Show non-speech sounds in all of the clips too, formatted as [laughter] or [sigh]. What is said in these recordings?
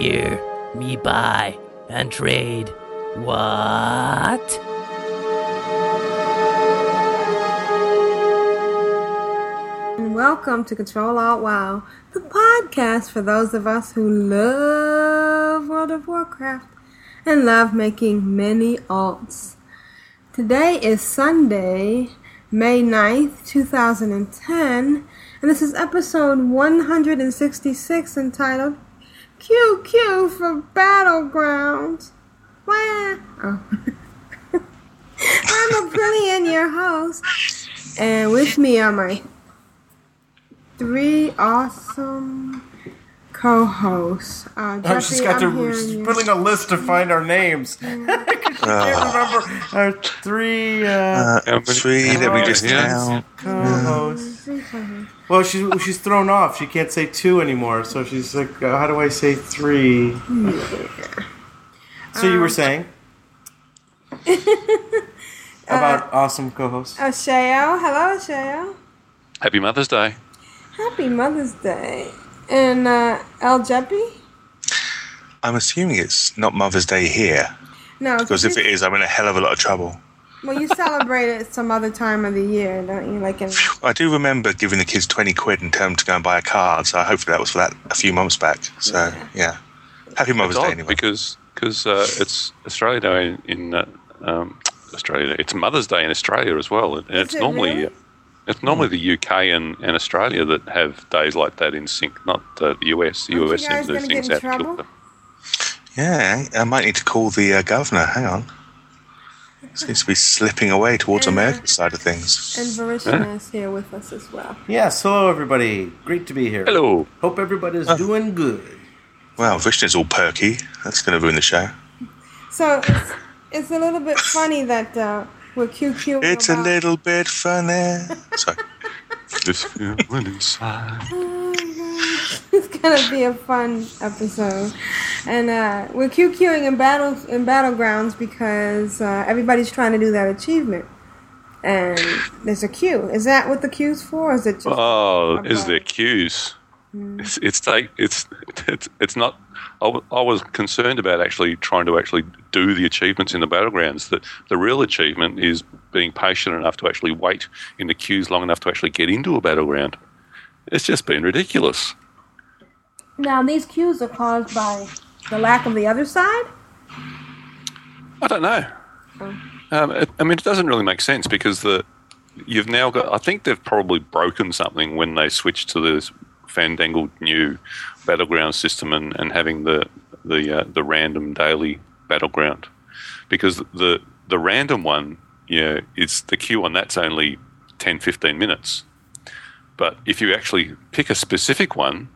Here, me buy and trade. What? And welcome to Control Alt WoW, the podcast for those of us who love World of Warcraft and love making many alts. Today is Sunday, May 9th, 2010, and this is episode 166 entitled QQ for Battlegrounds. Wah! Oh. [laughs] I'm Aprillian, your host, and with me are my three awesome co-hosts. Uh, Oh, she's Jeffrey, got I'm to hearing she's you. putting a list to find our names. 'Cause she can't remember our three uh, Uh, three, that we just count. co-hosts. Three co-hosts. Well, she's she's thrown off. She can't say two anymore. So she's like, uh, how do I say three? So you were saying [laughs] about awesome co-hosts? Uh, Shayo, hello, Shayo. Happy Mother's Day. Happy Mother's Day. And uh, El Jeppy? I'm assuming it's not Mother's Day here, No, because if it is, I'm in a hell of a lot of trouble. Well, you celebrate it some other time of the year, don't you? Like in I do remember giving the kids 20 quid and telling them to go and buy a card, so hopefully that was for that a few months back. So, yeah. Happy Mother's Day anyway. because cause, uh, it's Australia Day in, in uh, um, Australia. It's Mother's Day in Australia as well, and it's it normally really? uh, it's normally the UK and, and Australia that have days like that in sync, not uh, the US. The Aren't you US guys seems to gonna things get in out trouble? Yeah, I might need to call the uh, governor. Hang on. Seems to be slipping away towards And, American side of things. and Vrishna is here with us as well. Yes. Hello, everybody. Great to be here. Hello. Hope everybody's doing good. Well, Vishnu's all perky. That's going to ruin the show. So it's, it's a little bit funny that uh, we're QQ. It's a little bit funny. [laughs] Sorry. This feeling [laughs] inside. [laughs] it's gonna be a fun episode, and uh, we're QQing in battle in battlegrounds because uh, everybody's trying to do that achievement, and there's a queue. Is that what the queue's for? Or is it just? Oh, is there queues? Hmm. It's it's take it's it's it's not. I, w- I was concerned about actually trying to actually do the achievements in the battlegrounds. That the real achievement is being patient enough to actually wait in the queues long enough to actually get into a battleground. It's just been ridiculous. Now these queues are caused by the lack of the other side. I don't know. Um, it, I mean, it doesn't really make sense because the you've now got. I think they've probably broken something when they switched to this fandangled new battleground system and, and having the the uh, the random daily battleground because the the random one, yeah, it's the queue on that's only 10, 15 minutes. But if you actually pick a specific one,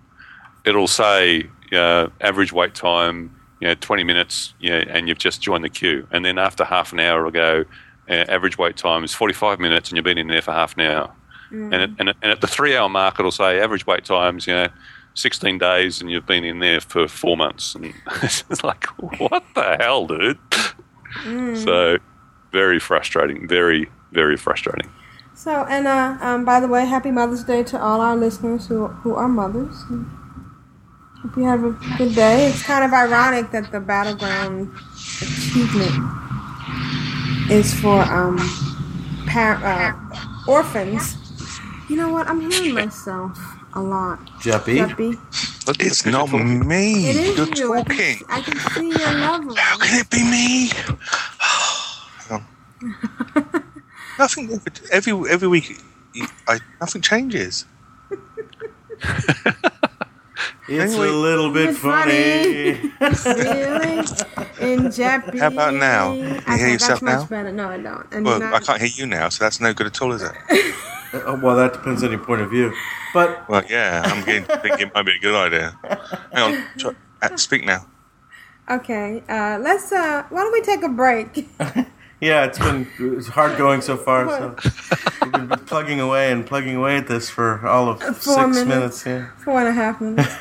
it'll say uh, average wait time, you know, 20 minutes, you know, and you've just joined the queue. And then after half an hour, it'll go, uh, average wait time is 45 minutes and you've been in there for half an hour. And, it, and, it, and at the three hour mark, it'll say average wait times, you know, 16 days and you've been in there for four months. And [laughs] it's like, what the hell, dude? So very frustrating, very, very frustrating. So, and uh, um, by the way, happy Mother's Day to all our listeners who who are mothers. Hope you have a good day. It's kind of ironic that the battleground achievement is for um par- uh, orphans. You know what? I'm hearing myself a lot. Jeppy. Jeppy. It's not me. It is You're you. I can, talking. I can see your level. How can it be me? [sighs] Hang on. nothing. Every every week, I, nothing changes. [laughs] It's Anyway. a little bit It's funny. [laughs] really? In Jeppy. [laughs] How about now? Can you I hear yourself now? better. No, I don't. And Well, now- I can't hear you now, so that's no good at all, is it? Uh, well, that depends on your point of view. But Well, yeah, I'm getting to think it might be a good idea. Hang on, try, uh, speak now. Okay, uh, let's. Uh, why don't we take a break? Yeah, it's been it's hard going so far. So we've been plugging away and plugging away at this for all of six minutes. minutes. Yeah. Four and a half minutes. [laughs]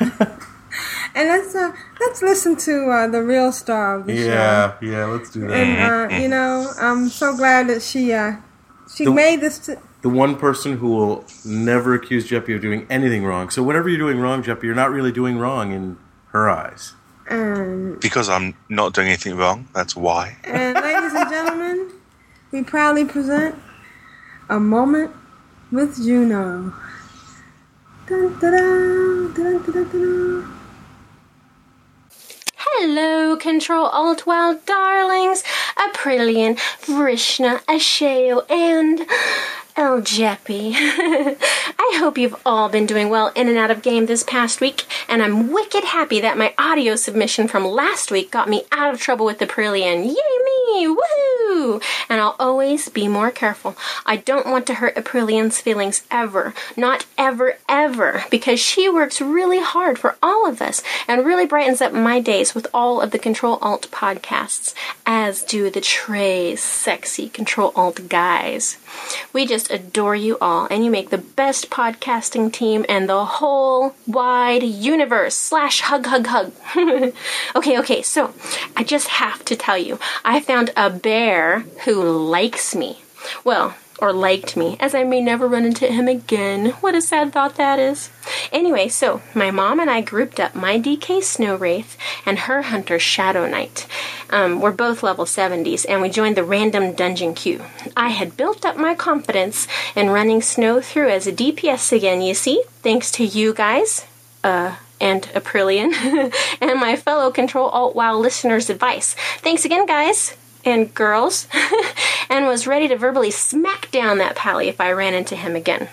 and let's uh, let's listen to uh, the real star of the show. Yeah, yeah, let's do that. And uh, you know, I'm so glad that she uh, she The- made this. T- the one person who will never accuse Jeppy of doing anything wrong. So whatever you're doing wrong, Jeppy, you're not really doing wrong in her eyes. And, Because I'm not doing anything wrong, that's why. and ladies and gentlemen, we proudly present a moment with Juno. Dun, da, da, dun, da, da, da, da. Hello, Control Alt Wow darlings, Aprillian, Vrishna, Ashayo, and El Jeppy. [laughs] I hope you've all been doing well in and out of game this past week, and I'm wicked happy that my audio submission from last week got me out of trouble with the Aprillian. Yay me! Woohoo! And I'll always be more careful. I don't want to hurt Aprillian's feelings ever. Not ever, ever. Because she works really hard for all of us and really brightens up my days with all of the Control Alt podcasts, as do the Trey's sexy Control Alt guys. We just adore you all, and you make the best podcasting team in the whole wide universe. Slash hug, hug, hug. [laughs] okay, okay, so I just have to tell you, I found a bear who likes me. Well, or liked me, as I may never run into him again. What a sad thought that is. Anyway, so my mom and I grouped up my DK Snow Wraith and her hunter Shadow Knight. Um, we're both level 70s, and we joined the random dungeon queue. I had built up my confidence in running Snow through as a DPS again, you see, thanks to you guys. Uh, and Aprillian, [laughs] and my fellow Control Alt WoW listeners' advice. Thanks again, guys and girls, [laughs] and was ready to verbally smack down that pally if I ran into him again.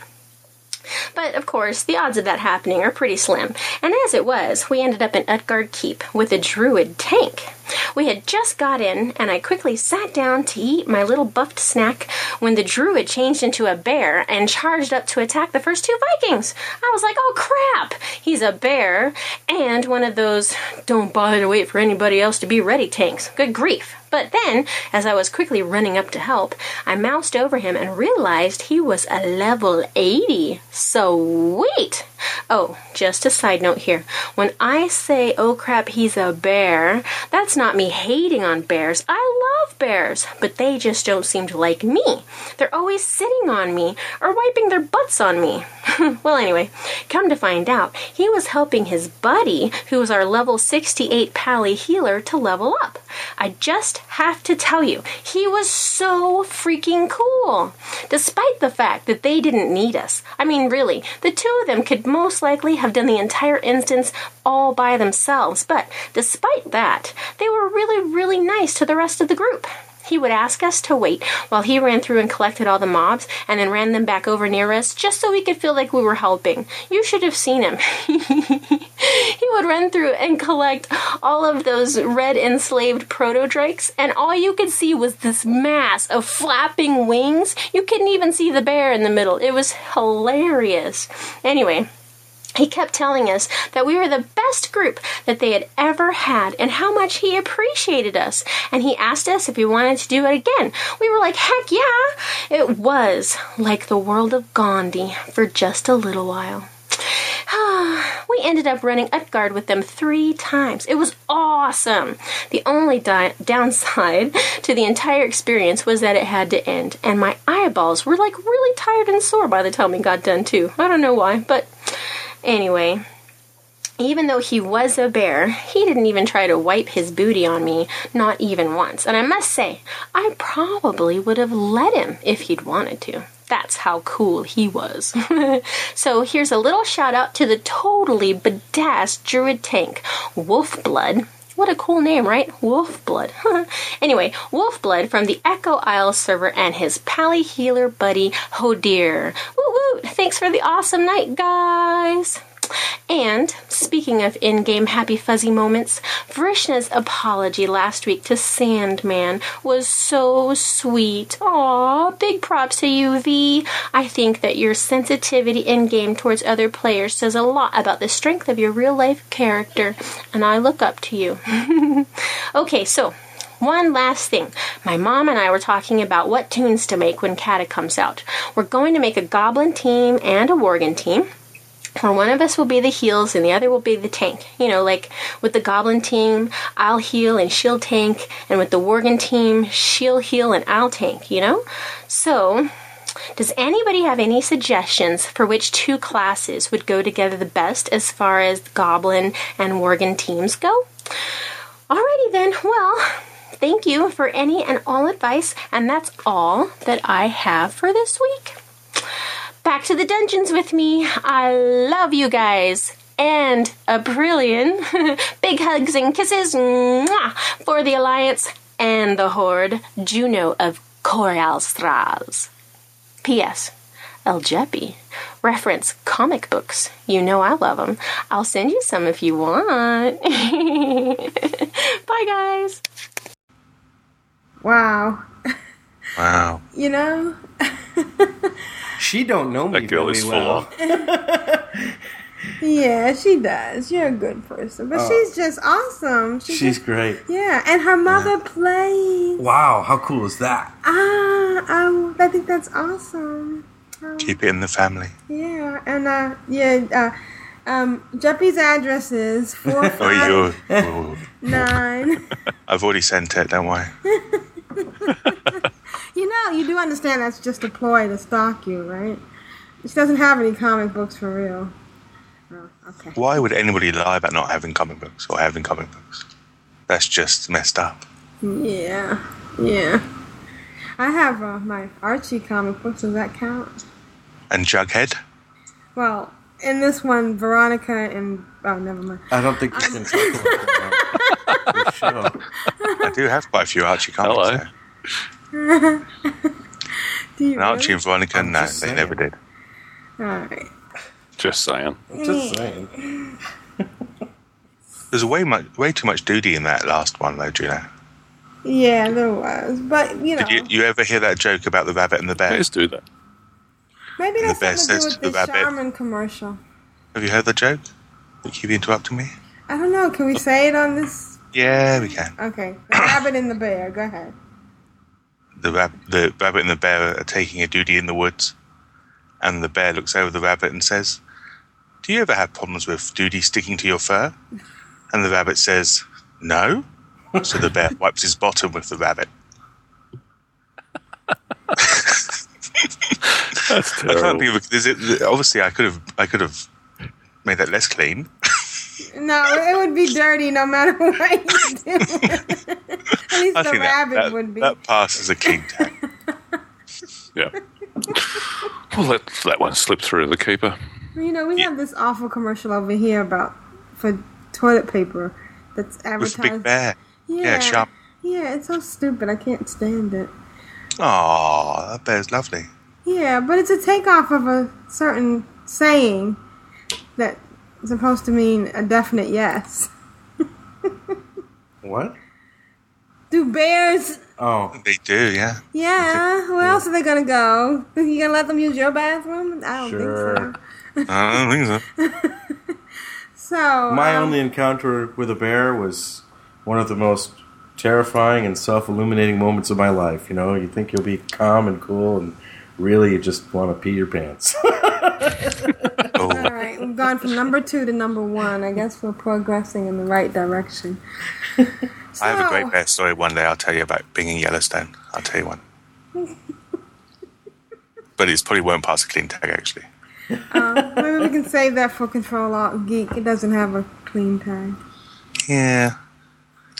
But of course, the odds of that happening are pretty slim, and as it was, we ended up in Utgard Keep with a druid tank. We had just got in, and I quickly sat down to eat my little buffed snack when the druid changed into a bear and charged up to attack the first two Vikings. I was like, oh crap! He's a bear, and one of those don't bother to wait for anybody else to be ready tanks. Good grief. But then, as I was quickly running up to help, I moused over him and realized he was a level 80. Sweet! Oh, just a side note here. When I say, oh crap, he's a bear, that's not me hating on bears. I love bears, but they just don't seem to like me. They're always sitting on me or wiping their butts on me. [laughs] well, anyway, come to find out, he was helping his buddy, who was our level 68 pally healer, to level up. I just have to tell you, he was so freaking cool. Despite the fact that they didn't need us. I mean, really, the two of them could most likely have done the entire instance all by themselves, but despite that, they were really, really nice to the rest of the group. He would ask us to wait while he ran through and collected all the mobs and then ran them back over near us just so we could feel like we were helping. You should have seen him. [laughs] he would run through and collect all of those red enslaved proto drakes, and all you could see was this mass of flapping wings. You couldn't even see the bear in the middle. It was hilarious. Anyway, he kept telling us that we were the best group that they had ever had and how much he appreciated us. And he asked us if we wanted to do it again. We were like, heck yeah! It was like the world of Gandhi for just a little while. [sighs] we ended up running Utgard with them three times. It was awesome. The only di- downside [laughs] to the entire experience was that it had to end, and my eyeballs were like really tired and sore by the time we got done, too. I don't know why, but anyway. Even though he was a bear, he didn't even try to wipe his booty on me, not even once. And I must say, I probably would have let him if he'd wanted to. That's how cool he was. [laughs] so here's a little shout out to the totally badass druid tank, Wolfblood. What a cool name, right? Wolfblood. [laughs] anyway, Wolfblood from the Echo Isle server and his pally healer buddy Hodir. Woo woo! Thanks for the awesome night, guys. And speaking of in game happy fuzzy moments, Vrishna's apology last week to Sandman was so sweet. Aw, big props to you, V. I think that your sensitivity in game towards other players says a lot about the strength of your real life character, and I look up to you. [laughs] okay, so one last thing. My mom and I were talking about what toons to make when Cata comes out. We're going to make a goblin team and a worgen team. Where one of us will be the heals and the other will be the tank. You know, like with the goblin team, I'll heal and she'll tank, and with the worgen team, she'll heal and I'll tank, you know? So, does anybody have any suggestions for which two classes would go together the best as far as goblin and worgen teams go? Alrighty then, well, thank you for any and all advice, and that's all that I have for this week. Back to the dungeons with me. I love you guys. And a brilliant [laughs] big hugs and kisses mwah, for the Alliance and the Horde, Juno of Korialstrasz. P.S. El Jeppy. Reference comic books. You know I love them. I'll send you some if you want. [laughs] Bye, guys. Wow. Wow. [laughs] You know, She don't know me That girl very is full well. on. [laughs] yeah, she does. You're a good person, but Oh. she's just awesome. She's, She's just- great. yeah, and her mother plays. Wow, how cool is that? Ah, I, I think that's awesome. Um, Keep it in the family. yeah, and uh, yeah, uh, um, Jeppy's address is four [laughs] Oh, five you. [laughs] oh, nine. I've already sent it. Don't worry. You know, you do understand that's just a ploy to stalk you, right? She doesn't have any comic books for real. Oh, okay. Why would anybody lie about not having comic books or having comic books? That's just messed up. Yeah, yeah. I have uh, my Archie comic books. Does that count? And Jughead? Well, in this one, Veronica and oh, never mind. I don't think you can talk about that on. [laughs] I do have quite a few Archie comics. Hello. there. [laughs] Do you And Archie really? and Veronica, I'm no, they never did. All right. Just saying. Just saying. [laughs] There's way much, way too much duty in that last one, though, Juno. Yeah, there was, but you know, Did you, you ever hear that joke about the rabbit and the bear? Let's do that. maybe the that's bear something to do with the the Charmin commercial. Have you heard the joke? You keep interrupting me. I don't know. Can we say it on this? Yeah, we can. Okay, the rabbit and the bear. Go ahead. The, rab- the rabbit and the bear are taking a duty in the woods, and the bear looks over the rabbit and says, "Do you ever have problems with duty sticking to your fur?" And the rabbit says, "No." So the bear [laughs] wipes his bottom with the rabbit. That's I can't think of it. Obviously, I could have I could have made that less clean. No, it would be dirty no matter [laughs] what you do. [laughs] At least I the that, rabbit that, would be. that passes a king tag. [laughs] Yeah. We'll let that one slip through the keeper. You know, we have this awful commercial over here about for toilet paper that's advertised. with big bear. Yeah, Yeah, sharp. Yeah, it's so stupid. I can't stand it. Oh, that bear's lovely. Yeah, but it's a takeoff of a certain saying that supposed to mean a definite yes. [laughs] What? Do bears? Oh, They do, yeah. Yeah. Where else are they gonna go? You gonna let them use your bathroom? I don't Sure. think so. I don't think so. [laughs] So my um, only encounter with a bear was one of the most terrifying and self-illuminating moments of my life. You know, you think you'll be calm and cool, and really you just want to pee your pants. All [laughs] right, we've gone from number two to number one. I guess we're progressing in the right direction. [laughs] I have a great bear story one day I'll tell you about being in Yellowstone. I'll tell you one. [laughs] but it probably won't pass a clean tag, actually. Um, maybe we can save that for Control Alt Geek. It doesn't have a clean tag. Yeah.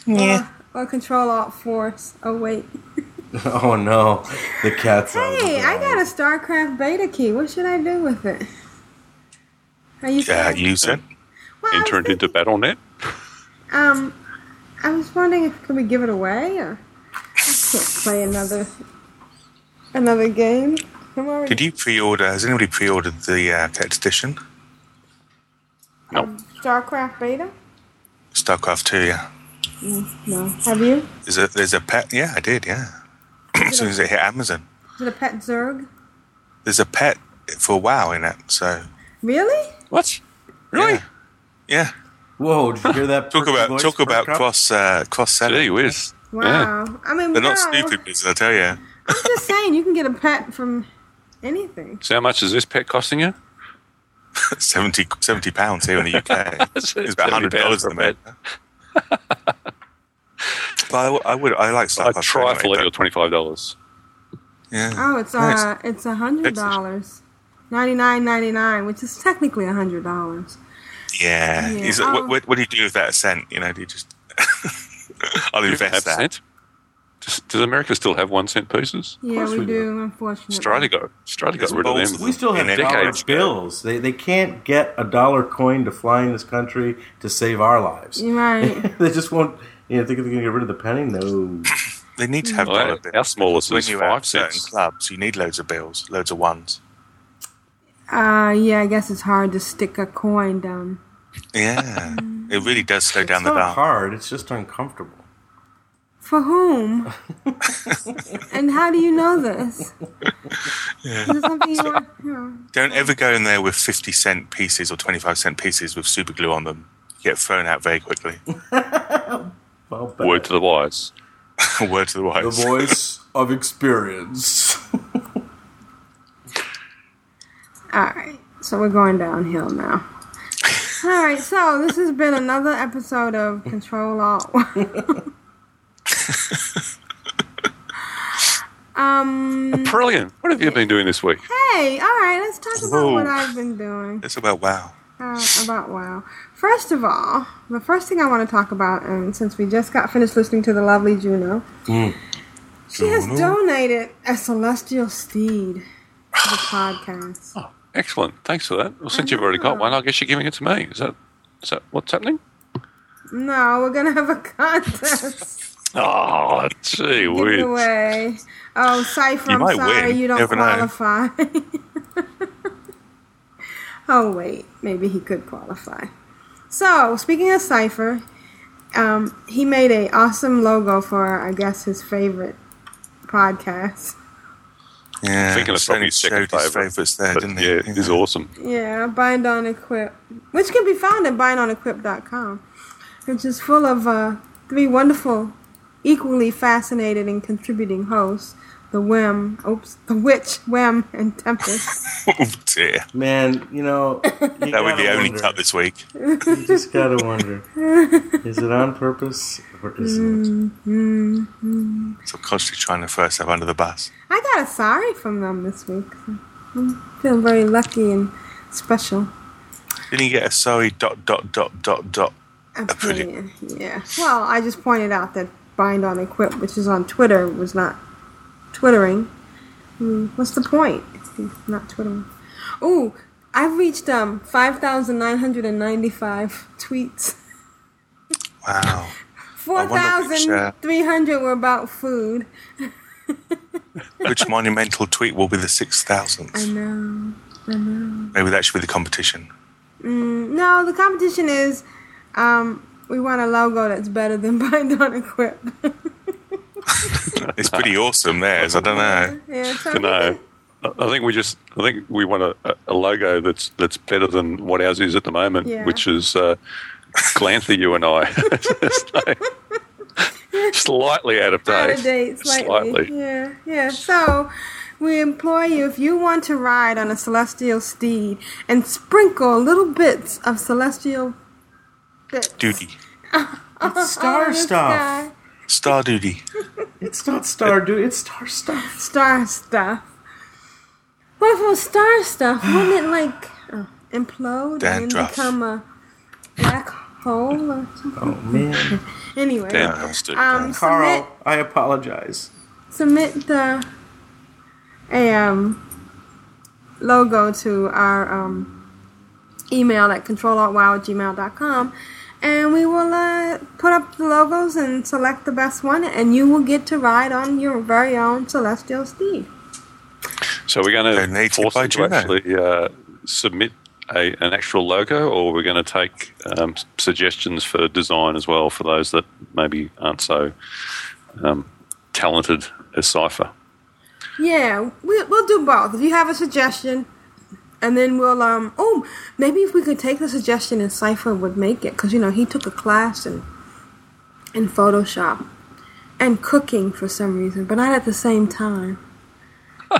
Or, or Control Alt Force. Oh wait. [laughs] oh no, the cat's on. Hey, I got a StarCraft beta key. What should I do with it? Are you? Yeah, use it. Well, I was Enter it into Battle.net. Um, I was wondering if could we give it away or I can't play another another game. Already. Did you pre order? Has anybody pre ordered the uh, text edition? Nope. StarCraft beta? StarCraft 2, yeah. No. Have you? Is it? there's a pet. Yeah, I did, yeah. as soon as it hit Amazon. Is it a pet Zerg? There's a pet for WoW in it, so. Really? What? Really? Yeah. yeah. Whoa! Did you hear that? [laughs] Talk about voice talk about Cup? cross uh, cross selling. Gee whiz. Wow. I mean, They're not wow. stupid, because I tell you. I'm just saying, you can get a pet from anything. So how much is this pet costing you? [laughs] 70, 70 pounds here in the UK. [laughs] it's about hundred dollars in for a America. but I, w- I would I like I StarCraft. trifle anyway, at your twenty five dollars. yeah. Oh, it's Nice. uh, it's a hundred dollars, ninety nine ninety nine, which is technically a hundred dollars. Yeah. Yeah, Is it, I'll- what, um, what, what do you do with that cent? You know, do you just? [laughs] I'll Do you invest have that. cent? Does, does America still have one cent pieces? Yeah, we, do. Unfortunately, Australia got Australia got rid of them. We still have In dollar decades. bills. They they can't get a dollar coin to fly in this country to save our lives. Right. [laughs] they just won't. You know, think they're going to get rid of the penny? No. They need to have Well, dollar bills. our smallest When is you five have certain cents. clubs, you need loads of bills, loads of ones. Uh, yeah, I guess it's hard to stick a coin down. Yeah, [laughs] it really does slow down It's the not bar. hard. It's just uncomfortable. For whom? [laughs] and how do you know this? Is it something you want? Yeah. Don't ever go in there with 50 cent pieces or 25 cent pieces with super glue on them. You get thrown out very quickly. [laughs] Well, Word to the wise. Word to the wise. the voice of experience. All right, so we're going downhill now. All right, so this has been another episode of Control Alt. [laughs] um. Brilliant. What have you been doing this week? Hey, all right, let's talk about Whoa. what I've been doing. It's about wow. Uh, about WoW. First of all, the first thing I want to talk about, and since we just got finished listening to the lovely Juno, she has donated a celestial steed to the podcast. Oh, excellent. Thanks for that. Well, since you've already got one, I guess you're giving it to me. Is that is that what's happening? No, we're gonna have a contest [laughs] Oh, gee whiz. giveaway. Oh, Cipher, I'm sorry win. you don't Never qualify. [laughs] oh wait, maybe he could qualify. So, speaking of Cipher, um, he made a awesome logo for I guess his favorite podcast. Yeah, Thinking of it's probably only his second showed his favourite, favourites there, But didn't yeah, he? it is awesome. Yeah, Bind on Equip, which can be found at bindonequip.com, which is full of uh, three wonderful, equally fascinating and contributing hosts: the Whim, oops, the Witch, Whim, and Tempest. [laughs] oh dear. Man, you know, [laughs] you That would be gotta the only cut this week. You just gotta wonder: [laughs] is it on purpose or is it? mm So constantly trying to throw us up under the bus. I got a sorry from them this week. So I'm feeling very lucky and special. Didn't you get a sorry dot dot dot dot dot? A brilliant. brilliant. Yeah. Well, I just pointed out that Bind on Equip, which is on Twitter, was not twittering. Hmm, what's the point? he's Not twittering. Ooh, I've reached um five thousand nine hundred and ninety-five tweets. [laughs] Wow. Four wonder which, uh, thousand three hundred were about food. [laughs] Which monumental tweet will be the six I know. I know. Maybe that should be the competition. Mm, no, the competition is um we want a logo that's better than [laughs] Bind on Equip. [laughs] It's pretty awesome, theirs. I don't know. yeah, so Don't know. I I think we just. I think we want a, a logo that's that's better than what ours is at the moment, Yeah. which is uh, Glantha, you and I. [laughs] slightly out of out date. of date slightly. Yeah, yeah. So we implore you if you want to ride on a celestial steed and sprinkle little bits of celestial bits Duty. It's [laughs] star on the stuff. Sky. Star duty. It's not star, duty. It's star stuff. Star stuff. What if it was star stuff? Wouldn't it like uh, implode and become a black hole or something? Oh man, [laughs] Anyway, Damn, that's too um, submit Carl, I apologize. submit the a um, logo to our um, email at controlaltwow at gmail.com and we will uh, put up the logos and select the best one and you will get to ride on your very own celestial steed So we're going to force by them to actually uh, submit a, an actual logo, or we're going to take um, suggestions for design as well for those that maybe aren't so um, talented as Cypher. Yeah, we, we'll do both. If you have a suggestion, and then we'll um oh maybe if we could take the suggestion and Cipher would make it because you know he took a class in in Photoshop and cooking for some reason, but not at the same time. [laughs]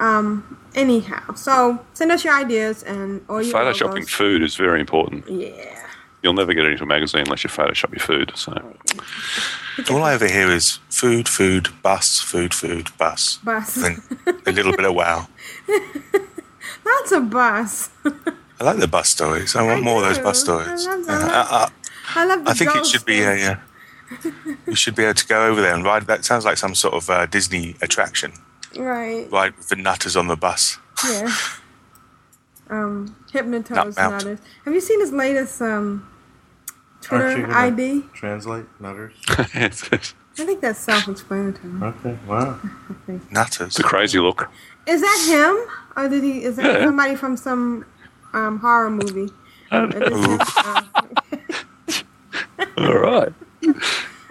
um. Anyhow, so send us your ideas and all your Photoshopping logos. food is very important. Yeah. You'll never get it into a magazine unless you Photoshop your food. So All I ever hear is food, food, bus, food, food, bus. Bus. And a little bit of wow. [laughs] [laughs] Lots a bus. I like the bus stories. I want I more of those do. bus I stories. love Yeah, them. I, I love the I, I think it ghost should be a. Uh, you should be able to go over there and ride. That sounds like some sort of uh, Disney attraction. Right. Ride with the nutters on the bus. Yeah. [laughs] Um, Hypnotoad Nut nutters. Have you seen his latest um Aren't you Twitter ID? Translate nutters. [laughs] I think that's self-explanatory. Okay. Wow. Nutters. it's a crazy look. Is that him, or did he? Is that Yeah. [laughs] somebody from some um, horror movie? I [laughs] Or is it- uh, [laughs] All right. I'm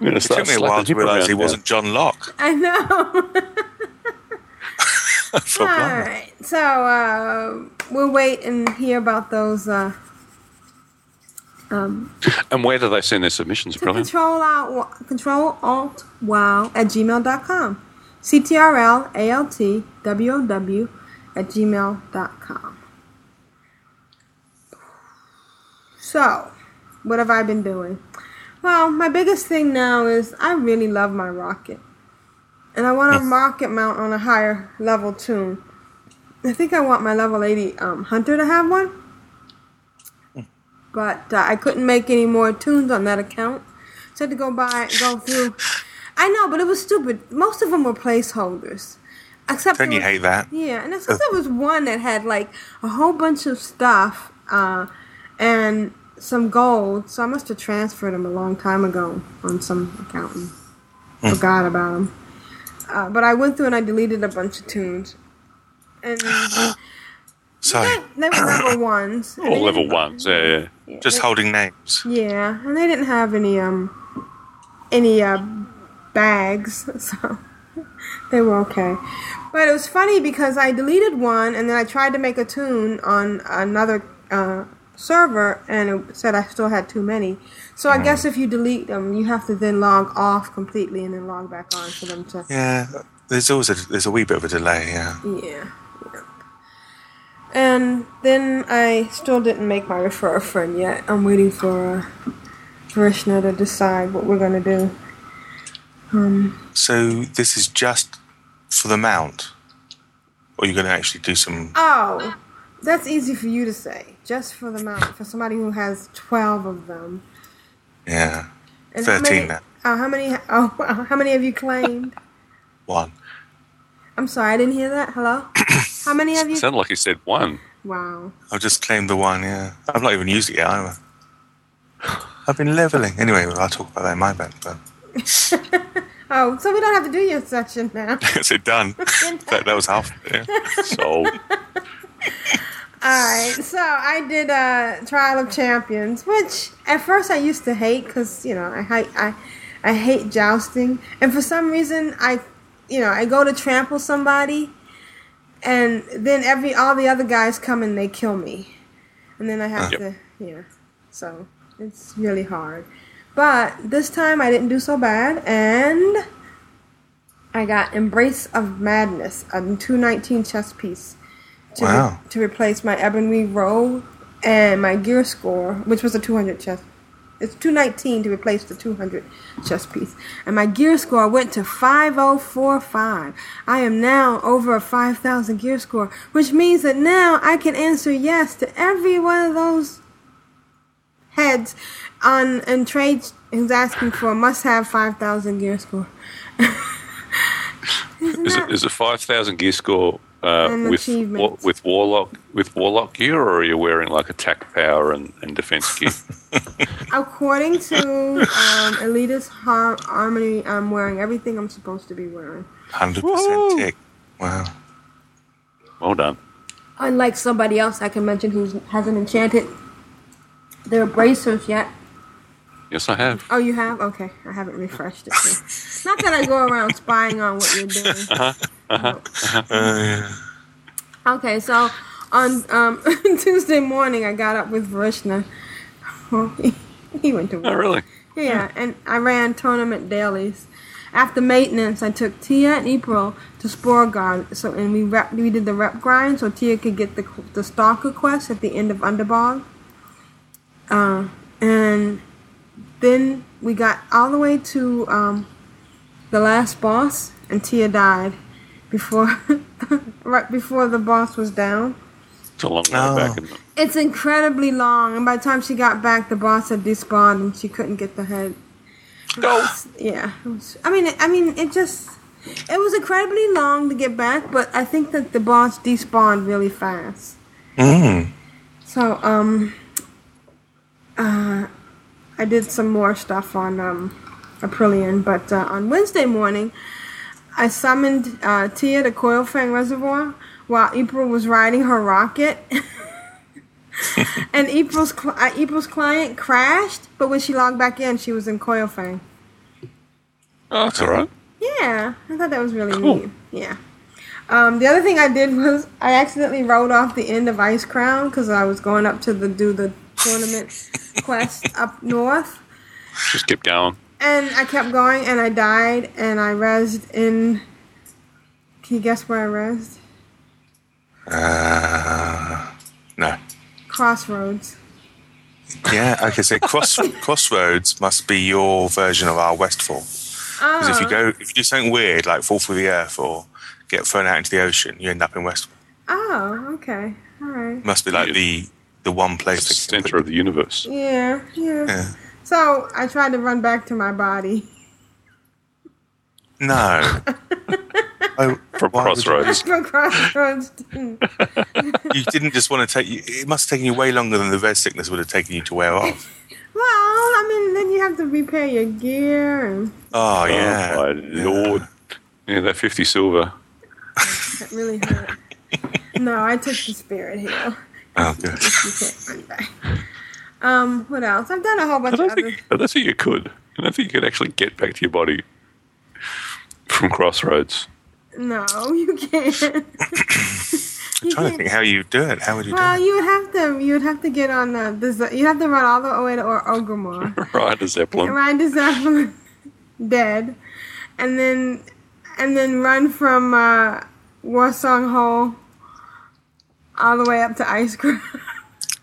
going to It took me a while to realise he wasn't John Locke. I know. For All blimey. right. So uh, we'll wait and hear about those. Uh, um, And where do they send their submissions, Brilliant? control alt control alt wow at gmail.com. CTRL ALT WOW at gmail.com. So, what have I been doing? Well, my biggest thing now is I really love my rocket. And I want a rocket mount on a higher level toon. I think I want my level 80 um, Hunter to have one. But uh, I couldn't make any more toons on that account. So I had to go buy, go through. I know, but it was stupid. Most of them were placeholders. Except Don't you was- hate that? yeah, and except there was one that had like a whole bunch of stuff uh, and some gold. So I must have transferred them a long time ago on some account and forgot about them. Uh, but I went through and I deleted a bunch of toons. And [sighs] Sorry. they were level [coughs] ones. All level ones, yeah, yeah. Just holding names. Yeah, and they didn't have any um any uh bags, [laughs] so they were okay. But it was funny because I deleted one and then I tried to make a toon on another uh, server and it said I still had too many. So I guess if you delete them, you have to then log off completely and then log back on for them to. Yeah. There's always a there's a wee bit of a delay. Yeah. Yeah. yeah. And then I still didn't make my refer friend yet. I'm waiting for uh, Vrishna to decide what we're gonna do. Um, So this is just for the mount, or you're going to actually do some. oh, that's easy for you to say. Just for the mount, for somebody who has twelve of them. Yeah. And how Thirteen many, now. Oh, how many? [laughs] Oh, how many have you claimed? [laughs] One. I'm sorry, I didn't hear that. Hello. [coughs] How many have you? Sounded like you said one. Wow. I've just claimed the one. Yeah. I've not even used it yet. either. I've been leveling. Anyway, I'll talk about that in my bed. But [laughs] Oh, so we don't have to do your section now. [laughs] is it done? [laughs] that, that was half. Yeah. Sold. Alright, so I did a Trial of Champions, which at first I used to hate because you know I hate I, I hate jousting, and for some reason I, you know, I go to trample somebody, and then every all the other guys come and they kill me, and then I have Yep. to yeah, so it's really hard. But this time I didn't do so bad, and I got Embrace of Madness, a 219 chest piece to, re- to replace my Ebony Row and my gear score, which was a 200 chest. It's 219 to replace the 200 chest piece. And my gear score went to 5045. I am now over a 5000 gear score, which means that now I can answer yes to every one of those heads on and trades who's asking for must have 5000 gear score. [laughs] Is it is it five thousand gear score uh, with wa- with warlock with warlock gear, or are you wearing like attack power and, and defense gear? [laughs] According to um, Elitist Har- Harmony, I'm wearing everything I'm supposed to be wearing. Hundred percent tick. Wow. well done. unlike somebody else I can mention who hasn't enchanted their bracers yet. Yes, I have. Oh, you have? Okay, I haven't refreshed it. [laughs] Not that I go around spying on what you're doing. [laughs] Uh-huh. Uh-huh. Uh, Okay, so on um, [laughs] Tuesday morning, I got up with Vrishna. He, went to work. Oh, really? Yeah, and I ran tournament dailies. After maintenance, I took Tia and April to Sporeggar. So, and we rep, we did the rep grind, so Tia could get the the stalker quest at the end of Underbog. Uh, and then we got all the way to um, the last boss, and Tia died before [laughs] right before the boss was down. It's a long way Oh. back. Isn't? It's incredibly long, and by the time she got back, the boss had despawned, and she couldn't get the head. Yeah, was, I mean, I mean, it just it was incredibly long to get back, but I think that the boss despawned really fast. mm. So, um, uh, I did some more stuff on um, Aprillian, but uh, on Wednesday morning, I summoned uh, Tia to Coilfang Reservoir while April was riding her rocket. [laughs] and April's cl- uh, April's client crashed, but when she logged back in, she was in Coilfang. Oh, that's all right. Yeah, I thought that was really Cool. neat. Yeah. Um, the other thing I did was I accidentally wrote off the end of Icecrown because I was going up to the do the tournament quest up north, Just keep going. and I kept going, and I died, and I rezzed in. Can you guess where I rezzed? Uh, no. Crossroads. Yeah, okay, so cross, [laughs] Crossroads must be your version of our Westfall. Because if you Oh. go, if you do something weird, like fall through the earth or get thrown out into the ocean, you end up in Westfall. Oh, okay, all right. Must be like the the one place. The center of the universe. Yeah, yeah. Yeah. So I tried to run back to my body. No. [laughs] oh, From why would you- Crossroads. [laughs] From Crossroads. [laughs] You didn't just want to take. you- It must have taken you way longer than the res sickness would have taken you to wear off. Well, I mean, then you have to repair your gear, and Oh, oh yeah. Oh, my lord. Yeah, that 50 silver. that really hurt. no, I took the spirit heal. Oh good. You can't run back. Um, what else? I've done a whole I bunch of don't, other. think, I don't think you could. I don't think you could actually get back to your body from Crossroads. No, you can't. [laughs] I'm trying to think how you do it. How would you well, do it? you would have to. You would have to get on the. the you have to run all the way to or- Orgrimmar. Ride a Zeppelin. ride to Zeppelin, [laughs] dead, and then and then run from uh, Warsong Hold all the way up to Icecrown. [laughs]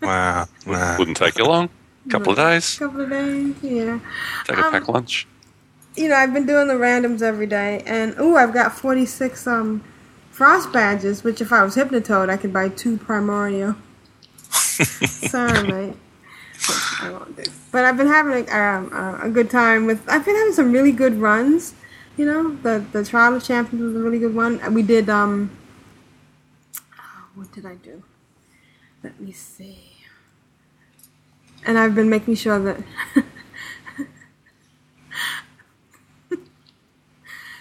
Wow. wow. Wouldn't take you long. A couple of days. couple of days, yeah. Take a pack lunch. You know, I've been doing the randoms every day, and ooh, I've got forty six um frost badges. Which, if I was Hypnotoad, I could buy two Primario. [laughs] Sorry, mate. I won't do. But I've been having a, um, a, a good time with. I've been having some really good runs. You know, the the Trial of Champions was a really good one. We did um. What did I do? Let me see. And I've been making sure that. [laughs]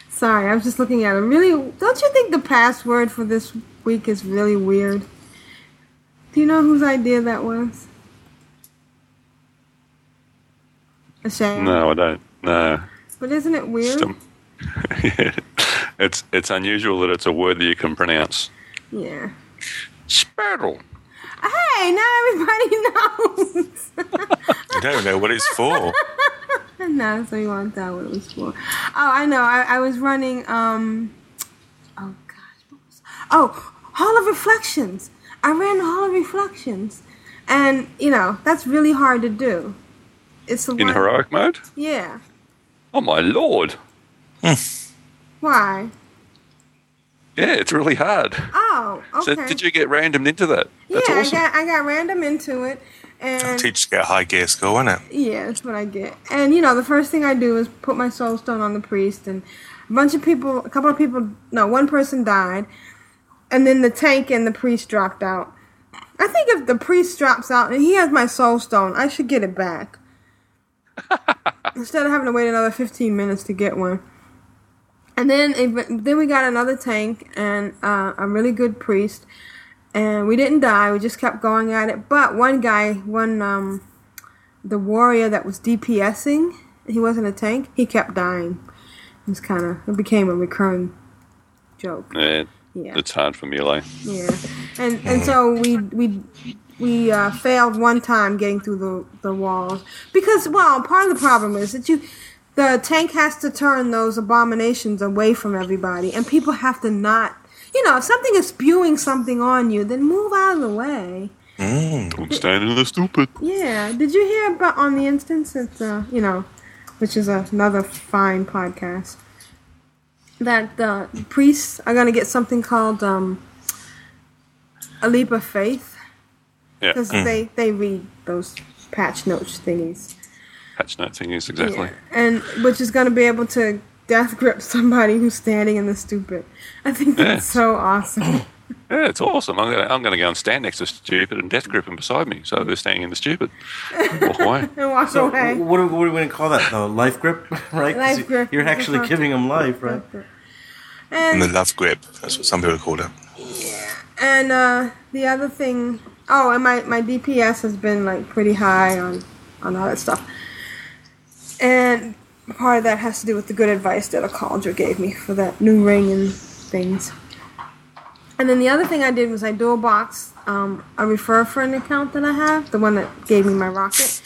Sorry, I was just looking at it. Really, don't you think the password for this week is really weird? Do you know whose idea that was? A shame. No, I don't. No. But isn't it weird? Um, [laughs] it's it's unusual that it's a word that you can pronounce. Yeah. Spirtle. Hey, now everybody [laughs] knows. I don't know what it's for. [laughs] no, so you want to tell what it was for. Oh, I know. I, I was running. Um. Oh gosh, what was? Oh, Hall of Reflections. I ran the Hall of Reflections, and you know that's really hard to do. It's In heroic mode? Yeah. Oh my lord. Why? Yeah, it's really hard. Oh, okay. So did you get randomed into that? That's yeah, awesome. I got I got random into it, and Teachers get a high gear score, isn't it? Yeah, that's what I get. And you know, the first thing I do is put my soul stone on the priest, and a bunch of people, a couple of people, no, one person died, and then the tank and the priest dropped out. I think if the priest drops out and he has my soul stone, I should get it back [laughs] instead of having to wait another fifteen minutes to get one. And then, it- then we got another tank and uh, a really good priest, and we didn't die. We just kept going at it. But one guy, one um, the warrior that was DPSing, he wasn't a tank. He kept dying. It was kind of it became a recurring joke. Yeah, Yeah. it's hard for melee. Yeah, and and so we we we uh, failed one time getting through the the walls because well, part of the problem is that you the tank has to turn those abominations away from everybody, and people have to not. You know, if something is spewing something on you, then move out of the way. Don't stand in the stupid. Yeah. Did you hear about on the instance? It's uh, you know, which is another fine podcast. That the priests are gonna get something called um, a leap of faith Yeah, because mm. they they read those patch notes thingies, patch note thing is exactly. Yeah. and which is gonna be able to death grip somebody who's standing in the stupid. I think that's so awesome. [laughs] Yeah, it's awesome. I'm gonna I'm gonna go and stand next to stupid and death grip him beside me, so they're standing in the stupid. Walk away. [laughs] and walk So away. what do, what do we going to call that? The life grip, [laughs] right? Life grip. You're actually giving him life, right? And And the love grip. That's what some people call it. Yeah. And uh, the other thing, oh, and my, my DPS has been like pretty high on on all that stuff. And part of that has to do with the good advice that a Cauldra gave me for that new ring and things. And then the other thing I did was I dual boxed um, a refer friend account that I have, the one that gave me my rocket.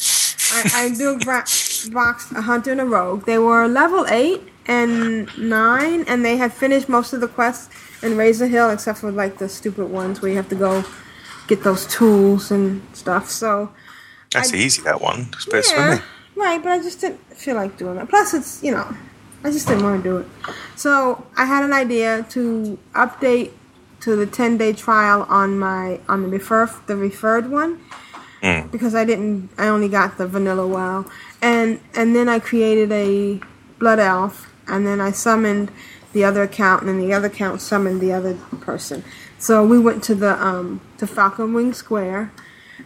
I, I dual boxed a hunter and a rogue. They were level eight and nine, and they had finished most of the quests in Razor Hill, except for like the stupid ones where you have to go get those tools and stuff. So That's I- easy, that one. It's yeah. Right, but I just didn't feel like doing it. Plus, it's you know, I just didn't want to do it. So I had an idea to update to the ten day trial on my on the refer the referred one because I didn't. I only got the vanilla WoW, and and then I created a blood elf, and then I summoned the other account, and then the other account summoned the other person. So we went to the um to Falconwing Square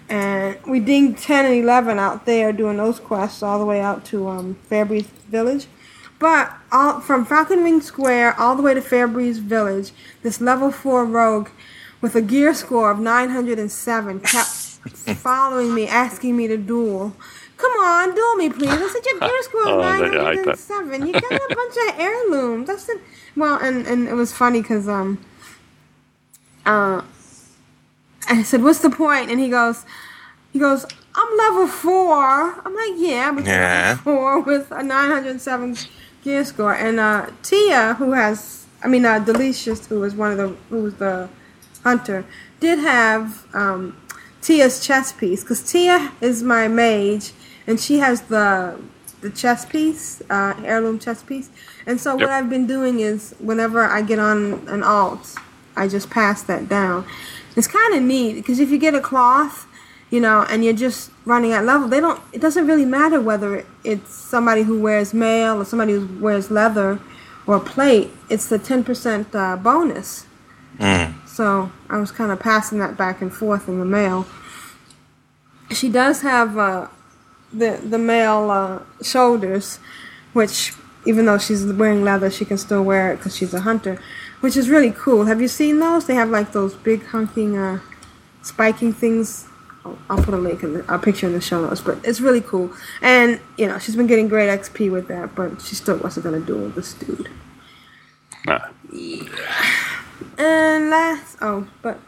and we dinged 10 and 11 out there doing those quests all the way out to um, Fairbreeze Village. But all, from Falconwing Square all the way to Fairbreeze Village, this level 4 rogue with a gear score of 907 kept [laughs] following me, asking me to duel. Come on, duel me, please. I said, your gear score [laughs] Oh, is I 907. You got a bunch of heirlooms. Well, and, and it was funny because um, uh, I said, "What's the point?" And he goes, "He goes, I'm level four. I'm like, "Yeah, but Yeah. level four with a 907 gear score." And uh, Tia, who has, I mean, uh, Delicious, who was one of the, who was the hunter, did have um, Tia's chest piece because Tia is my mage, and she has the the chest piece, uh, heirloom chest piece. And so what I've been doing is whenever I get on an alt, I just pass that down. It's kind of neat because if you get a cloth, you know, and you're just running at level, they don't. It doesn't really matter whether it's somebody who wears mail or somebody who wears leather or plate. It's the ten percent uh, bonus. So I was kind of passing that back and forth in the mail. She does have uh, the the male uh, shoulders, which even though she's wearing leather, she can still wear it because she's a hunter, which is really cool. Have you seen those? They have like those big hunking, uh, spiking things. I'll, I'll put a link in the, a picture in the show notes, but it's really cool. And you know, she's been getting great XP with that, but she still wasn't gonna duel this dude. No. And last, oh, but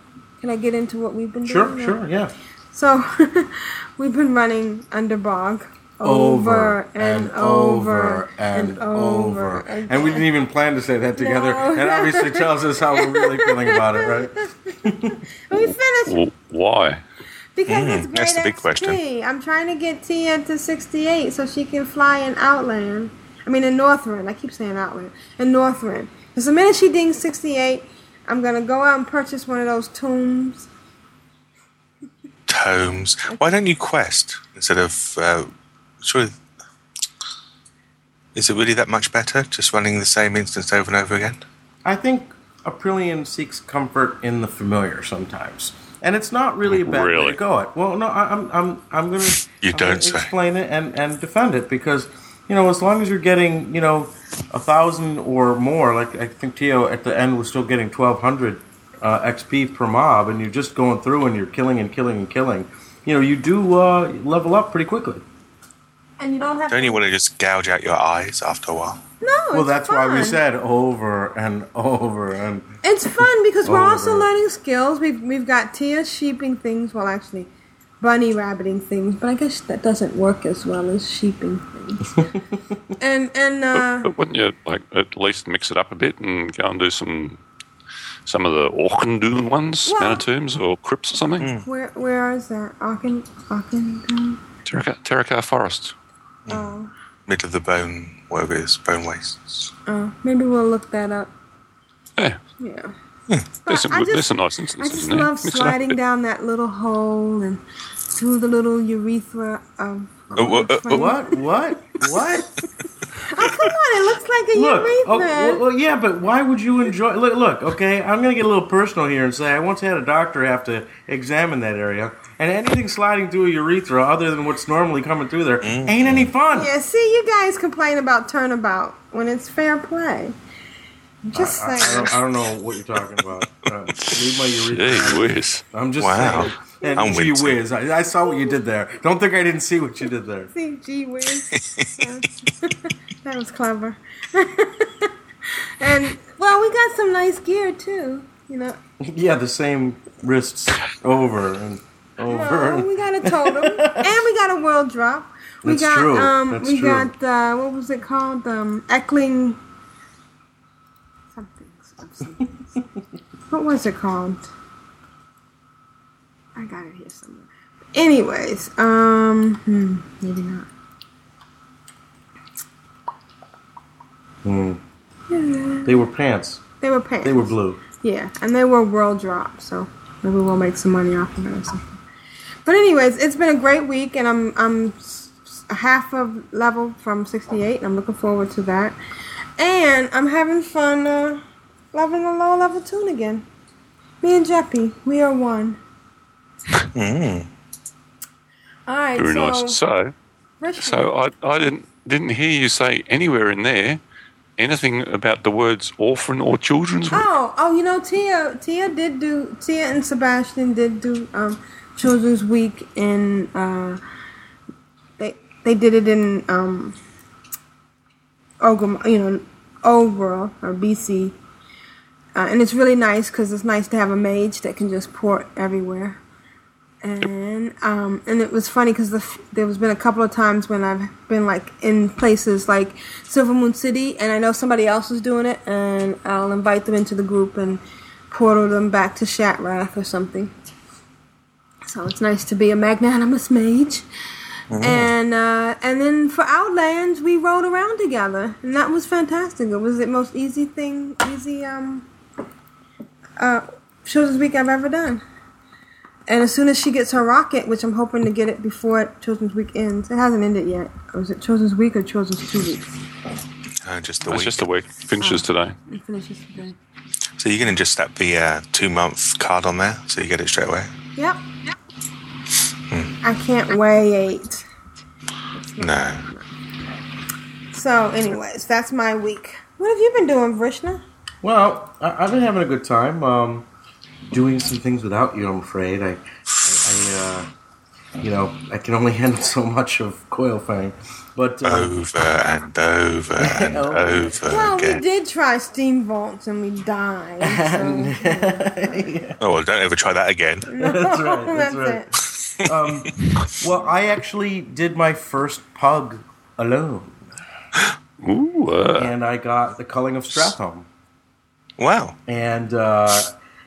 can I get into what we've been Sure, doing? sure, yeah. So [laughs] we've been running Underbog Over and over and over. again. And we didn't even plan to say that together. No. That obviously tells us how we're really feeling about it, right? [laughs] we finished why? because Mm, it's great that's the big XP. question. I'm trying to get Tia to 68 so she can fly in Outland. I mean in Northrend. I keep saying Outland. In Northrend. Because the minute she dings 68, I'm gonna go out and purchase one of those tombs. Tomes. Why don't you quest instead of? Uh, sure. Is it really that much better just running the same instance over and over again? I think Aprillian seeks comfort in the familiar sometimes. And it's not really a bad way to go it. Well, no, I, I'm, I'm, I'm going [laughs] to You don't say. explain it and, and defend it because, you know, as long as you're getting, you know, a thousand or more, like I think Tio at the end was still getting 1,200 uh, XP per mob, and you're just going through and you're killing and killing and killing, you know, you do uh, level up pretty quickly. And you don't have Don't you want to just gouge out your eyes after a while? No, well, it's that's why we said over and over and It's fun because we're also learning skills. We've we've got Tia sheeping things, well, actually, bunny rabbiting things, but I guess that doesn't work as well as sheeping things. [laughs] and and uh, But wouldn't you like at least mix it up a bit and go and do some some of the Auchindoun ones, Well- Mana-Tombs or Crypts or something? where where is that? Arkan Arkan. Terraca, Terokkar Forest. Oh, Mid of the bone, whatever it is, bone wastes. oh, maybe we'll look that up. Yeah, Yeah. there's some, I good- just- there's some nice I instances just in there. love Mix it up a sliding down that little hole and through the little urethra of. Oh, uh, uh, uh, what [laughs] what what? Oh, come on! It looks like a Look, urethra. oh, well, well, yeah, but why would you enjoy? Look, look, okay, I'm gonna get a little personal here and say I once had a doctor have to examine that area, and anything sliding through a urethra other than what's normally coming through there ain't any fun. Yeah, see, you guys complain about turnabout when it's fair play. Just I, I saying. don't, I don't know what you're talking about. Uh, leave my urethra. Gee whiz. I'm just Wow. saying. And I'm gee whiz, I, I saw what you did there. Don't think I didn't see what you did there. See, gee whiz. [laughs] [laughs] that was clever. [laughs] and, well, we got some nice gear, too. You know, Yeah, the same wrists over and over. no, we got a totem. [laughs] and we got a world drop. We That's got, true. um, That's we true. got, uh, what was it called? Um, Eckling. Something. something. what was it called? I got it here somewhere. Anyways, um, hmm, maybe not. Hmm. They were pants. They were pants. They were blue. Yeah, and they were world drop, so maybe we'll make some money off of it or something. But anyways, it's been a great week, and I'm I'm s- s- a half of level from 68. And I'm looking forward to that, and I'm having fun uh, leveling a low level toon again. Me and Jeppy, we are one. Mm. All right, Very so, nice. So, Richard, so I, I didn't didn't hear you say anywhere in there anything about the words orphan or children's week. Oh, oh, you know, Tia, Tia did do, Tia and Sebastian did do um, Children's Week in, uh, they they did it in um, you know, Old or BC, uh, and it's really nice because it's nice to have a mage that can just port everywhere. And um, and it was funny because the there was been a couple of times when I've been like in places like Silvermoon City, and I know somebody else is doing it, and I'll invite them into the group and portal them back to Shattrath or something. So it's nice to be a magnanimous mage. And uh, and then for Outlands, we rode around together, and that was fantastic. It was the most easy thing, easy um, uh, Children's Week I've ever done. And as soon as she gets her rocket, which I'm hoping to get it before Children's Week ends, it hasn't ended yet. Or is it Children's Week or Children's Two Weeks? Uh, just the It's week. just a week. Finishes today. It finishes today. So you're going to just slap the uh, two month card on there so you get it straight away? Yep. I can't wait. No. So, anyways, that's my week. What have you been doing, Vrishna? Well, I, I've been having a good time. Um, doing some things without you. I'm afraid. I, I, I uh, you know, I can only [laughs] handle so much of Coilfang. But uh, Over and over [laughs] and over Well, we did try Steam Vaults and we died. So. [laughs] Oh, well, don't ever try that again. that's right. That's, That's right. Um, well, I actually did my first pug alone, Ooh, uh, and I got the culling of Stratholme. Wow. And uh,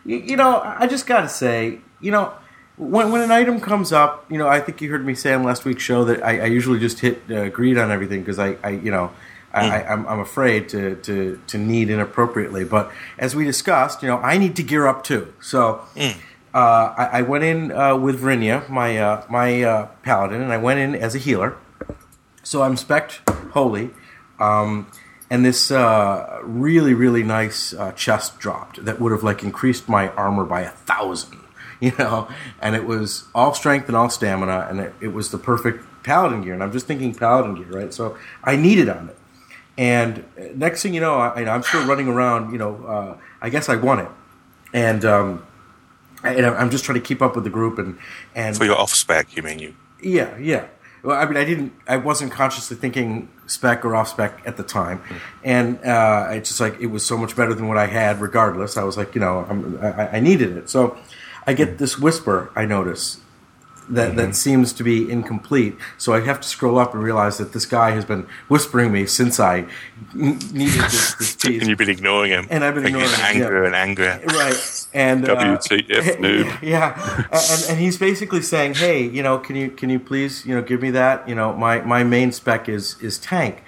you, you know, I just got to say, you know, when when an item comes up, you know, I think you heard me say on last week's show that I, I usually just hit uh, greed on everything because I, I, you know, I, I, I'm, I'm afraid to, to to need inappropriately. But as we discussed, you know, I need to gear up too. So. Uh, I, I went in uh, with Vrinia, my uh, my uh, paladin, and I went in as a healer. So I'm spec holy, um, and this uh, really really nice uh, chest dropped that would have like increased my armor by a thousand, [laughs] you know. And it was all strength and all stamina, and it, it was the perfect paladin gear. And I'm just thinking paladin gear, right? So I needed on it. And next thing you know, I, I'm still running around. You know, I guess I won it and um, and I'm just trying to keep up with the group and and For your off spec, you mean you? yeah, yeah. Well, I mean, I didn't, I wasn't consciously thinking spec or off spec at the time, and uh, it's just like it was so much better than what I had. Regardless, I was like, you know, I'm, I, I needed it. So I get this whisper. I notice that that seems to be incomplete. So I have to scroll up and realize that this guy has been whispering me since I n- needed this, this piece. [laughs] And you've been ignoring him. And I've been ignoring him him, angrier yeah. and angrier. right and uh, WTF [laughs] noob. yeah and, and he's basically saying hey you know can you can you please you know give me that you know my my main spec is is tank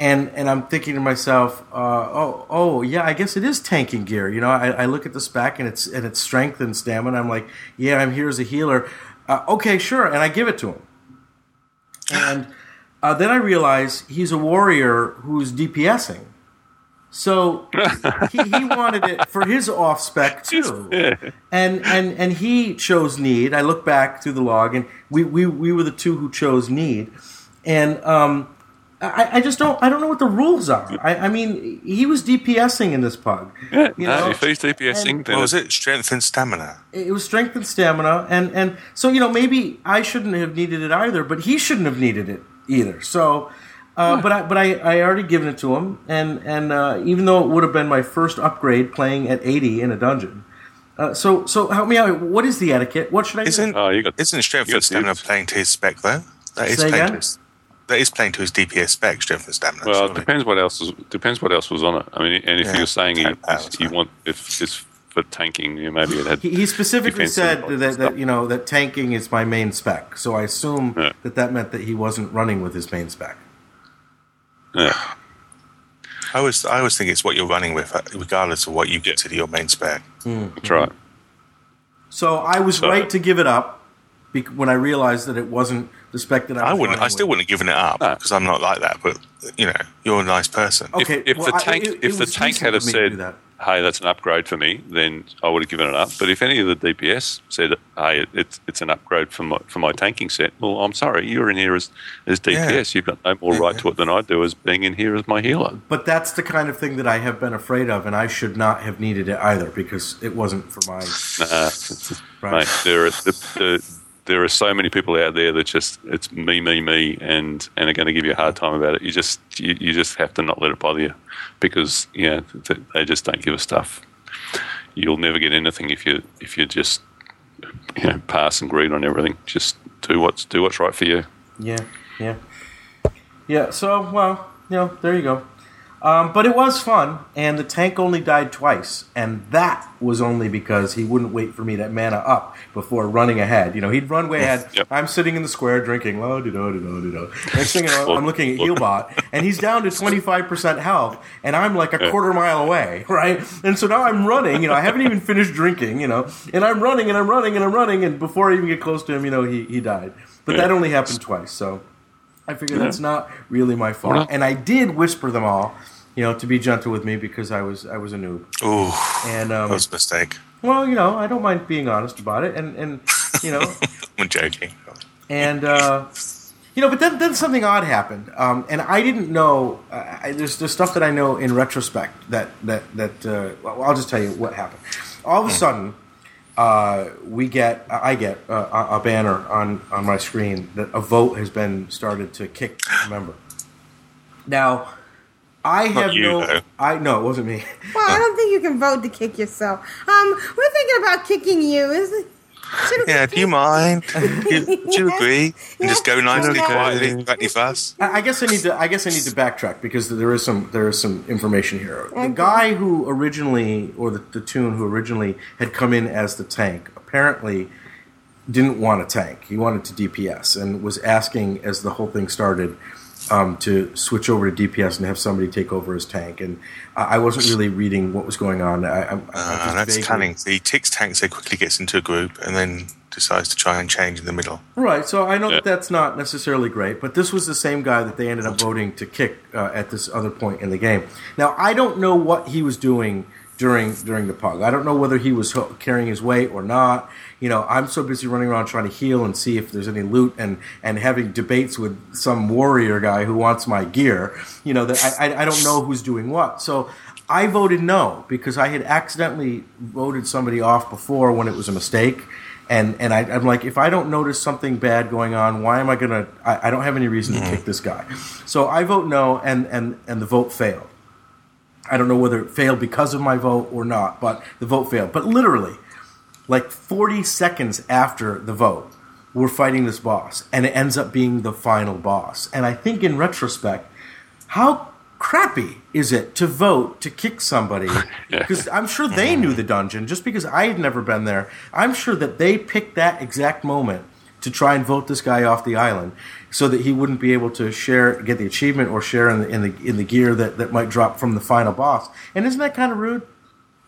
and and i'm thinking to myself uh, oh oh yeah i guess it is tanking gear you know I, I look at the spec and it's and it's strength and stamina i'm like yeah i'm here as a healer uh, okay sure and i give it to him. And uh, then i realize he's a warrior who's dpsing so he, he [laughs] wanted it for his off spec too, [laughs] and and and he chose need. I look back through the log, and we we, we were the two who chose need, and um, I, I just don't I don't know what the rules are. I, I mean, he was DPSing in this pug. Yeah, You no, know, if he's DPSing, and- then What was it? Strength and stamina. It was strength and stamina, and and so you know maybe I shouldn't have needed it either, but he shouldn't have needed it either. So. Uh, but I, but I, I already given it to him, and and uh, even though it would have been my first upgrade playing at eighty in a dungeon, uh, so so help me out. What is the etiquette? What should I? Isn't Oh, you got- isn't strength you got and stamina dibs. playing to his spec though? That is Say playing again? to his, that is playing to his DPS spec, strength and stamina. Well, it surely. depends what else was depends what else was on it. I mean, and if Yeah, you're saying you, tank powers, you right. want if it's for tanking, you know, maybe it had. He, he specifically said that, that you know that tanking is my main spec. So I assume Yeah. that that meant that he wasn't running with his main spec. Yeah. I always I always think it's what you're running with, uh, regardless of what you consider your main spec. That's right. So I was So- right to give it up bec- when I realized that it wasn't the that I, I wouldn't. I still with. wouldn't have given it up No. because I'm not like that. But you know, you're a nice person. Okay, if well, the I- tank it- it if the tank had of me to said, that. "Hey, that's an upgrade for me," then I would have given it up. But if any of the DPS said, "Hey, it- it's it's an upgrade for my for my tanking set," well, I'm sorry, you're in here as as DPS. You've got no more right to it than I do as being in here as my healer. But that's the kind of thing that I have been afraid of, and I should not have needed it either because it wasn't for my. Nah, [laughs] Right. mate, there are the, the, there are so many people out there that just it's me, me, me, and and are going to give you a hard time about it. You just you, you just have to not let it bother you because you know th- they just don't give a stuff. You'll never get anything if you if you just you know pass and greed on everything. Just do what's do what's right for you. Yeah, yeah, yeah. So well, you know, there you go. Um, but it was fun, and the tank only died twice, and that was only because he wouldn't wait for me to mana up before running ahead. You know, he'd run way ahead. Yep. I'm sitting in the square drinking, do do do. Next thing you know, I'm looking at Healbot, and he's down to 25% health, and I'm like a quarter mile away, right? And so now I'm running. You know, I haven't even finished drinking. You know, and I'm running and I'm running and I'm running, and before I even get close to him, you know, he he died. But that only happened twice, so. I figure that's not really my fault. And I did whisper them all, you know, to be gentle with me because I was I was a noob. Ooh, And that um, was a mistake. well, you know, I don't mind being honest about it. And and you know, [laughs] I'm joking. and uh, you know, but then then something odd happened, um, and I didn't know. Uh, I, there's there's stuff that I know in retrospect that that that. Uh, well, I'll just tell you what happened. All of a sudden, uh, we get I get uh, a, a banner on on my screen that a vote has been started to kick a member. Now, I have you, no. though. I no, it wasn't me. [laughs] Well, I don't think you can vote to kick yourself. Um, we're thinking about kicking you. Is it? Yeah, do you mind? [laughs] Do, do you agree? And just go nicely, Yeah. quietly, without any fuss. I I guess I need to. I guess I need to backtrack because there is some there is some information here. The guy who originally, or the, the toon who originally had come in as the tank, apparently didn't want a tank. He wanted to DPS and was asking as the whole thing started um, to switch over to DPS and have somebody take over his tank. And I I wasn't really reading what was going on. I, I'm, I Uh, that's vaguely- cunning. He ticks tanks so quickly, gets into a group, and then decides to try and change in the middle. Right, so I know Yeah. that that's not necessarily great, but this was the same guy that they ended up voting to kick uh, at this other point in the game. Now, I don't know what he was doing during during the pug. I don't know whether he was carrying his weight or not. You know, I'm so busy running around trying to heal and see if there's any loot and and having debates with some warrior guy who wants my gear. You know, that I I, I don't know who's doing what. So I voted no because I had accidentally voted somebody off before when it was a mistake. And, and I, I'm like, if I don't notice something bad going on, why am I going to? I don't have any reason to mm-hmm. kick this guy. So I vote no, and, and, and the vote failed. I don't know whether it failed because of my vote or not, but the vote failed. But literally, like 40 seconds after the vote, we're fighting this boss, and it ends up being the final boss. And I think in retrospect, how crappy is it to vote to kick somebody? [laughs] Because I'm sure they knew the dungeon, just because I had never been there. I'm sure that they picked that exact moment to try and vote this guy off the island so that he wouldn't be able to share get the achievement or share in the in the in the gear that, that might drop from the final boss. And isn't that kind of rude?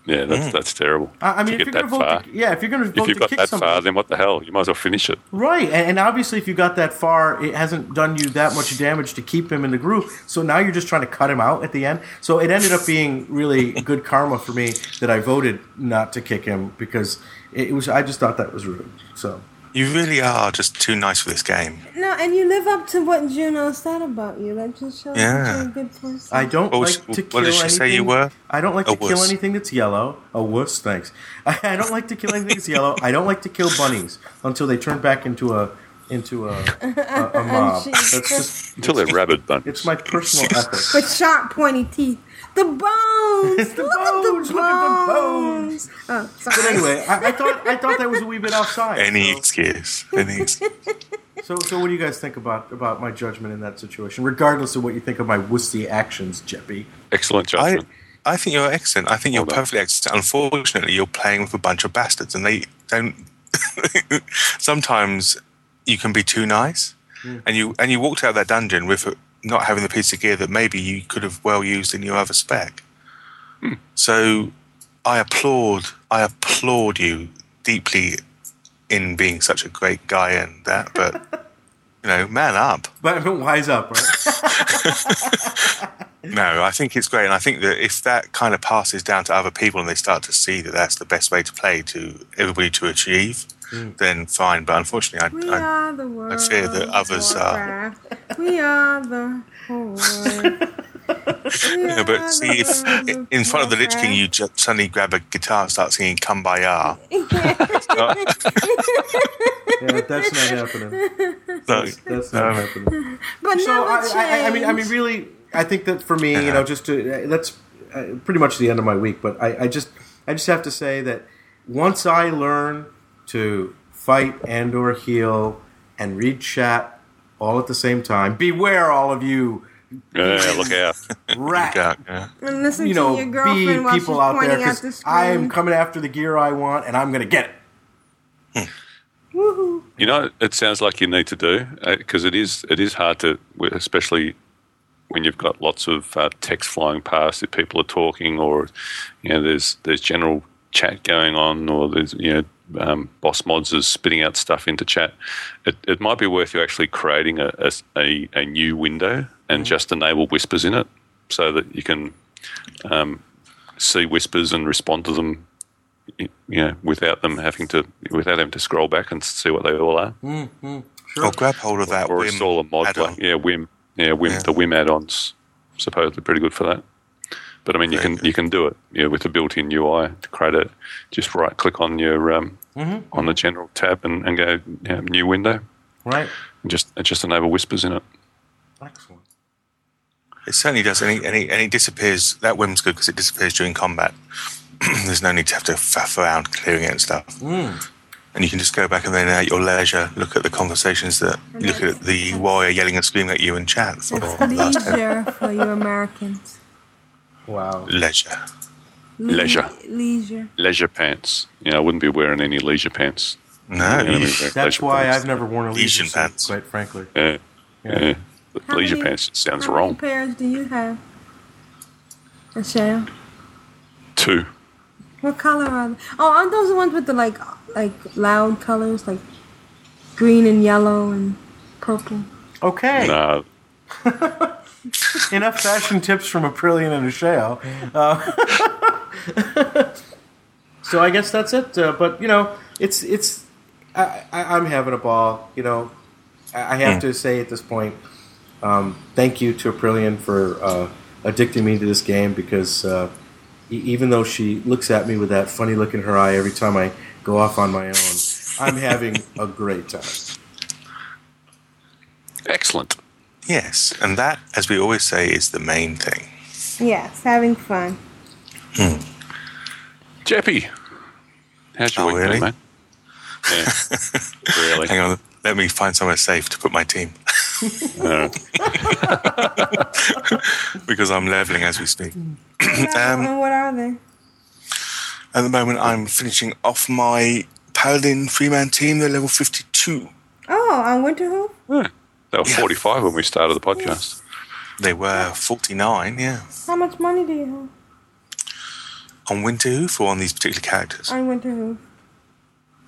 Yeah, that's mm. that's terrible. I, I mean, to if get you're going to vote, to, yeah, if you're going to vote if you've got kick that somebody, far, then what the hell? You might as well finish it. Right, and, and obviously, if you got that far, it hasn't done you that much damage to keep him in the group. So now you're just trying to cut him out at the end. So it ended up being really good karma for me that I voted not to kick him because it was. I just thought that was rude. So You really are just too nice for this game. No, and you live up to what Juno said about you. That just shows Yeah. you're a good person. I don't What like was- to what kill did she anything. say you were? I don't like A to kill anything that's yellow. A wuss, thanks. [laughs] I don't like to kill anything that's yellow. I don't like to kill bunnies until they turn back into a into a a, a [laughs] mob. Oh, that's just Until they're rabbit bunnies. it's my personal [laughs] ethic. With sharp, pointy teeth. The bones. The look bones, At the look at the bones. Oh, sorry. But anyway, I, I thought I thought that was a wee bit offside. Any so- excuse. Any excuse. So, so what do you guys think about about my judgment in that situation? Regardless of what you think of my wussy actions, Jeppy. Excellent I, judgment. I think you're excellent. I think you're Well done. perfectly excellent. Unfortunately, you're playing with a bunch of bastards, and they don't. [laughs] sometimes you can be too nice, hmm. and you and you walked out of that dungeon with not having the piece of gear that maybe you could have well used in your other spec. Hmm. So, I applaud. I applaud you deeply in being such a great guy and that, but [laughs] you know, man up. But wise up, right? [laughs] [laughs] No, I think it's great, and I think that if that kind of passes down to other people and they start to see that that's the best way to play to everybody to achieve, then fine. But unfortunately, I, I, are the world. I fear that others are. We are the horde. [laughs] We you but see if in front of the Lich King you just suddenly grab a guitar and start singing "Kumbaya." [laughs] Yeah, that's not happening. No, That's, that's not happening. But So never I. I, I mean, I mean, really, I think that for me, you know, just to uh, that's uh, pretty much the end of my week. But I, I just, I just have to say that once I learn to fight and or heal and read chat all at the same time, beware all of you Yeah, look out. [laughs] rat. Yeah, yeah. and listen You to know, your be girlfriend while she's people out there pointing at the because screen. I am coming after the gear I want and I'm going to get it. Woohoo. You know, it sounds like you need to do because it is it is hard to, especially when you've got lots of uh, text flying past if people are talking or you know there's there's general chat going on or there's you know um, boss mods is spitting out stuff into chat. It, it might be worth you actually creating a a, a, a new window and just enable whispers in it so that you can um, see whispers and respond to them. You know, without them having to, without having to scroll back and see what they all are Or grab hold of that or Wim install a mod like yeah Wim yeah Wim Yeah. the Wim add-ons supposedly pretty good for that. But I mean you can you can do it yeah with the built-in UI to create it. Just right click on your um, Mm-hmm. on the general tab and, and go yeah, new window Right? and just and just enable whispers in it. Excellent. It certainly does, and it, and it, and it disappears. That Wim's good because it disappears during combat. [clears throat] There's no need to have to faff around clearing it and stuff. And you can just go back and then at your leisure look at the conversations that look at the warrior yelling and screaming at you in chat. For It's the last ten- leisure for you Americans. Wow. leisure. Le- Leisure. Leisure. Leisure pants. Yeah, I wouldn't be wearing any leisure pants. No, Yeah, I mean, you- leisure That's why pants. I've never worn a Legion leisure suit, pants. quite frankly. Yeah, yeah. But How leisure many- pants sounds how wrong. many pairs do you have? Michelle? Two. What color are they? Oh, aren't those the ones with the like like loud colors like green and yellow and purple? Okay. Nah, [laughs] Enough fashion tips from Aprillian and Ashayo. Uh, [laughs] so I guess that's it. Uh, but you know, it's it's. I, I, I'm having a ball. You know, I, I have to say at this point, um, thank you to Aprillian for uh, addicting me to this game because uh, e- even though she looks at me with that funny look in her eye every time I go off on my own, I'm having a great time. Excellent. Yes, and that, as we always say, is the main thing. Yes, having fun. Jeppy, how's your Oh, week really? been, man? Yeah, [laughs] really. Hang on, let me find somewhere safe to put my team [laughs] [laughs] because I'm leveling as we speak. What are- Um, what are they? At the moment, I'm finishing off my Paladin three-man team. They're level 52. Oh, on Winterhoof? yeah. They were Yeah. 45 when we started the podcast. They were 49, yeah. How much money do you have On Winter Winterhoof or on these particular characters? on Winterhoof?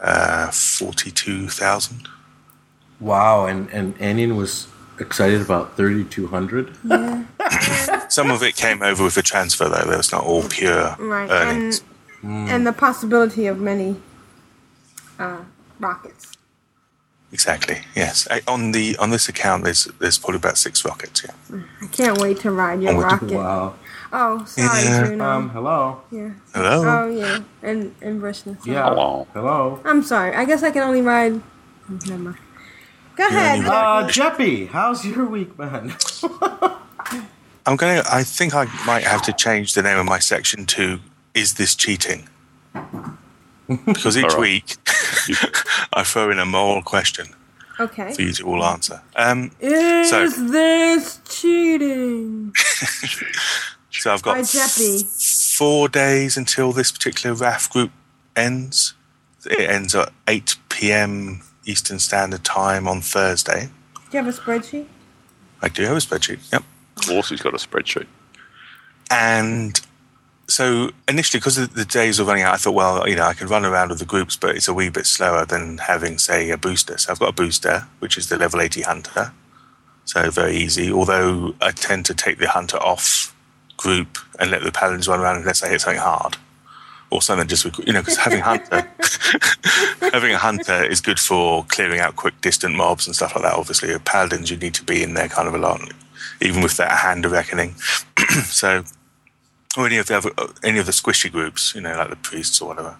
Uh, 42,000. Wow, and, and Anion was excited about 3,200. Yeah. Some of it came over with the transfer, though. That was not all pure Right. earnings. And, and the possibility of many uh, rockets. Exactly. Yes. I, on the on this account, there's there's probably about six rockets. Yeah. I can't wait to ride your Oh, rocket. Wow. Oh, sorry, Yeah. Juno. Um, hello. yeah. Hello. Oh, yeah. And and Vrishna. Yeah. Hello. Hello. I'm sorry. I guess I can only ride. Never mind. Go ahead. only- Uh, Jeppy, how's your week been? [laughs] I'm gonna. I think I might have to change the name of my section to "Is this cheating?" Because each All right. week [laughs] I throw in a moral question okay. for you to all answer. Um, Is So- this cheating? [laughs] so I've got Jeppy. four days until this particular RAF group ends. It ends at 8 p.m. Eastern Standard Time on Thursday. Do you have a spreadsheet? I do have a spreadsheet. Yep. Of course, he's got a spreadsheet. And so initially, because the days were running out, I thought, well, you know, I can run around with the groups, but it's a wee bit slower than having, say, a booster. So I've got a booster, which is the level 80 hunter. So very easy. Although I tend to take the hunter off group and let the paladins run around unless I hit something hard. Or something just, you know, because having hunter, [laughs] having a hunter is good for clearing out quick distant mobs and stuff like that. Obviously, paladins, you need to be in there kind of a lot, even with that hand of reckoning. [clears throat] so or any of the other, uh, any of the squishy groups, you know, like the priests or whatever.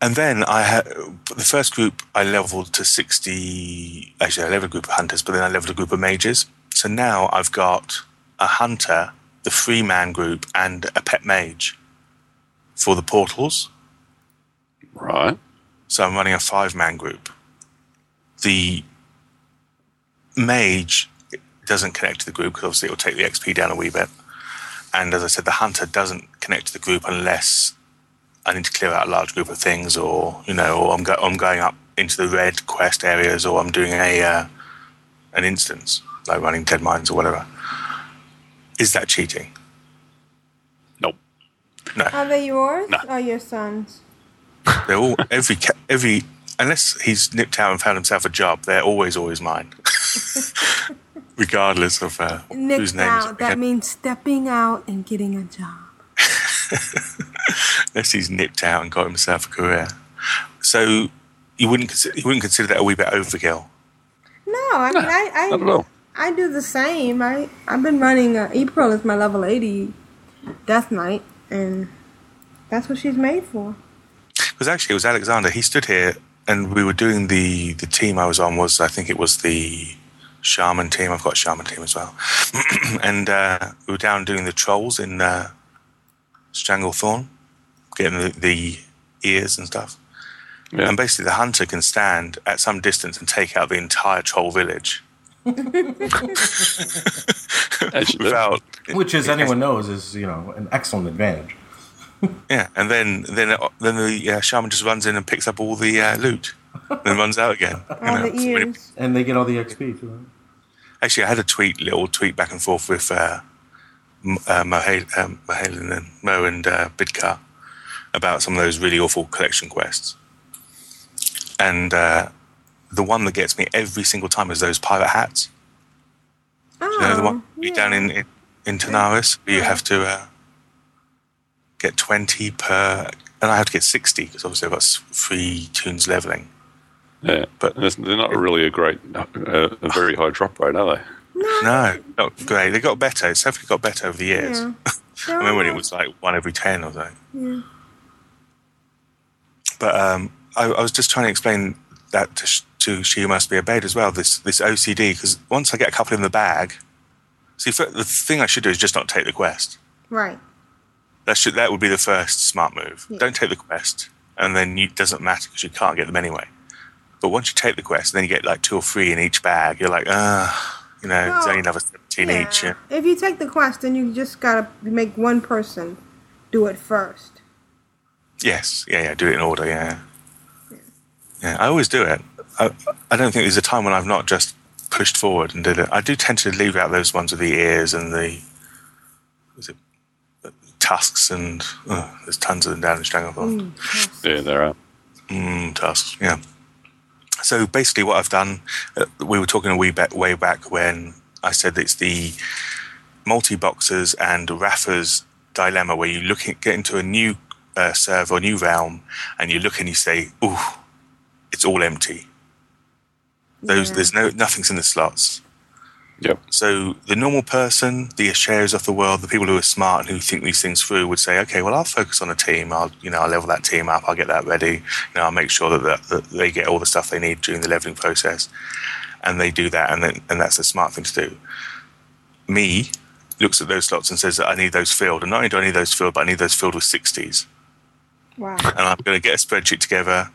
And then I had the first group I leveled to sixty. Actually, I leveled a group of hunters, but then I leveled a group of mages. So now I've got a hunter, the free man group, and a pet mage for the portals. Right. So I'm running a five man group. The mage doesn't connect to the group because obviously it will take the XP down a wee bit. And as I said, the hunter doesn't connect to the group unless I need to clear out a large group of things, or you know, or I'm, go- I'm going up into the red quest areas, or I'm doing a uh, an instance like running Deadmines or whatever. Is that cheating? Nope. No. Are they yours No. or your son's? They're all every every unless he's nipped out and found himself a job, they're always always mine, [laughs] regardless of uh, whose name. out. That means stepping out and getting a job. [laughs] unless he's nipped out and got himself a career. So you wouldn't consider, you wouldn't consider that a wee bit overkill. No, I mean, I, Not at I, all. I do the same. I, I've been running uh, April as my level 80 Death Knight, and that's what she's made for. Because actually, it was Alexander. He stood here, and we were doing the the team I was on was I think it was the shaman team. I've got a shaman team as well, [clears throat] and uh, we were down doing the trolls in uh, Stranglethorn, getting the, the ears and stuff. Yeah. And basically, the hunter can stand at some distance and take out the entire troll village [laughs] As you do. without. Which, as anyone knows, is you know an excellent advantage. [laughs] Yeah, and then then then the uh, shaman just runs in and picks up all the uh, loot, and [laughs] then runs out again. you know. the So when ears. And they get all the XP too. Right? Actually, I had a tweet, little tweet back and forth with uh, uh, Mohale, um, and Mo and uh, Bidkar about some of those really awful collection quests. And uh, the one that gets me every single time is those pirate hats. Oh, You know, the one yeah. down in in, in Tanaris, where you have to uh, get twenty per, and I have to get sixty because obviously I've got three toons leveling. Yeah, but they're they're not really a great, uh, a very high drop rate, are they? No, not great. They got better. It's definitely got better over the years. Yeah. [laughs] I remember when it was like one every ten or something. Yeah. But um, I, I was just trying to explain that to, Sh- to She Who Must Be Obeyed as well. This this OCD because once I get a couple in the bag, see for, the thing I should do is just not take the quest. Right. That should that would be the first smart move. Yeah. Don't take the quest, and then it doesn't matter because you can't get them anyway. But once you take the quest, and then you get like two or three in each bag. You're like, ah, you know, there's Well, only another seventeen Yeah. each. Yeah. If you take the quest, then you just gotta make one person do it first. Yes, yeah, yeah. Do it in order. Yeah, yeah. I always do it. I, I don't think there's a time when I've not just pushed forward and did it. I do tend to leave out those ones with the ears and the was it tusks and oh, there's tons of them down in Stranglethorn. Yeah, there are. Mm, tusks, yeah. So basically, what I've done, uh, we were talking a wee bit way back when I said it's the multi boxers and Raffers dilemma, where you look at, get into a new uh, serve or new realm, and you look and you say, "Ooh, it's all empty." Those Yeah. there's no nothing's in the slots. Yep. So the normal person, the shares of the world, the people who are smart and who think these things through would say, okay, well, I'll focus on a team. I'll, you know, I'll level that team up. I'll get that ready. You know, I'll make sure that, that, that they get all the stuff they need during the leveling process, and they do that, and then and that's a smart thing to do. Me looks at those slots and says that I need those filled, and not only do I need those filled, but I need those filled with sixties. Wow. And I'm going to get a spreadsheet together,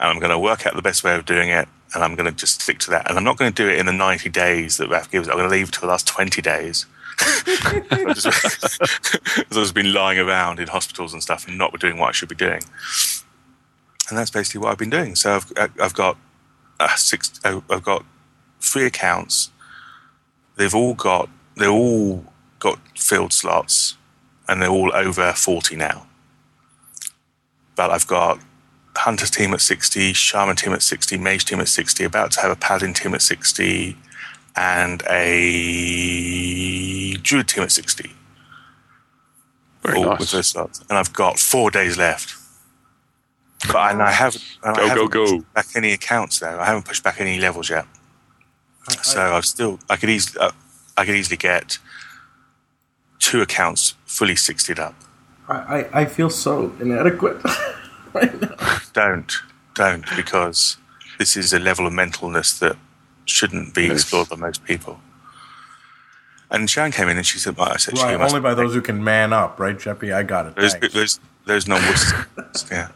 and I'm going to work out the best way of doing it, and I'm going to just stick to that. And I'm not going to do it in the 90 days that RAF gives. I'm going to leave to the last 20 days. [laughs] [laughs] I've just, been lying around in hospitals and stuff and not doing what I should be doing. And that's basically what I've been doing. So I've, I've got uh, six. I've got three accounts. They've all got they're all got filled slots, and they're all over 40 now. But I've got Hunter's team at 60, Shaman team at 60, Mage team at 60, about to have a Paladin team at 60, and a Druid team at 60. Very all nice. with. And I've got four days left. But and I haven't, and Go, go, haven't go. pushed back any accounts though. I haven't pushed back any levels yet. So I've still, I could easily, uh, I could easily get two accounts fully 60'd up. I, I, I feel so inadequate [laughs] right [laughs] now. don't don't because this is a level of mentalness that shouldn't be explored by most people and Sharon came in and she said well, I said Right, must only by those who can man up, right, Jeppy? I got it. There's, Thanks. those those non yeah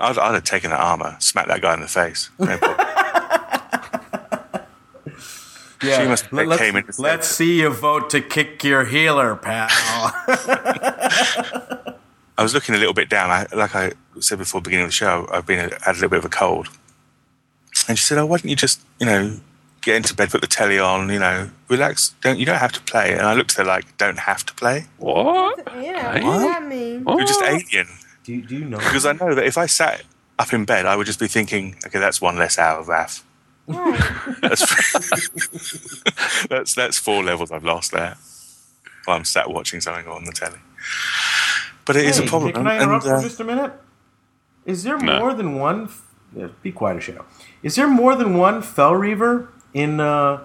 I'd, I'd have taken that armor smacked that guy in the face no [laughs] yeah. she must have Let- let's, came in let's see you vote to kick your healer, pal. [laughs] I was looking a little bit down I, like I said before the beginning of the show I've been had a little bit of a cold and she said oh why don't you just you know get into bed put the telly on you know relax don't you don't have to play and I looked at her like don't have to play What? Yeah, Hey? what does that mean? Oh. You're just alien. do, you, do you know? Because I know that if I sat up in bed, I would just be thinking, okay, that's one less hour of RAF. That's, [laughs] that's that's four levels I've lost there. While I'm sat watching something on the telly. But it is Hey, a problem. Can I and, interrupt uh, for just a minute? Is there No. more than one? f- Yeah, be quiet, a Shadow. Is there more than one Fel Reaver in uh,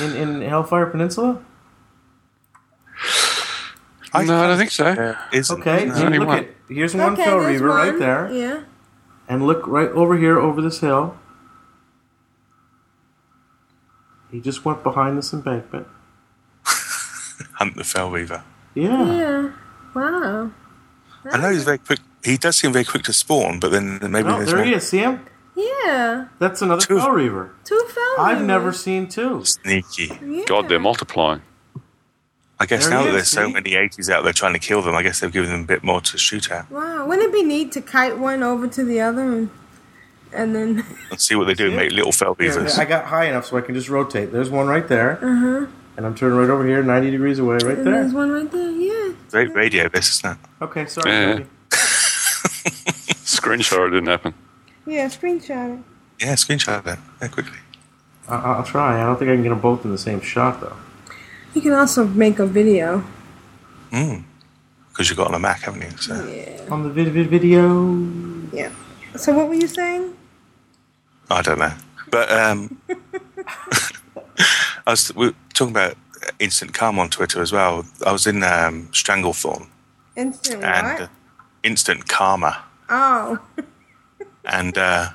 in in Hellfire Peninsula? I- no, I don't think so. there isn't. Okay, No. look one. at here's one okay, Fel there's Reaver right there, Yeah. and look right over here over this hill. He just went behind this embankment. [laughs] Hunt the Fel Reaver. Yeah. Yeah. Wow. I know he's very quick. He does seem very quick to spawn, but then maybe Oh, there's there no he is. See him? Yeah. That's another Two. Fel Reaver. Two fel. I've Reavers. never seen two. sneaky. Yeah. God, they're multiplying. I guess There now he that is, there's so many 80s out there trying to kill them, I guess they've given them a bit more to shoot at Wow. Wouldn't it be neat to kite one over to the other and and then [laughs] and see what they do and make little Fel Yeah, I got high enough so I can just rotate. There's one right there, uh-huh. And I'm turning right over here, 90 degrees away, right And there's one right there. Yeah. Great radio, this isn't it? Okay, sorry. Yeah. [laughs] Screenshot it didn't happen. Yeah. Screenshot it. Yeah, screenshot that. Yeah, quickly. I- I'll try. I don't think I can get them both in the same shot though. You can also make a video. Mm. Because you've got on a Mac, haven't you? So. Yeah. On the vid- vid- video. Yeah. So what were you saying? I don't know. But um, [laughs] [laughs] I was we were talking about Instant Calm on Twitter as well. I was in um, Stranglethorn Instant and what? uh, Instant Karma. oh. [laughs] and uh,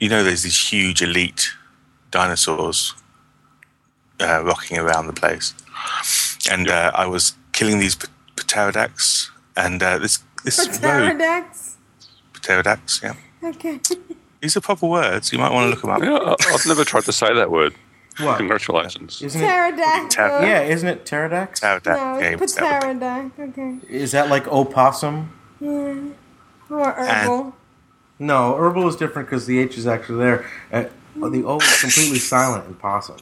you know there's these huge elite dinosaurs uh, rocking around the place and uh, i was killing these p- pterodactyls and uh, this this road Pterodactyls? pterodactyls yeah Okay. [laughs] these are proper words you might want to look them up Yeah, I've never tried to say that word. What? Congratulations. Isn't it? Pterodactyl. Pter- Yeah, isn't it pterodax? pterodact- No, yeah, it's pterodactyl. Okay. Is that like opossum? Yeah. Or herbal. No, herbal is different because the H is actually there. Uh, the O is completely [laughs] silent in possum.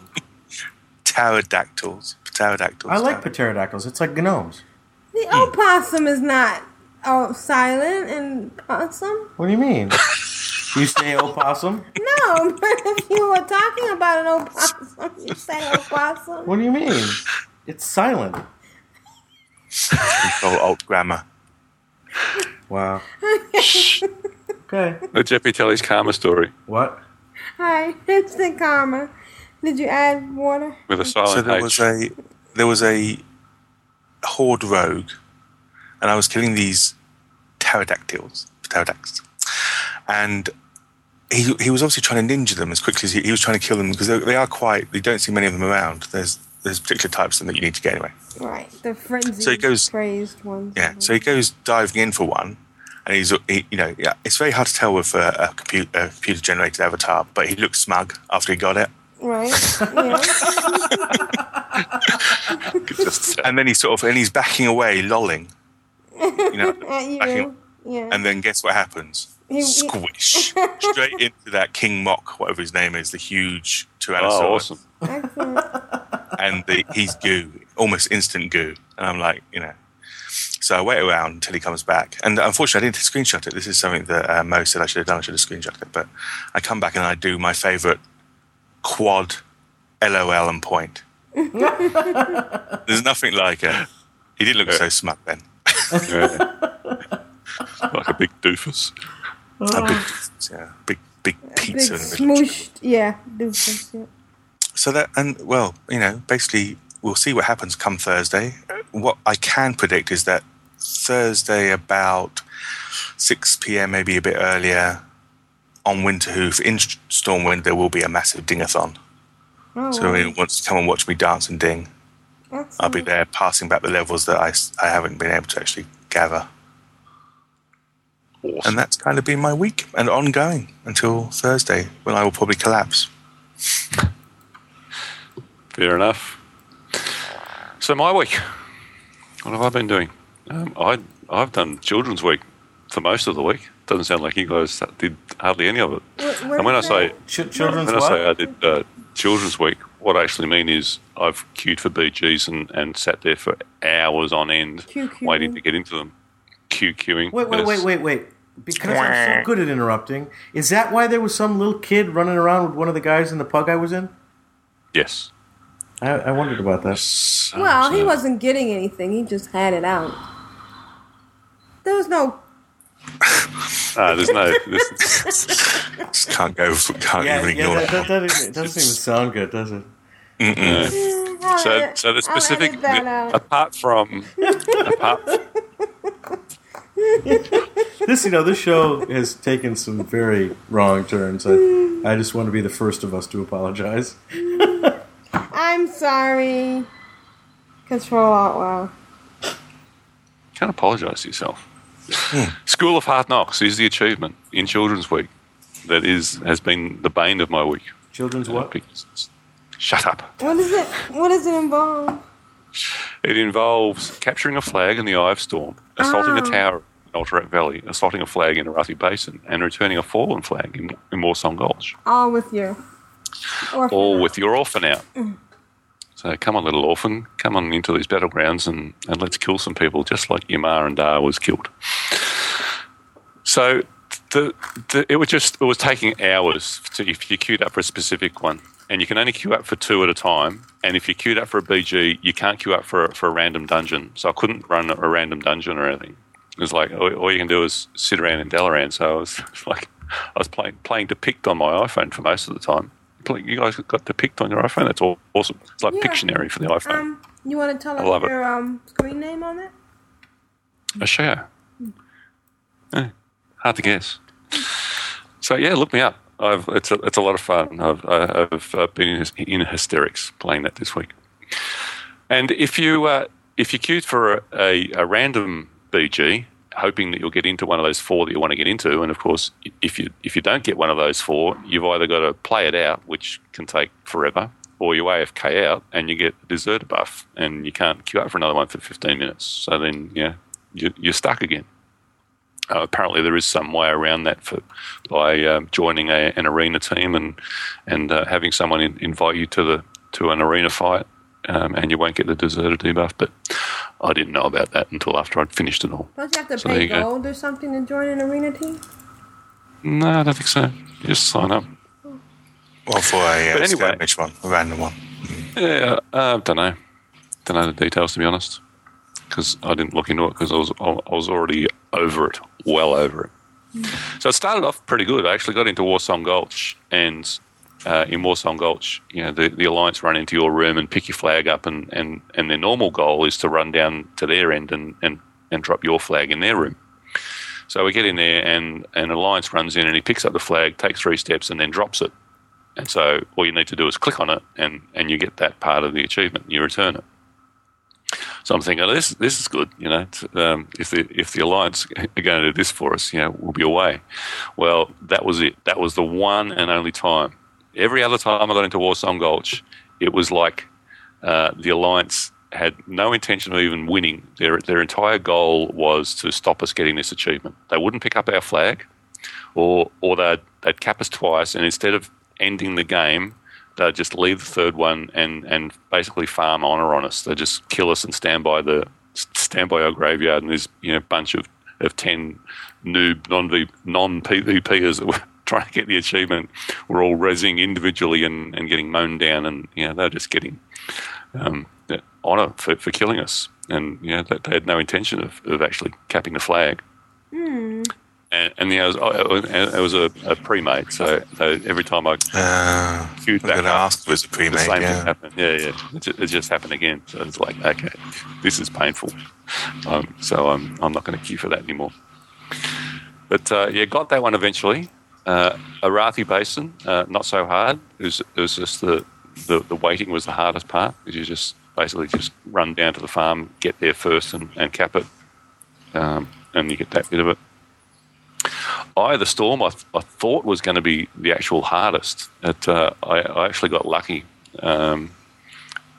pterodactyls pterodactyls I like pterodactyls. pterodactyls. It's like gnomes. The opossum is not oh silent and possum. What do you mean? [laughs] you say opossum? [laughs] No, but if you were talking about an opossum, you say opossum. What do you mean? It's silent. control alt grammar Wow. [laughs] Okay. Let Jeppy tell his karma story What? Hi, instant karma. Did you add water? with a silent so there H. was a there was a horde rogue, and I was killing these pterodactyls, pterodactyls, and he he was obviously trying to ninja them as quickly as he, he was trying to kill them because they, they are quite. You don't see many of them around. There's there's particular types of them that you need to get anyway. Right, the frenzied, So it goes- crazed ones. Yeah. So he goes diving in for one, and he's he, you know yeah, it's very hard to tell with a, a, computer, a computer generated avatar, but he looked smug after he got it. Right. Yeah. [laughs] And then he sort of and he's backing away, lolling. You know, [laughs] At you. backing, Yeah. and then guess what happens? He- he- Squish straight [laughs] into that King Mosh, whatever his name is, the huge Tyrannosaurus, oh, awesome. And the, he's goo, almost instant goo. And I'm like, you know. So I wait around until he comes back, and unfortunately, I didn't screenshot it. This is something that uh, Mo said I should have done. I should have screenshot it, but I come back and I do my favorite quad, LOL and point. [laughs] There's nothing like it. He did look so smug then. Yeah. [laughs] like a big doofus. A big, ah. yeah, big, big Big pizza. middle. smooshed. Yeah. Doofus. Yeah. So that, and well, you know, basically, we'll see what happens come Thursday. What I can predict is that Thursday, about 6 p.m., maybe a bit earlier, on Winterhoof in Stormwind, there will be a massive dingathon. Oh, So wow. anyone wants to come and watch me dance and ding, I'll be there passing back the levels that I, I haven't been able to actually gather. Awesome. And that's kind of been my week and ongoing until Thursday when I will probably collapse. Fair enough. So my week, what have I been doing? Um, I I've done Children's Week for most of the week. Doesn't sound like you guys did hardly any of it. What- what and when I is say? Ch- children's when I say I did uh, Children's Week, what I actually mean is I've queued for BGs and, and sat there for hours on end Queue queuing. waiting to get into them. Queue queuing. Wait, wait, wait, wait, wait. Because I'm so good at interrupting. Is that why there was some little kid running around with one of the guys in the pug I was in? Yes. I, I wondered about that. So- Well, he so- wasn't getting anything. He just had it out. There was no. Ah, there's no. There's, Just [laughs] can't go, can't Yeah, even yeah ignore that, it. that, that, doesn't- it doesn't even sound good, does it? Mm-mm. So, so the specific, edit apart from, [laughs] apart, [laughs] This, you know, this show has taken some very wrong turns. I, I just want to be the first of us to apologize. [laughs] I'm sorry. Control Alt Wow. can't apologise to yourself. [laughs] School of Hard Knocks is the achievement in Children's Week that is has been the bane of my week. Children's Uh, what? Shut up. What is it? What does it involve? It involves capturing a flag in the Eye of Storm, assaulting Ah. a tower Alterac Valley, assaulting a flag in Arathi Basin, and returning a fallen flag in, in Warsong Gulch. All with you. Or all with your orphan out. Mm. So come on, little orphan, come on into these battlegrounds and, and let's kill some people, just like Yamar and Dar was killed. So the, the it was just it was taking hours to, if you queued up for a specific one, and you can only queue up for two at a time. And if you queued up for a BG, you can't queue up for a, for a random dungeon. So I couldn't run a random dungeon or anything. It was like all, all you can do is sit around in Dalaran. So I was [laughs] like I was playing playing Depict on my iPhone for most of the time You guys got depict on your iPhone. That's all awesome. It's like Yeah. Pictionary for the iPhone. Um, you want to tell us your um screen name on it? A show. Eh, hard to guess. So yeah, look me up. I've, it's a, it's a lot of fun. I've, I- I've uh, been in, in hysterics playing that this week. And if you uh, if you queued for a, a, a random BG, hoping that you'll get into one of those four that you want to get into, and of course, if you if you don't get one of those four, you've either got to play it out, which can take forever, or you AFK out and you get a deserter buff, and you can't queue up for another one for 15 minutes. So then, yeah, you, you're stuck again. Uh, apparently, there is some way around that for by um, joining a, an arena team and and uh, having someone in, invite you to the to an arena fight, um, and you won't get the deserter debuff. But I didn't know about that until after I'd finished it all. Don't you have to So pay you go. gold or something to join an arena team? No, I don't think so. You just sign up. Well, for a But uh, anyway- skirmish one, a random one. Yeah, I uh, don't know. Don't know the details to be honest, because I didn't look into it because I was I was already over it, well over it. So it started off pretty good. I actually got into Warsong Gulch, and uh, in Warsong Gulch, you know, the, the Alliance run into your room and pick your flag up, and, and, and their normal goal is to run down to their end and, and, and drop your flag in their room. So we get in there, and an Alliance runs in, and he picks up the flag, takes three steps, and then drops it. And so all you need to do is click on it, and, and you get that part of the achievement. and You return it. So I'm thinking, oh, this this is good. You know, um, if the if the alliance are going to do this for us, you know, we'll be away. Well, that was it. That was the one and only time. Every other time I got into Warsong Gulch, it was like uh, the alliance had no intention of even winning. Their their entire goal was to stop us getting this achievement. They wouldn't pick up our flag, or or they'd they'd cap us twice, and instead of ending the game, they'd just leave the third one and and basically farm honor on us. They would just kill us and stand by the stand by our graveyard, and there's you know bunch of of ten noob non non PvPers that were trying to get the achievement. We're all resing individually and, and getting mown down, and you know they're just getting um, honor for, for killing us, and you know they, they had no intention of, of actually capping the flag. And, and yeah, it was, it was a, a pre-made, so, so every time I Uh, queued I'm back going up, ask if it's a the pre-made. same thing Yeah. happened. Yeah, yeah. It just, it just happened again. So it's like, okay, this is painful. Um, so I'm I'm not going to queue for that anymore. But uh, yeah, got that one eventually. Uh, Arathi Basin, uh, not so hard. It was, it was just the, the the waiting was the hardest part. You just basically just run down to the farm, get there first, and, and cap it, um, and you get that bit of it. Eye of the Storm, I, I thought was going to be the actual hardest. It, uh, I, I actually got lucky. Um,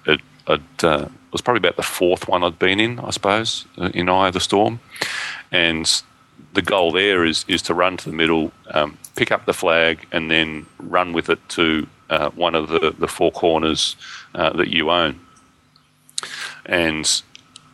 it it uh, was probably about the fourth one I'd been in, I suppose, uh, in Eye of the Storm. And the goal there is, is to run to the middle, um, pick up the flag, and then run with it to uh, one of the, the four corners uh, that you own. And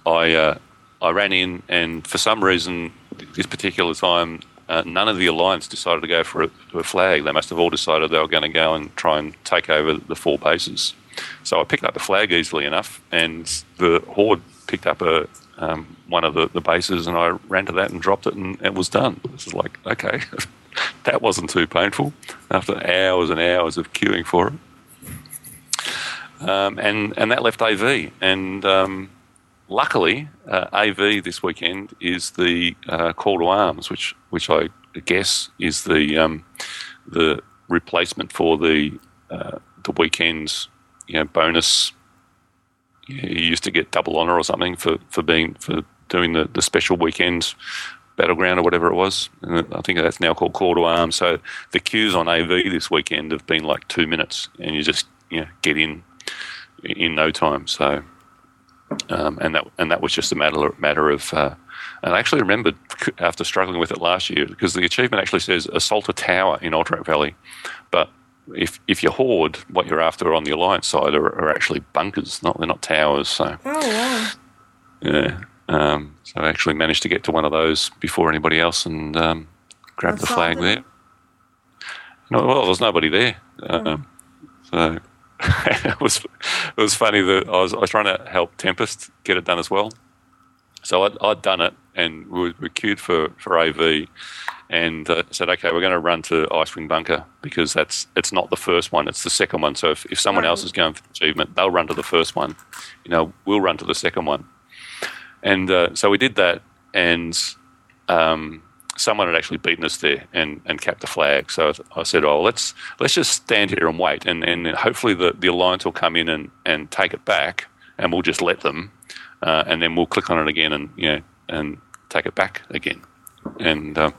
I uh, I ran in, and for some reason, this particular time, uh, none of the alliance decided to go for a, a flag. They must have all decided they were going to go and try and take over the four bases. So I picked up the flag easily enough, and the horde picked up a um, one of the, the bases, and I ran to that and dropped it, and it was done. This is like okay, [laughs] that wasn't too painful after hours and hours of queuing for it. Um, and and that left AV, and um, luckily, uh, AV this weekend is the uh, call to arms, which which I guess is the um, the replacement for the uh, the weekends, you know, bonus. You used to get double honor or something for, for being for doing the, the special weekend battleground or whatever it was. And I think that's now called call to arms. So the queues on AV this weekend have been like two minutes, and you just you know get in in no time. So um, and that and that was just a matter matter of. Uh, and I actually remembered after struggling with it last year because the achievement actually says assault a tower in Alterac Valley, but if if you horde, what you're after on the alliance side are, are actually bunkers, not they're not towers. So Oh wow. yeah, um, so I actually managed to get to one of those before anybody else and um, grab the flag there. No, well, there was nobody there, um, so [laughs] it was it was funny that I was I was trying to help Tempest get it done as well. So I'd, I'd done it, and we were queued for for AV, and uh, said, okay, we're going to run to Icewing Bunker because that's it's not the first one, it's the second one. So if, if someone else is going for achievement, they'll run to the first one. You know, we'll run to the second one. And uh, so we did that, and um, someone had actually beaten us there and, and capped the flag. So I said, "Oh, let's let's just stand here and wait, and, and hopefully the, the alliance will come in and, and take it back, and we'll just let them, uh, and then we'll click on it again and you know and take it back again." And um,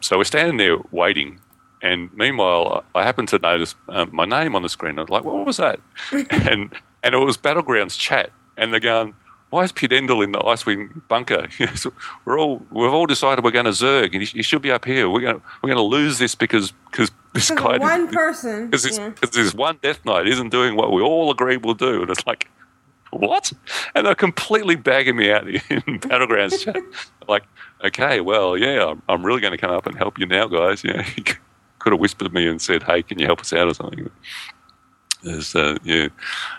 so we're standing there waiting, and meanwhile, I happen to notice um, my name on the screen. I was like, "What was that?" [laughs] and and it was Battlegrounds chat, and they're going why is Pidendal in the Icewing bunker? [laughs] So we're all we've all decided we're going to Zerg, and you, you should be up here. We're going to we're going to lose this because because this guy one [laughs] person. because this, this one Death Knight isn't doing what we all agreed will do, and it's like what? And they're completely bagging me out [laughs] in Battlegrounds chat. [laughs] like, okay, well, yeah, I'm, I'm really going to come up and help you now, guys. Yeah, [laughs] you could have whispered me and said, hey, can you help us out or something? There's, uh, yeah,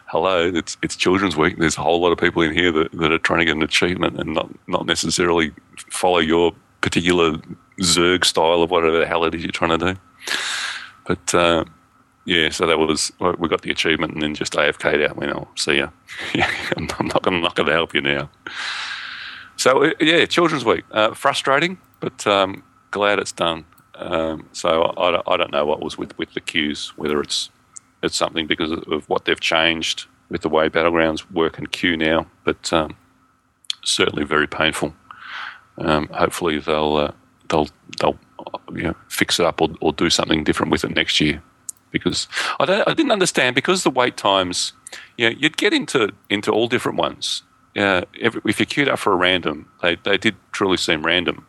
hello, it's it's Children's Week. There's a whole lot of people in here that, that are trying to get an achievement and not, not necessarily follow your particular Zerg style of whatever the hell it is you're trying to do. But uh, yeah, so that was we got the achievement and then just AFK'd out. Went, oh, see ya. [laughs] I'm not going not going to help you now. So uh, yeah, Children's Week, uh, frustrating, but um, glad it's done. Um, so I, don't- I don't know what was with, with the queues, whether it's it's something because of, what they've changed with the way battlegrounds work and queue now, but um, certainly very painful. Um, hopefully they'll uh, they'll they'll you know, fix it up or, or do something different with it next year. Because I, don't, I didn't understand because the wait times, you know, you'd get into into all different ones. Yeah, every, if you queued up for a random, they they did truly seem random.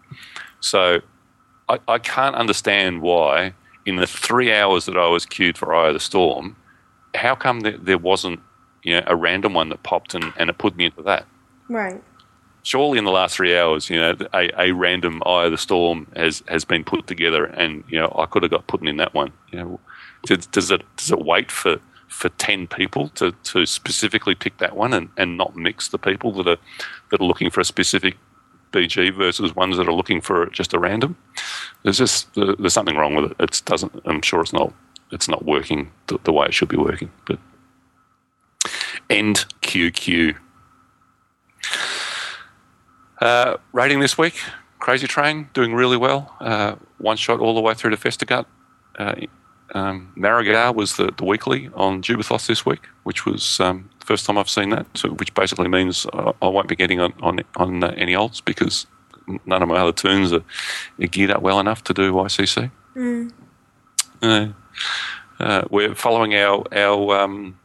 So I, I can't understand why in the three hours that I was queued for Eye of the Storm, how come there, there wasn't you know a random one that popped and, and it put me into that? Right. surely in the last three hours, you know, a, a random eye of the storm has, has been put together, and you know, I could have got put in that one. You know, does, it does it wait for, for ten people to, to specifically pick that one and, and not mix the people that are that are looking for a specific BG versus ones that are looking for just a random? There's just there's something wrong with it. It doesn't. I'm sure it's not it's not working the, the way it should be working. But end QQ. Uh, rating this week, Crazy Train doing really well. Uh, one shot all the way through to Festergut. Uh, um, Marrowgar was the, the weekly on Jubei'Thos this week, which was um, the first time I've seen that. So, which basically means I, I won't be getting on on, on uh, any olds because none of my other toons are, are geared up well enough to do ICC. Mm. Uh, uh, we're following our our um,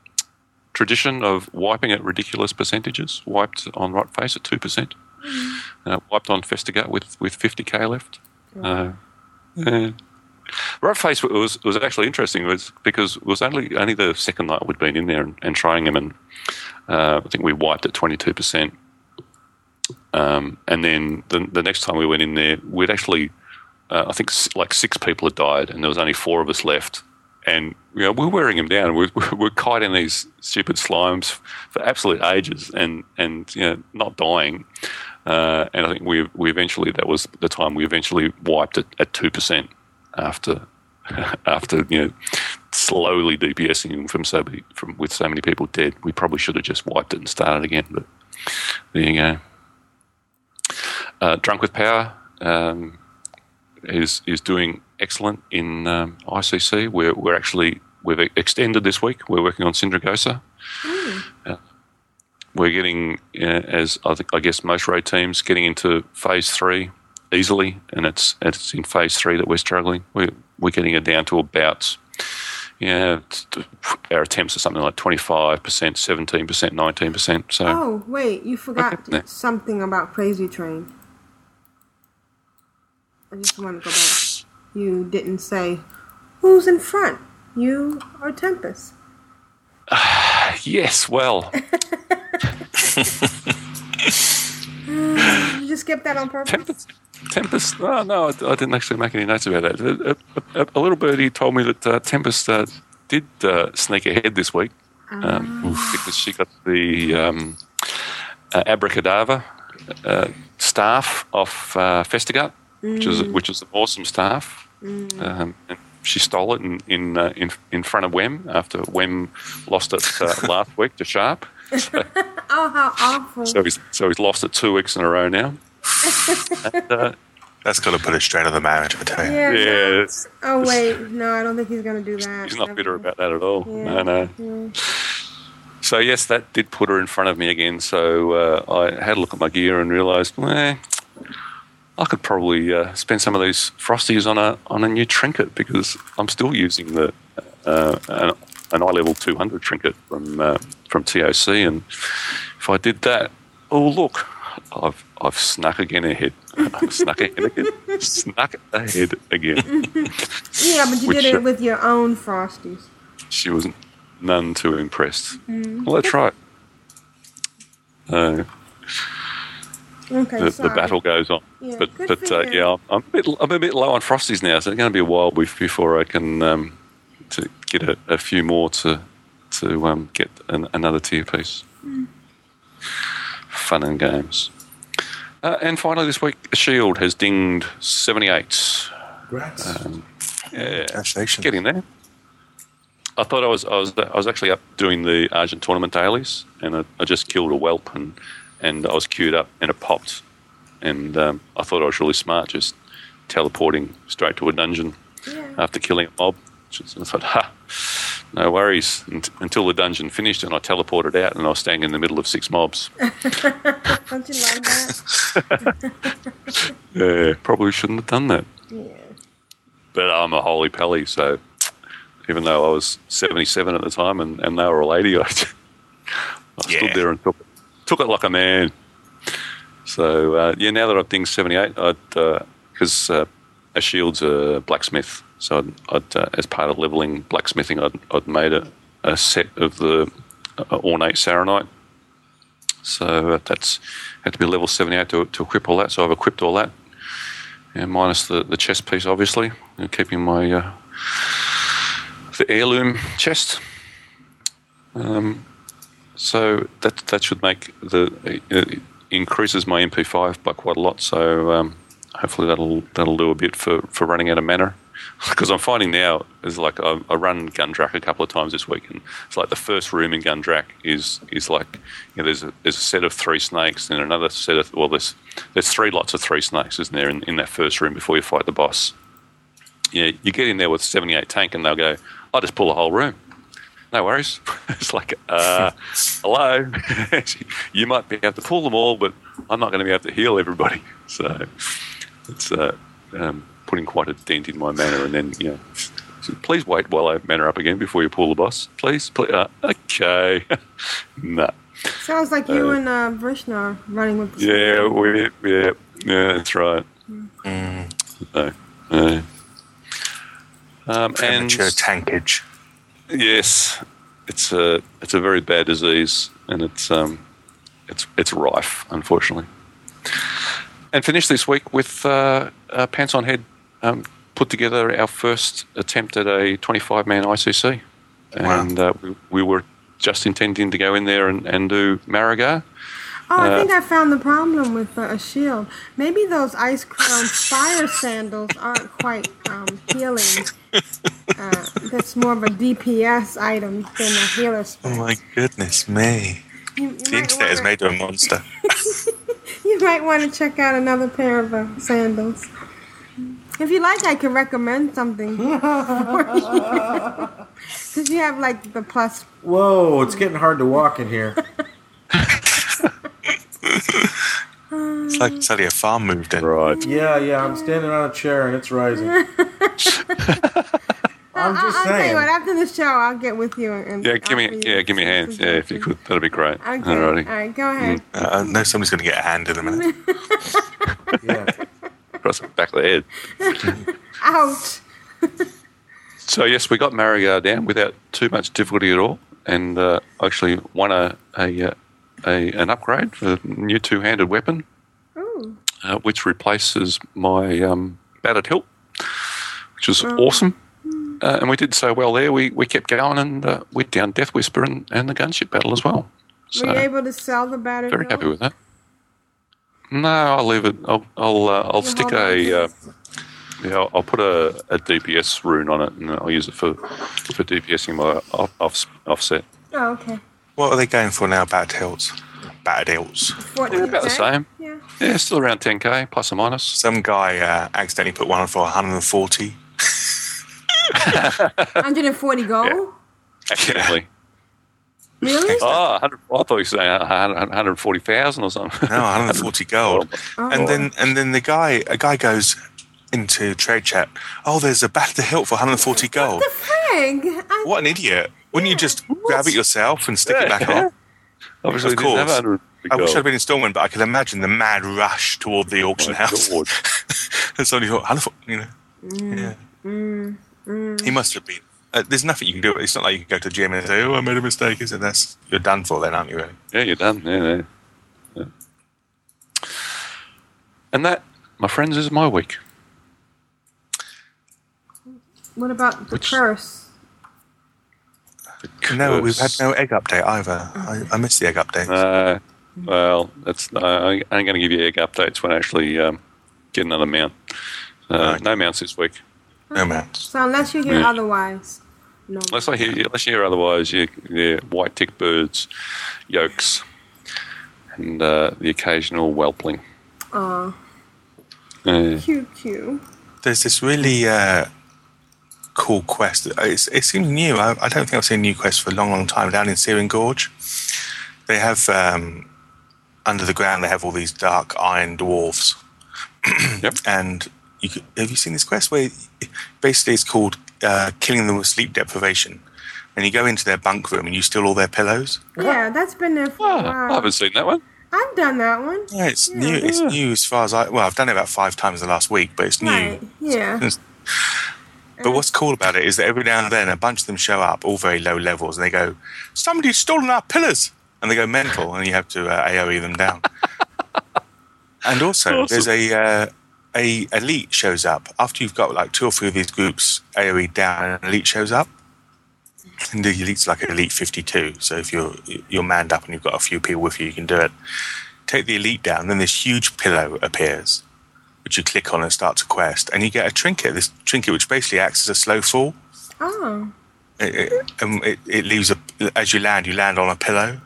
tradition of wiping at ridiculous percentages. Wiped on Rotface at two percent. Uh, wiped on Festergut with with fifty k left. Uh, uh, Face was was actually interesting. Was because it was only only the second night we'd been in there and, and trying them, and uh, I think we wiped at twenty two percent. Um, and then the, the next time we went in there, we'd actually, uh, I think like six people had died, and there was only four of us left. And you know, we're wearing them down. We're, we're kiting these stupid slimes for absolute ages, and and you know, not dying. Uh, and I think we we eventually that was the time we eventually wiped it at two percent after [laughs] after you know slowly DPSing from so many, from with so many people dead. We probably should have just wiped it and started again, but there you go. Uh, Drunk with Power um, is is doing excellent in um, ICC. We're we're actually we've extended this week. We're working on Sindragosa. Uh, we're getting, uh, as I think, I guess most road teams, getting into phase three easily, and it's it's in phase three that we're struggling. We're we're getting it down to about. Yeah, our attempts are something like twenty five percent, seventeen percent, nineteen percent. So Oh, wait, you forgot Okay. something about Crazy Train. I just want to go back. You didn't say who's in front, you or Tempest. [sighs] yes, well, [laughs] [laughs] You just skipped that on purpose. Tempest. Tempest. Oh, no, I, I didn't actually make any notes about that. A, a, a, little birdie told me that uh, Tempest uh, did uh, sneak ahead this week um, because she got the um, uh, abracadabra uh, staff off uh, Festergut, which is Mm. which is an awesome staff. Um, and she stole it in in, uh, in in front of Wem after Wem lost it uh, [laughs] last week to Sharp. [laughs] Oh, how awful. So he's so he's lost it two weeks in a row now. And, uh, That's to put us straight on the marriage, I tell you. yeah. yeah, it's, Oh wait, no, I don't think he's gonna do that. he's not bitter about that at all. Yeah. No, no. So yes, that did put her in front of me again. So uh, I had a look at my gear and realised, eh, I could probably uh, spend some of these frosties on a on a new trinket because I'm still using the uh, an, an eye level 200 trinket from uh, from TOC, and if I did that, oh look, I've I've snuck again ahead, [laughs] snuck ahead again, snuck ahead again. [laughs] Yeah, but you Which, did uh, it with your own frosties. she was none too impressed. Mm. Well, that's right. Uh, Okay, the, the battle goes on. Yeah, but but uh, yeah, I'm a bit I'm a bit low on frosties now, so it's going to be a while before I can um, to get a, a few more to to um, get an, another tier piece. Hmm. Fun and games. Uh, and finally, this week, Shield has dinged 78. Congrats. Um, yeah, Congratulations. getting there. I thought I was I was I was actually up doing the Argent tournament dailies, and I, I just killed a whelp, and and I was queued up, and it popped, and um, I thought I was really smart, just teleporting straight to a dungeon after killing a mob. Just, I thought, ha, no worries, until the dungeon finished, and I teleported out, and I was standing in the middle of six mobs. [laughs] Don't you love that? [laughs] Yeah, probably shouldn't have done that. yeah. But I'm a holy pelly, so even though I was 77 at the time and, and they were a lady, [laughs] I, I stood there and took it, took it like a man. So, uh, yeah, now that I've dinged 78, because uh, a shield's a blacksmith, so I'd, I'd uh, as part of leveling blacksmithing, I'd, I'd made a, a set of the uh, ornate saronite. So uh, that's had to be level 78 to, to equip all that. So I've equipped all that. Yeah, minus the, the chest piece, obviously, and keeping my uh, the heirloom chest. Um, so that that should make the increases my MP5 by quite a lot. So um, hopefully that'll that'll do a bit for, for running out of mana. [laughs] Because I'm finding now is like I, I run Gundrak a couple of times this week, and it's like the first room in Gundrak is is like you know there's a there's a set of three snakes and another set of well there's there's three lots of three snakes isn't there in, in that first room before you fight the boss. Yeah, you get in there with 78 tank and they'll go, I'll just pull the whole room. No worries. [laughs] it's like, uh, [laughs] hello. you might be able to pull them all, but I'm not going to be able to heal everybody. So it's uh, um, putting quite a dent in my manner. And then, you know, please wait while I mana up again before you pull the boss. Please, please. Uh, okay. [laughs] nah. Sounds like you Uh, and uh, Vrishna are running with the Yeah, we, yeah, yeah, that's right. So, uh, um, and Premature tankage. yes, it's a it's a very bad disease, and it's um, it's it's rife, unfortunately. And finished this week with uh, uh, Pants on Head um, put together our first attempt at a 25 man ICC, and uh, we, we were just intending to go in there and, and do Marigar. Oh, I Uh, think I found the problem with uh, a shield. Maybe those ice crown fire sandals aren't quite um, healing. Uh, that's more of a DPS item than a healer Oh my goodness me. You, you The might internet has wanna- made her a monster. [laughs] You might want to check out another pair of uh, sandals. If you like, I can recommend something [laughs] for you. [laughs] Because you have like the plus. Whoa, it's getting hard to walk in here. It's like suddenly a farm moved in. Right. Yeah, yeah, I'm standing on a chair and it's rising. I'm just I'll tell you saying. what. After the show, I'll get with you and. Yeah, give me you yeah, give me a hand. Yeah, if you could, that'd be great. Okay. Alrighty. All right. Go ahead. Uh, I know somebody's going to get a hand in a minute. [laughs] Yeah. Across the back of the head. [laughs] Ouch. So yes, we got Marrowgar down without too much difficulty at all, and uh, actually won a, a, uh, a an upgrade for a new two-handed weapon, uh, which replaces my um, battered hilt, which is Oh. awesome. Uh, and we did so well there. We we kept going, and uh, we down Deathwhisper and, and the gunship battle as well. So Were you able to sell the battery? very happy with that. No, I'll leave it. I'll I'll, uh, I'll stick a. Uh, yeah, I'll, I'll put a, a DPS rune on it, and I'll use it for for DPSing my off, off, offset. Oh, okay. What are they going for now? Bad hills. Bad hills. Fortnite, Yeah, about the same. Yeah. Yeah, still around 10k plus or minus. Some guy uh, accidentally put one for 140. [laughs] 140 gold? Accidentally. Really? Oh, I thought you were saying 140,000 or something. No, 140 gold. Oh. And then and then the guy a guy goes into trade chat. Oh, there's a bad to hilt for 140 gold. The frig? I, What an idiot! Wouldn't you just grab it yourself and stick it back on? Obviously, Of course. 100 I wish. I'd been in Stormwind, but I could imagine the mad rush toward the oh, auction my house. God. [laughs] and somebody thought, 140, you know. Mm. yeah. Mm. He must have been. Uh, there's nothing you can do. It's not like you can go to the gym and say, "Oh, I made a mistake." Is it? That's you're done for then, aren't you? Really? Yeah, you're done. Yeah, yeah. yeah. And that, my friends, is my week. what about the curse? No, we've had no egg update either. I, I missed the egg update. Uh, well, that's uh, I ain't going to give you egg updates when I actually um, get another mount. Uh, Right. No mounts this week. No man. So unless you hear Yeah. otherwise, no. Unless I hear, unless you hear otherwise, you, yeah, white tick birds, yolks, and uh, the occasional whelpling. Aw, Uh, cute, cute. There's this really uh, cool quest. It's, it seems new. I, I don't think I've seen a new quest for a long, long time. Down in Searing Gorge, they have um, under the ground. They have all these dark iron dwarves. Yep. [clears throat] And you could, have you seen this quest where basically it's called uh, killing them with sleep deprivation? And you go into their bunk room and you steal all their pillows. Yeah, that's been there for a oh, I haven't seen that one. I've done that one. Yeah, it's new. It's new as far as I. Well, I've done it about five times the last week, but it's new. Right. Yeah. [laughs] But what's cool about it is that every now and then a bunch of them show up, all very low levels, and they go, "Somebody's stolen our pillars," and they go mental, and you have to uh, AOE them down. [laughs] and also, there's a uh, a elite shows up after you've got like two or three of these groups AOE down, and an elite shows up. And the elite's like an elite 52. So if you're you're manned up and you've got a few people with you, you can do it. Take the elite down, then this huge pillow appears, which you click on and starts a quest, and you get a trinket. This trinket, which basically acts as a slow fall. Oh. It, it, um, it, it leaves a as you land, you land on a pillow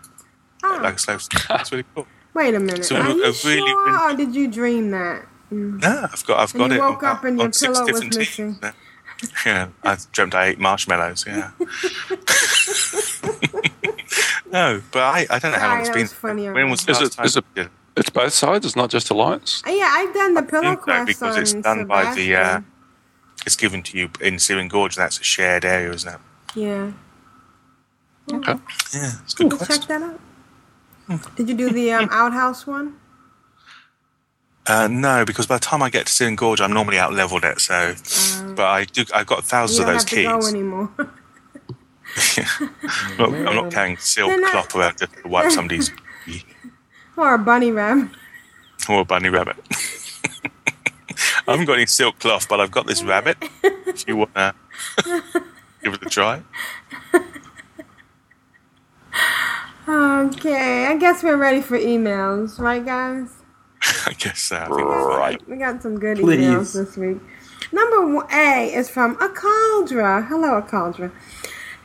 Oh. like a slow. That's really cool. Wait a minute. So Are a you really, sure, really- or did you dream that? Yeah, I've got I've And got you it. woke on, up and your pillow was different missing. teams. Yeah, I dreamt I ate marshmallows. Yeah. [laughs] no, but I, I don't know how long Sorry, it's that been. was funny When was the Is last it- time? is it- Yeah. It's both sides. It's not just Alliance. Uh, yeah, I've done the pillow No, quest because on it's done by the. Uh, it's given to you in Searing Gorge, that's a shared area, isn't it? Yeah. Okay. Yeah, it's a good Check quest. that out. Did you do the um, [laughs] outhouse one? Uh, no, because by the time I get to Searing Gorge, I'm normally out leveled it. So, but I do. I've got You thousands don't of those have to go keys. anymore. [laughs] I'm not, I'm not carrying silk They're not- cloth around just to wipe somebody's [laughs] or a bunny rabbit. or a bunny rabbit. [laughs] I haven't got any silk cloth, but I've got this rabbit. If you wanna give it a try, Okay, I guess we're ready for emails, right, guys? [laughs] I guess uh, I think Right. We got some good Please. emails this week. Number one- A is from Akaldra. Hello, Akaldra.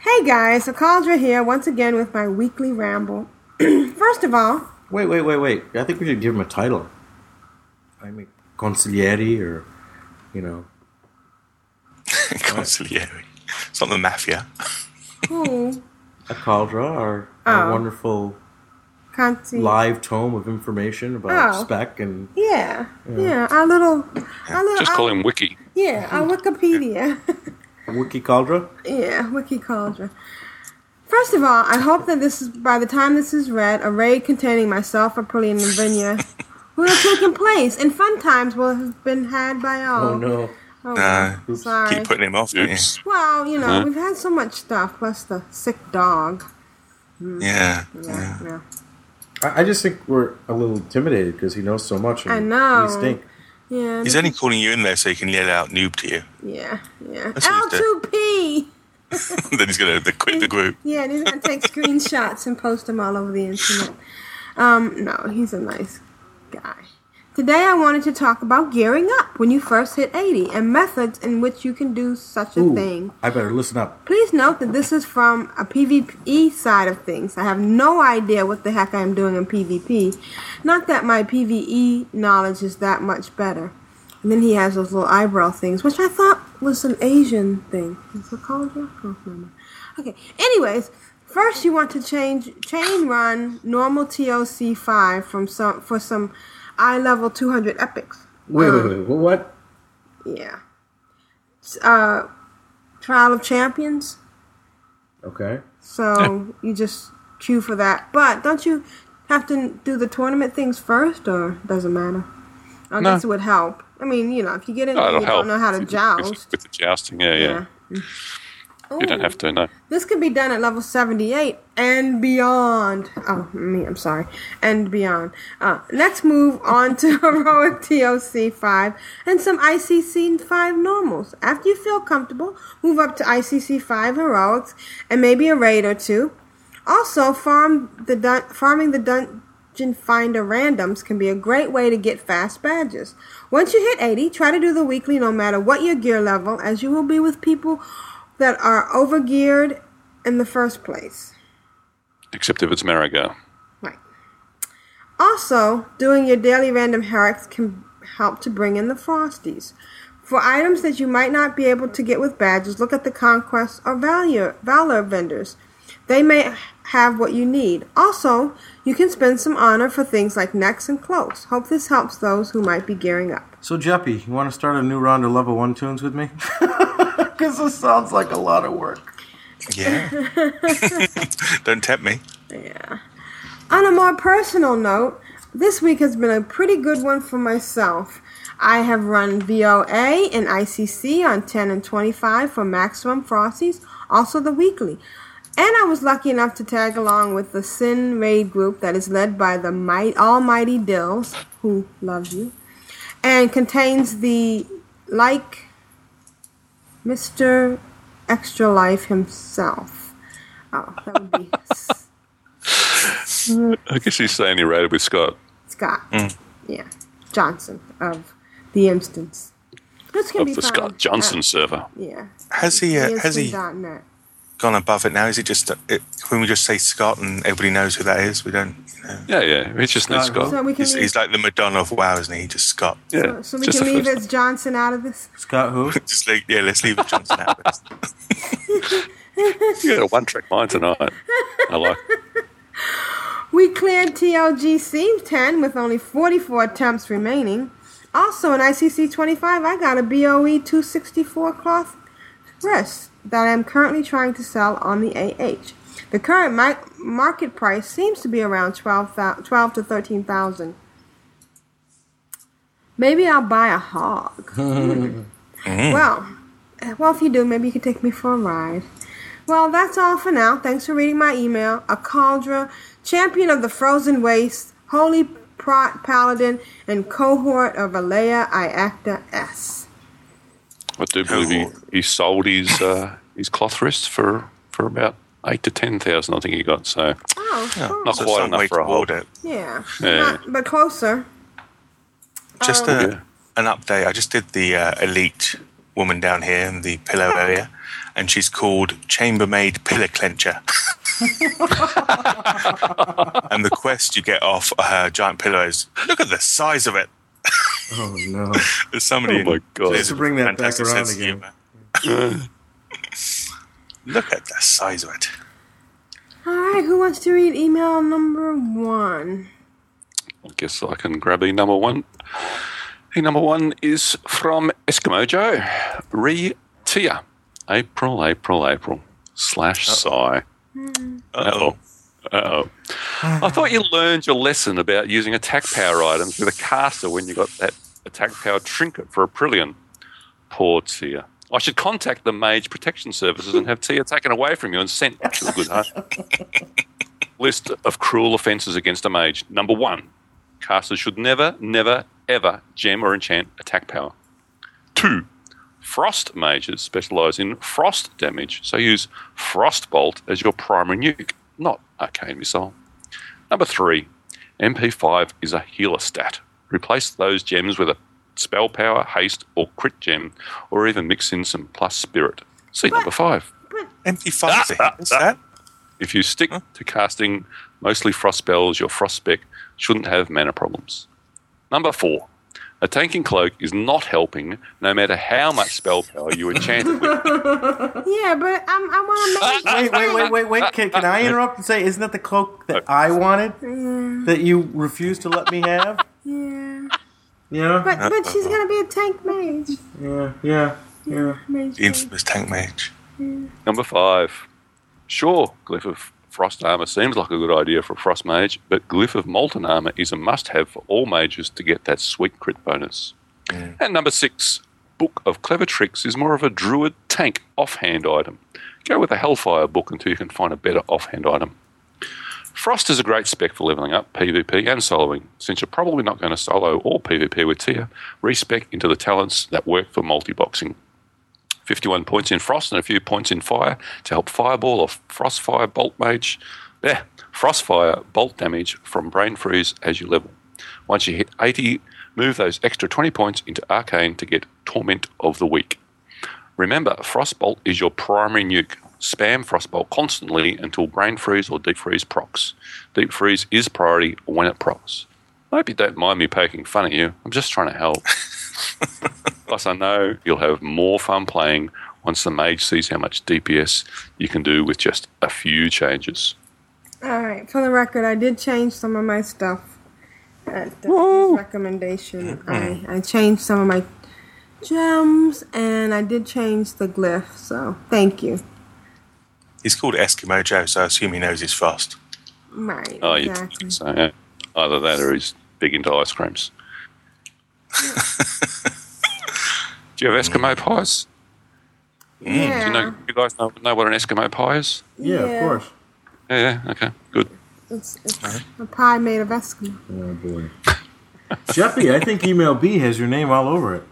Hey guys, Akaldra here once again with my weekly ramble. [clears throat] First of all, Wait, wait, wait, wait. I think we should give him a title. I mean, consigliere or, you know. [laughs] consigliere. It's not the mafia. who? A cauldra, our, our Oh. wonderful Conti. live tome of information about Oh. spec and Yeah, yeah, our little, our little, Just call our- him Wiki. yeah, our Wikipedia. [laughs] Wiki Cauldra. Yeah, Wiki Cauldron. First of all, I hope that this is by the time this is read, a raid containing myself, Aprillian, and Vinya [laughs] will have taken place, and fun times will have been had by oh, all. Oh no. Oh, No, well, sorry. keep putting him off. you? Oops. Well, you know, Huh? we've had so much stuff, plus the sick dog. Hmm. Yeah, Yeah, yeah. yeah. I, I just think we're a little intimidated because he knows so much. And I know. We stink. Yeah, He's only calling you in there so he can yell out noob to you. yeah, yeah. That's what he's L2P! [laughs] then he's going to quit the group. Yeah, and he's gonna take screenshots and post them all over the internet. Um, no, he's a nice guy. Today I wanted to talk about gearing up when you first hit 80 and methods in which you can do such a Ooh, thing. I better listen up. Please note that this is from a PvE side of things. I have no idea what the heck I'm doing in PvP. Not that my PvE knowledge is that much better. And then he has those little eyebrow things, which I thought was an Asian thing. Is it called. Okay. Anyways, first you want to change chain run normal TOC five from some for some eye level two hundred epics. Wait, Um, wait, wait. What? Yeah. Uh, Trial of Champions. Okay. So [laughs] you just queue for that. But don't you have to do the tournament things first, or doesn't matter? I No. guess it would help. I mean, you know, if you get in there you help don't know how to with- joust. with the jousting. Yeah, yeah. You don't have to. No. This can be done at level 78 and beyond. Oh, me, I'm sorry. And beyond. Uh, let's move on to [laughs] Heroic TOC 5 and some ICC 5 normals. After you feel comfortable, move up to ICC 5 Heroics and maybe a raid or two. Also, farm the dun- farming the dungeon finder randoms can be a great way to get fast badges. Once you hit 80, try to do the weekly no matter what your gear level, as you will be with people that are overgeared in the first place. Except if it's Marrowgar. Right. Also, doing your daily random heroics can help to bring in the frosties. For items that you might not be able to get with badges, look at the conquest or valor, valor vendors. They may have what you need. Also, you can spend some honor for things like necks and cloaks. Hope this helps those who might be gearing up. So, Jeppy, you want to start a new round of level one toons with me? [laughs] Because this sounds like a lot of work. Yeah. [laughs] Don't tempt me. Yeah. On a more personal note, this week has been a pretty good one for myself. I have run VOA and ICC on 10 and 25 for maximum frosties, also the weekly. And I was lucky enough to tag along with the Sin Raid group that is led by the might, almighty Dills, who loves you, and contains the like Mr. Extra Life himself. Oh, that would be [laughs] I guess he's saying he raided with Scott. Scott. Mm. Yeah. Johnson of The Instance. This can Of be the found Scott Johnson at- server. Yeah. Has he? Uh, has he TheInstant.net. gone above it now? Is it just uh, it, when we just say Scott and everybody knows who that is? We don't. You know. Yeah, yeah. It's just needs Scott. So we can he's, leave- he's like the Madonna of WoW, isn't he? Just Scott. Yeah. So we just can leave first- as Johnson out of this. Scott who? [laughs] just like yeah, let's leave it Johnson out. of it. You got a one track mind tonight. I like We cleared TOGC 10 with only 44 attempts remaining. Also in ICC 25, I got a BOE 264 cloth dress that I'm currently trying to sell on the AH. The current market price seems to be around 12, 12 to 13,000. Maybe I'll buy a hog. [laughs] [laughs] Well, well, if you do, maybe you can take me for a ride. Well, that's all for now. Thanks for reading my email. A Cauldra, champion of the frozen waste, holy paladin, and cohort of Alea Iacta Est. I do believe he, he sold his uh, his cloth wrists for for about eight to ten thousand. I think he got so Oh, cool. not So quite enough for a whole. toward it. yeah, Yeah. Not- but closer. Just Um, a, Yeah. an update. I just did the uh, elite woman down here in the pillow area, and she's called Chambermaid Pillaclencher. [laughs] and the quest you get off her giant pillows. Look at the size of it. [laughs] Oh no! [laughs] There's somebody. Oh my God. there's To bring that back around again. [laughs] Look at the size of it. All right, who wants to read email number one? I guess I can grab e number one. E number one is from Eskimo Joe. Re Tia. April, April, April. Slash sigh. Uh oh. Uh oh. I thought you learned your lesson about using attack power items with a caster when you got that attack power trinket for Aprillian. Poor Tia. I should contact the Mage Protection Services and have Tia taken away from you and sent to the [laughs] good heart. List of cruel offences against a mage. Number one, casters should never, never, ever gem or enchant attack power. Two, frost mages specialise in frost damage, so use Frost Bolt as your primary nuke, not Arcane Missile. Number three, MP5 is a healer stat. Replace those gems with a spell power, haste, or crit gem, or even mix in some plus spirit. See number five. Empty fancy. What's that? If you stick to casting mostly frost spells, your frost spec shouldn't have mana problems. Number four. A tanking cloak is not helping no matter how much spell power you enchant it with. [laughs] Yeah, but I'm, I want to make. Wait, wait, wait, wait, wait. Can, can I interrupt and say, isn't that the cloak that I wanted that you refused to let me have? Yeah. Yeah. But but she's gonna be a tank mage. Yeah, yeah, yeah. Mage. Infamous tank mage. Number five. Sure, Glyph of Frost Armor seems like a good idea for a Frost Mage, but Glyph of Molten Armor is a must have for all mages to get that sweet crit bonus. And number six. Book of Clever Tricks is more of a druid tank offhand item. Go with a Hellfire book until you can find a better offhand item. Frost is a great spec for leveling up PvP and soloing. Since you're probably not going to solo or PvP with Tia, respec into the talents that work for multi-boxing. 51 points in Frost and a few points in Fire to help Fireball or Frostfire Bolt Mage. Yeah, Frostfire Bolt damage from Brain Freeze as you level. Once you hit 80, move those extra 20 points into Arcane to get Torment of the Weak. Remember, Frostbolt is your primary nuke. Spam Frostbolt constantly until Brain Freeze or Deep Freeze procs. Deep Freeze is priority when it procs. I hope you don't mind me poking fun at you. I'm just trying to help. [laughs] Plus, I know you'll have more fun playing once the mage sees how much DPS you can do with just a few changes. All right. For the record, I did change some of my stuff. At the recommendation, I I changed some of my gems, and I did change the glyph. So thank you. He's called Eskimo Joe, so I assume he knows he's fast. Right. Oh, you exactly. so yeah. either that or he's big into ice creams. [laughs] Do you have Eskimo mm. pies? Do Yeah. you know you guys know, know what an Eskimo pie is? Yeah, of Yeah. course. Yeah, yeah, okay, good. It's, it's a pie made of Eskimo. Oh boy. [laughs] Jeppy, I think email B has your name all over it.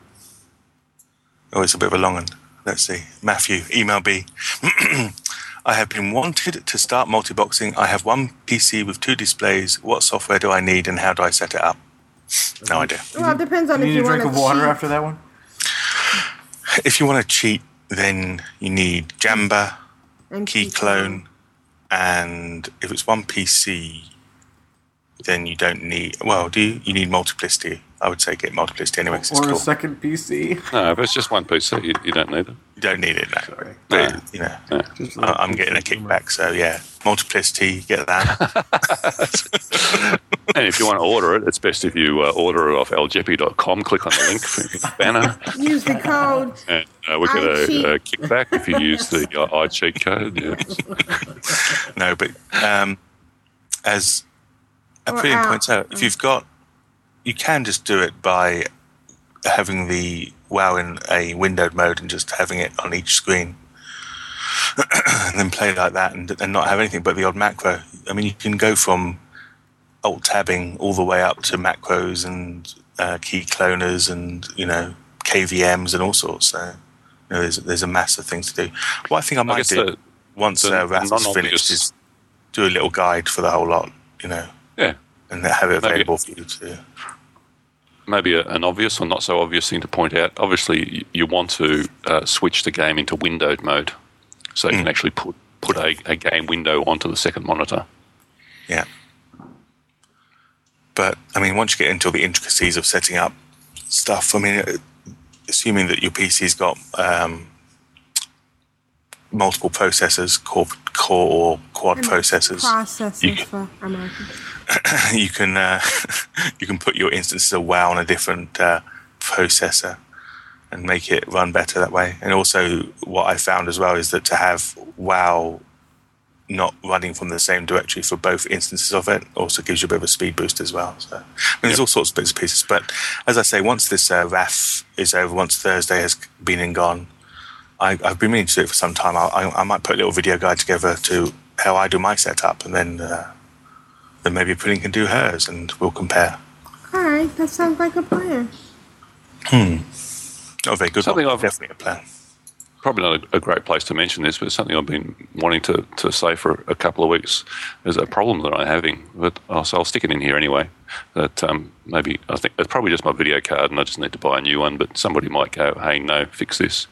Oh, it's a bit of a long one. Let's see. Matthew, email B. [clears throat] I have been wanted to start multiboxing. I have one PC with two displays. What software do I need and how do I set it up? No idea. Well, it depends on You if need you a want drink to of water cheat. after that one? If you want to cheat, then you need Jamba, and Key. Clone, and if it's one PC, then you don't need. Well, do you? You need Multiplicity. I would say get Multiplicity anyway. 'cause it's Or a second PC? No, if it's just one PC, you, you don't need it. You don't need it. No. Sorry. But, you know, Yeah. Just a I- little I'm getting a kickback. So yeah, Multiplicity, get that. [laughs] And if you want to order it, it's best if you uh, order it off eljeppy.com. Click on the link for the banner, Use the code. [laughs] and uh, we get I cheat. a, a kickback if you use the uh, I cheat code. Yeah. [laughs] no, but um, as Or Aprillian out. points out, if you've got, you can just do it by having the WoW in a windowed mode and just having it on each screen, and [clears throat] then play like that and, and not have anything but the odd macro. I mean, you can go from alt tabbing all the way up to macros and uh, key cloners and you know KVMs and all sorts. So you know, there's there's a mass of things to do. What I think I might guess do the- once the uh, Rath's non-obvious- finished is do a little guide for the whole lot. You know, yeah. and have it Maybe- available for you to. maybe a, an obvious or not so obvious thing to point out. Obviously, you want to uh, switch the game into windowed mode, so you can actually put put a, a game window onto the second monitor. Yeah. But I mean, once you get into the intricacies of setting up stuff, I mean, uh, assuming that your PC's got um, multiple processors, core, core or quad processors, Processors You- for Americans. [clears throat] you can uh, [laughs] you can put your instances of WoW on a different uh, processor and make it run better that way. And also, what I found as well is that to have WoW not running from the same directory for both instances of it also gives you a bit of a speed boost as well. So I mean, there's all sorts of bits and pieces. But as I say, once this uh, RAF is over, once Thursday has been and gone, I, I've been meaning to do it for some time. I, I, I might put a little video guide together to how I do my setup, and then uh, then maybe Pudding can do hers, and we'll compare. All right, that sounds like a plan. Not a very good Something one, I've- definitely a plan. probably not a, a great place to mention this, but it's something I've been wanting to, to say for a couple of weeks. is a problem that I'm having, but I'll, so I'll stick it in here anyway. That um, maybe I think it's probably just my video card, and I just need to buy a new one. But somebody might go, "Hey, no, fix this,"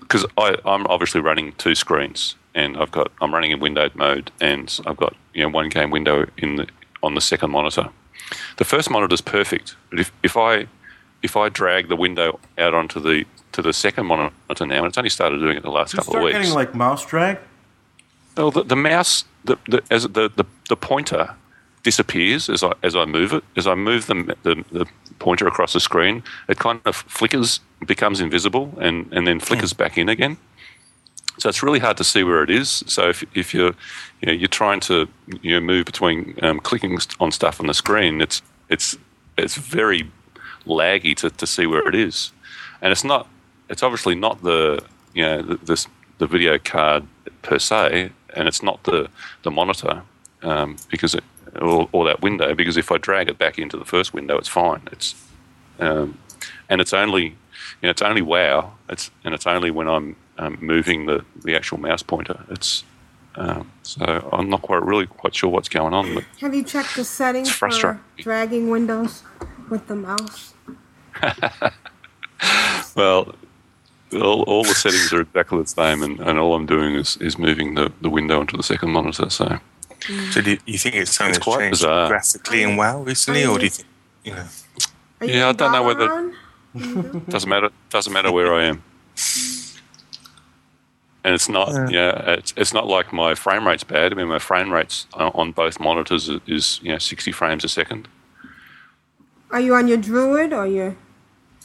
because I'm obviously running two screens, and I've got I'm running in windowed mode, and I've got you know one game window in the on the second monitor. The first monitor is perfect, but if, if I if I drag the window out onto the to the second monitor now, and it's only started doing it the last couple of weeks. getting like mouse drag. Well, the, the mouse, the, the, as the, the, the pointer disappears as I as I move it. As I move the, the, the pointer across the screen, it kind of flickers, becomes invisible, and, and then flickers hmm. back in again. So it's really hard to see where it is. So if, if you're you know you're trying to you know move between um, clicking on stuff on the screen, it's it's it's very laggy to, to see where it is, and it's not. It's obviously not the you know the, this the video card per se, and it's not the the monitor um, because it, or, or that window because if I drag it back into the first window, it's fine. It's um, and it's only you know it's only wow. It's and it's only when I'm um, moving the, the actual mouse pointer. It's um, so I'm not quite really quite sure what's going on. But Have you checked the settings for dragging windows with the mouse? [laughs] well, all, all the settings are exactly the same, and, and all I'm doing is, is moving the, the window onto the second monitor. So So do you think it's something It's that's quite changed bizarre. graphically in WoW recently, or do you think you know? You Yeah, I don't know whether- Dalaran? [laughs] doesn't matter doesn't matter where I am. [laughs] And it's not, yeah, it's, it's not like my frame rate's bad. I mean, my frame rates uh, on both monitors is, is you know 60 frames a second. Are you on your druid or your?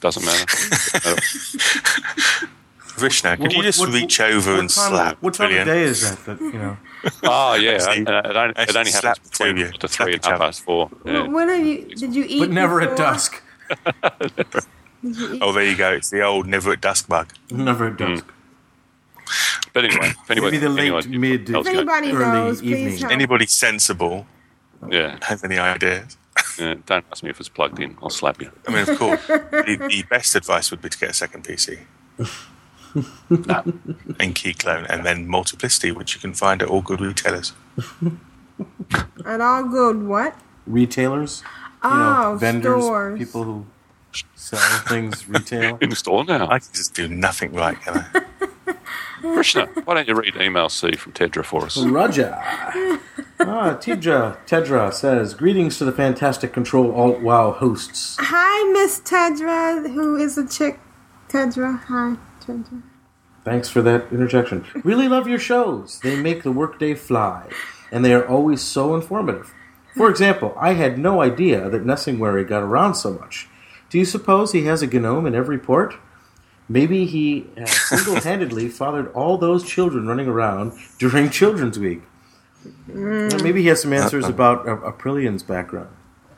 Doesn't matter. [laughs] Uh, Vishnu, could What- you just what- reach over what and time, slap? What time Brilliant. of day is that? That you know. oh yeah, Actually- it only, it only happens the two between you. to three and half past four. Yeah. What have you? Did you eat? But never at dusk. [laughs] Did? Oh, there you go. It's the old never at dusk bug. Never at dusk. But anyway, if anybody, Maybe the late anyone mid- If go- anybody Early knows, evening. please help. Anybody sensible yeah, has any ideas? yeah, don't ask me if it's plugged in. I'll slap you. I mean, of course, [laughs] the, the best advice would be to get a second PC. and key clone, and then multiplicity, which you can find at all good retailers. [laughs] At all good. What? Retailers. You know, Oh, vendors, stores. people who sell things retail. [laughs] In store now. I can just do nothing right, can I? Vrishna, why don't you read email C from Tedra for us? Raja. Ah, Tedra, Tedra says, Greetings to the fantastic Control Alt WoW hosts. Hi, Miss Tedra, who is a chick. Tedra, hi, Tedra. Thanks for that interjection. Really love your shows. They make the workday fly, and they are always so informative. For example, I had no idea that Nesingwary got around so much. Do you suppose he has a gnome in every port? Maybe he uh, [laughs] single-handedly fathered all those children running around during Children's Week. Or maybe he has some answers about uh, Aprillian's background.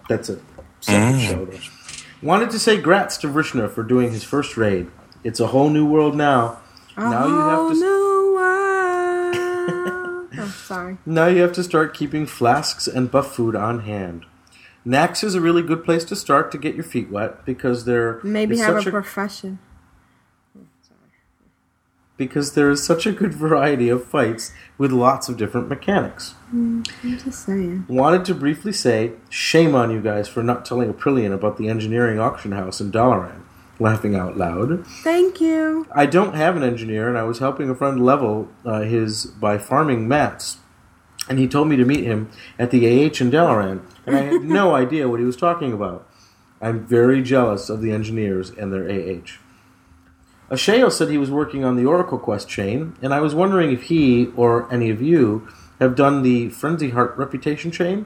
That's a separate show, though. Wanted to say grats to Vrishna for doing his first raid. It's a whole new world now. now you have to. new world. oh, sorry. [laughs] Now you have to start keeping flasks and buff food on hand. Naxx is a really good place to start to get your feet wet because they're Maybe is have a such profession. Because there is such a good variety of fights with lots of different mechanics. I'm just saying. Wanted to briefly say, shame on you guys for not telling Aprillian about the engineering auction house in Dalaran. Laughing out loud. Thank you. I don't have an engineer, and I was helping a friend level uh, his by farming mats. And he told me to meet him at the AH in Dalaran, and I had [laughs] no idea what he was talking about. I'm very jealous of the engineers and their AH. Ashayo said he was working on the Oracle Quest chain, and I was wondering if he or any of you have done the Frenzyheart reputation chain.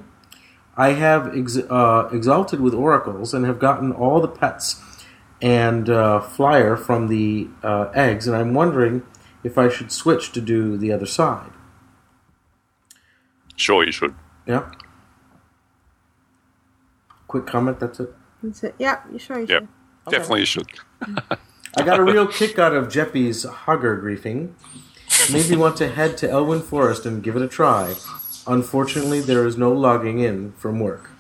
I have ex- uh, exalted with oracles and have gotten all the pets and uh, flyer from the uh, eggs, and I'm wondering if I should switch to do the other side. Sure, you should. Yeah. Quick comment. That's it. That's it. Yep, you sure you Yep, should. definitely you should. [laughs] I got a real kick out of Jeppy's Hogger griefing. Made me want to head to Elwynn Forest and give it a try. Unfortunately, there is no logging in from work.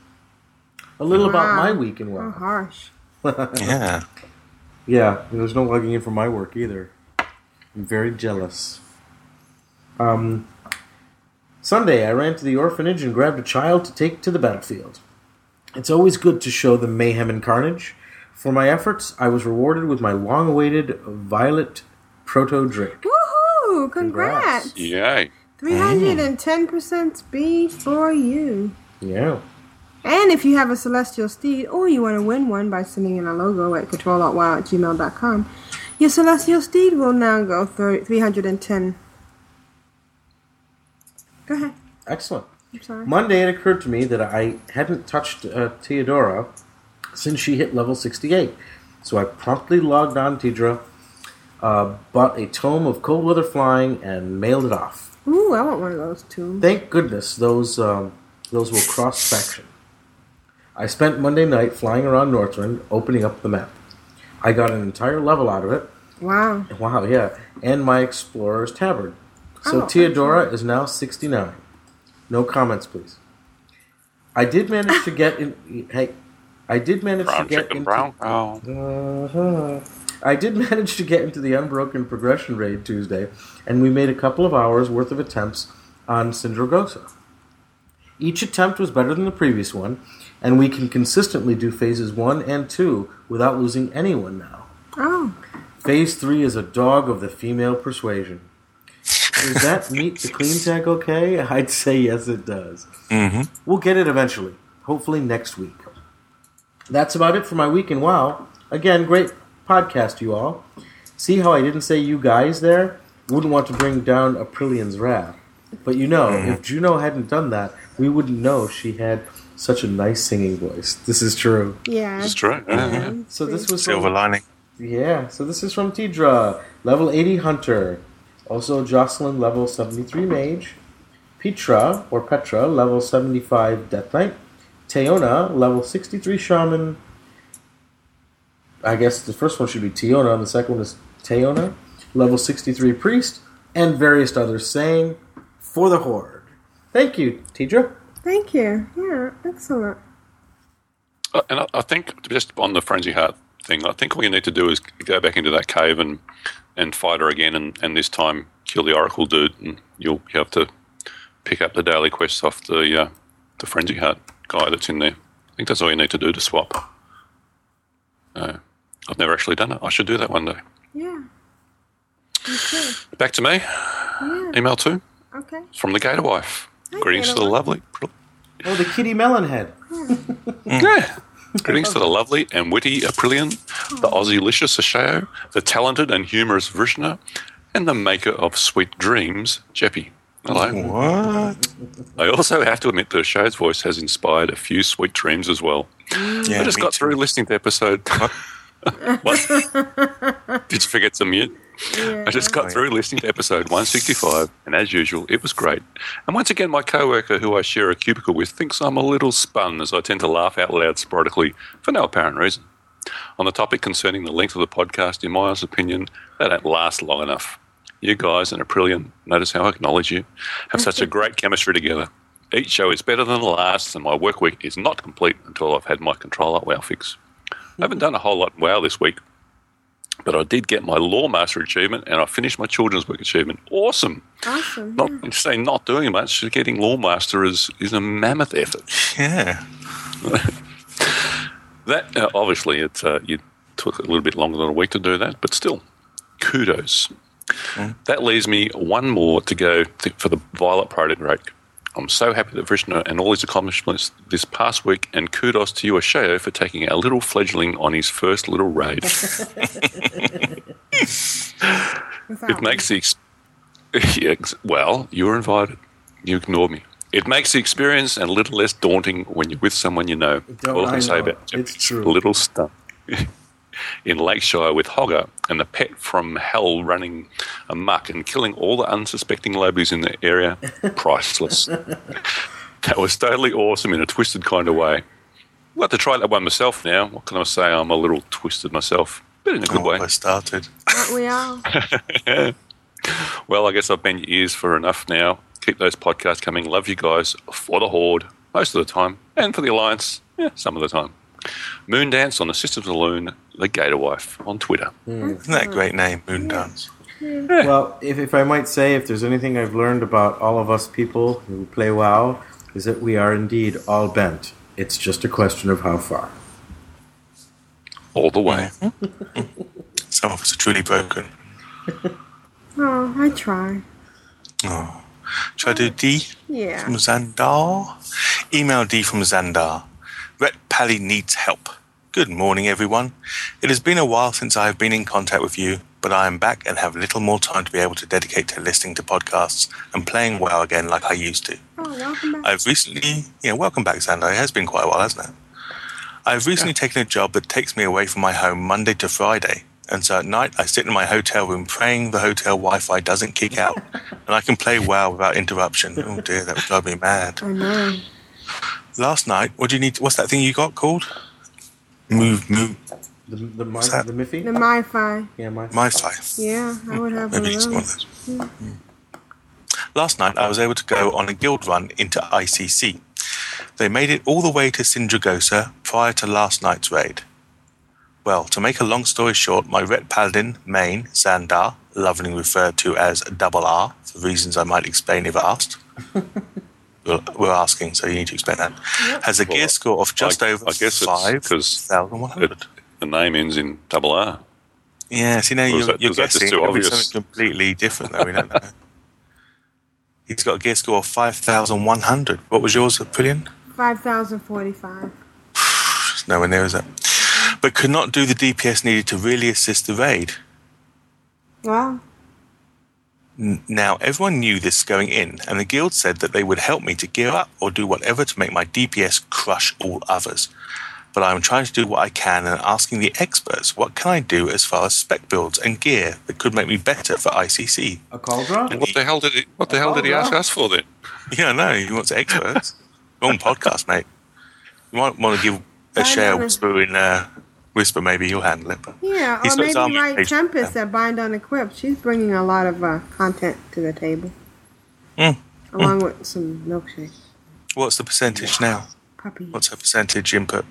A little about my week in How WoW. harsh. [laughs] Yeah. Yeah, there's no logging in from my work either. I'm very jealous. Um, Sunday, I ran to the orphanage and grabbed a child to take to the battlefield. It's always good to show them mayhem and carnage. For my efforts, I was rewarded with my long awaited Violet Proto Drake. Woohoo! Congrats! Yay. 310% speed for you. Yeah. And if you have a celestial steed or you want to win one by sending in a logo at controlaltwow at gmail.com, your celestial steed will now go thir- 310. Go ahead. Excellent. I'm sorry. Monday, it occurred to me that I hadn't touched uh, Theodora since she hit level 68. So I promptly logged on Tidra, uh, bought a tome of cold weather flying, and mailed it off. Ooh, I want one of those too. Thank goodness those um, those will cross faction. I spent Monday night flying around Northrend, opening up the map. I got an entire level out of it. Wow. Wow, yeah. And my Explorer's Tabard. So Oh, Theodora is now 69. No comments, please. I did manage to get in. Hey, I did manage Brown to get into. brown cow. Uh-huh. I did manage to get into the Unbroken Progression raid Tuesday, and we made a couple of hours worth of attempts on Sindragosa. Each attempt was better than the previous one, and we can consistently do phases 1 and 2 without losing anyone now. Oh, Phase 3 is a dog of the female persuasion. Does that [laughs] meet the clean tag okay? I'd say yes, it does. Mm-hmm. We'll get it eventually. Hopefully next week. That's about it for my week in WoW. Again, great podcast, you all. See how I didn't say you guys there? Wouldn't want to bring down Aprillian's wrath. But you know, mm-hmm. if Juno hadn't done that, we wouldn't know she had such a nice singing voice. This is true. yeah. It's true. Yeah. Mm-hmm. So this was Silver lining. yeah, so this is from Tidra, level 80 Hunter. Also Jocelyn, level 73 Mage. Petra, or Petra, level 75 Death Knight. Teona, level 63 Shaman. I guess the first one should be Teona, and the second one is Teona. Level 63 Priest. And various others saying, For the Horde. Thank you, Tidra. Thank you. Yeah, excellent. Uh, And I, I think just on the Frenzyheart thing, I think all you need to do is go back into that cave and and fight her again, and, and this time kill the oracle dude, and you'll you have to pick up the daily quests off the uh, the Frenzyheart guy that's in there. I think that's all you need to do to swap. Uh, I've never actually done it. I should do that one day. Yeah. You. Back to me. Yeah. Email two Okay. from the Gator Wife. Hi, Greetings to the Wife. lovely. Oh, the Kitty Melonhead. [laughs] Yeah. Greetings to the lovely and witty Aprillian, the Aussielicious Ashayo, the talented and humorous Vrishna, and the maker of sweet dreams, Jeppy. Hello. What? I also have to admit that Ashayo's voice has inspired a few sweet dreams as well. Mm. Yeah, I just me got too. through listening to episode. [laughs] what? Did you forget to mute? Yeah. I just got through listening to episode 165, and as usual, it was great. And once again, my coworker, who I share a cubicle with, thinks I'm a little spun as I tend to laugh out loud sporadically for no apparent reason. On the topic concerning the length of the podcast, in my honest opinion, they don't last long enough. You guys and Aprillian, notice how I acknowledge you, have such a [laughs] great chemistry together. Each show is better than the last, and my work week is not complete until I've had my control up WoW fix. I haven't done a whole lot in WoW this week, but I did get my Loremaster achievement and I finished my Children's Book achievement. Awesome. Awesome. Not say not doing much, getting Loremaster is, is a mammoth effort. Yeah. [laughs] That uh, obviously it uh, you took a little bit longer than a week to do that, but still, kudos. That leaves me one more to go th- for the Violet Proto Drake. I'm so happy that Vrishna and all his accomplishments this past week, and kudos to you, Ashayo, for taking our little fledgling on his first little raid. [laughs] It makes the ex- [laughs] Yeah, well, you were invited. You ignored me. It makes the experience a little less daunting when you're with someone you know. Don't All I I can say about it. It's true. a little stunt [laughs] in Lakeshire with Hogger and the pet from hell running amok and killing all the unsuspecting lobbies in the area. [laughs] Priceless. that was totally awesome in a twisted kind of way. I'll have to try that one myself now. What can I say? I'm a little twisted myself, but in a good Oh, way. I started. Aren't we all? [laughs] Well, I guess I've been your ears for enough now. Keep those podcasts coming. Love you guys for the Horde most of the time, and for the Alliance, yeah, some of the time. Moondance on the Sisters of Elune, the Gator Wife on Twitter. Hmm. Isn't that a great name, Moondance? Hmm. Well, if, if I might say, if there's anything I've learned about all of us people who play WoW, is that we are indeed all bent. It's just a question of how far. All the way. Mm-hmm. [laughs] Some of us are truly broken. [laughs] Oh, I try. Oh. Should I do D Yeah. from Xandar? Email D from Xandar. Ret Pally needs help. Good morning, everyone. It has been a while since I have been in contact with you, but I am back and have little more time to be able to dedicate to listening to podcasts and playing WoW again like I used to. Oh, welcome back. I've recently, yeah, welcome back, Xandar. It has been quite a while, hasn't it? I've recently taken a job that takes me away from my home Monday to Friday. And so at night, I sit in my hotel room praying the hotel Wi Fi doesn't kick out [laughs] and I can play WoW without interruption. Oh dear, that would drive me mad. I know. Last night, what do you need? What's that thing you got called? Move, move, The, the, mi- What's that? the Miffy? The MiFi. yeah, my. my fi. Yeah, I would have one Maybe of it's one of those. those. Mm. Last night, I was able to go on a guild run into ICC. They made it all the way to Sindragosa prior to last night's raid. Well, to make a long story short, my Ret Paladin, main, Xandar, lovingly referred to as Double R, for reasons I might explain if asked. [laughs] We're we're asking, so you need to explain that. Has a gear score of just I- over I guess it's five 'cause thousand one hundred. It, the name ends in double R. Yeah, see now you're, that- you're is that guessing. too be obvious? something completely different, though. We don't know. [laughs] He's got a gear score of 5,100. What was yours, Brilliant? 5,045. [sighs] Nowhere near is that. But could not do the DPS needed to really assist the raid. Well, N- Now, everyone knew this going in, and the guild said that they would help me to gear up or do whatever to make my DPS crush all others. But I'm trying to do what I can and asking the experts what can I do as far as spec builds and gear that could make me better for ICC. A cauldron? And what the hell did he, what the hell did he ask us for then? [laughs] Yeah, no, he wants experts. Wrong podcast, mate. You might want to give a share out if- whisper in uh, whisper. Maybe you'll handle it. But yeah, or maybe write page. Tempest at Bind Unequipped. She's bringing a lot of uh, content to the table. Mm. Along with some milkshake. what's the percentage now? Puppy. What's her percentage input?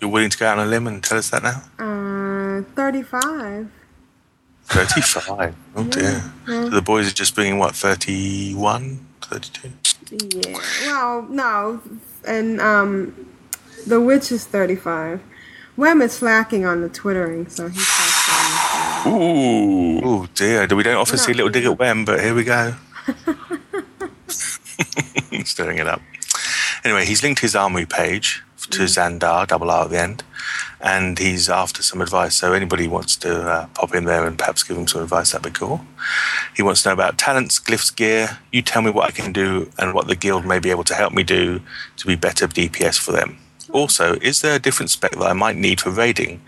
You're willing to go out on a limb and tell us that now? Uh, 35. 35. [laughs] Oh dear. So the boys are just bringing what, 31? 32? Yeah. Well, no. And um, the witch is 35. Wem is slacking on the twittering, so he's not Ooh. Oh dear. We don't often see a little dig at Wem, but here we go. [laughs] [laughs] Stirring it up. Anyway, he's linked his armory page to Xandar, double R at the end, and he's after some advice. So anybody wants to uh, pop in there and perhaps give him some advice, that'd be cool. He wants to know about talents, glyphs, gear. You tell me what I can do and what the guild may be able to help me do to be better DPS for them. Also, is there a different spec that I might need for raiding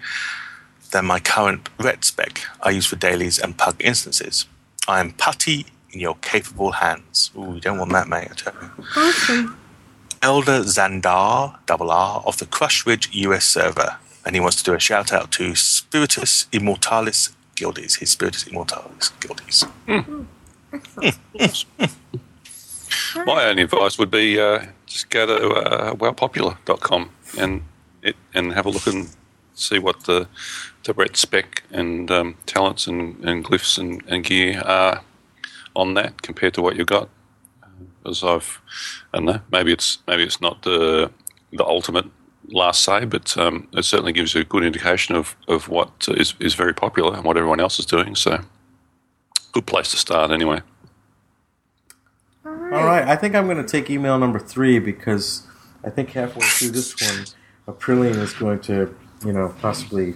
than my current ret spec I use for dailies and pug instances? I am putty in your capable hands. Ooh, you don't want that, mate. I tell you. Awesome. Elder Xandar, double R, of the Crushridge US server. And he wants to do a shout out to Spiritus Immortalis Guildies, his Spiritus Immortalis Guildies. [laughs] My only advice would be uh, just go to uh, wowpopular.com and it, and have a look and see what the the red spec and um, talents and, and glyphs and, and gear are on that compared to what you've got. As I've, I don't know, maybe it's maybe it's not the the ultimate last say, but um, it certainly gives you a good indication of, of what is, is very popular and what everyone else is doing. So, good place to start anyway. All right. All right, I think I'm going to take email number three because I think halfway through this one, Aprillian is going to, you know, possibly.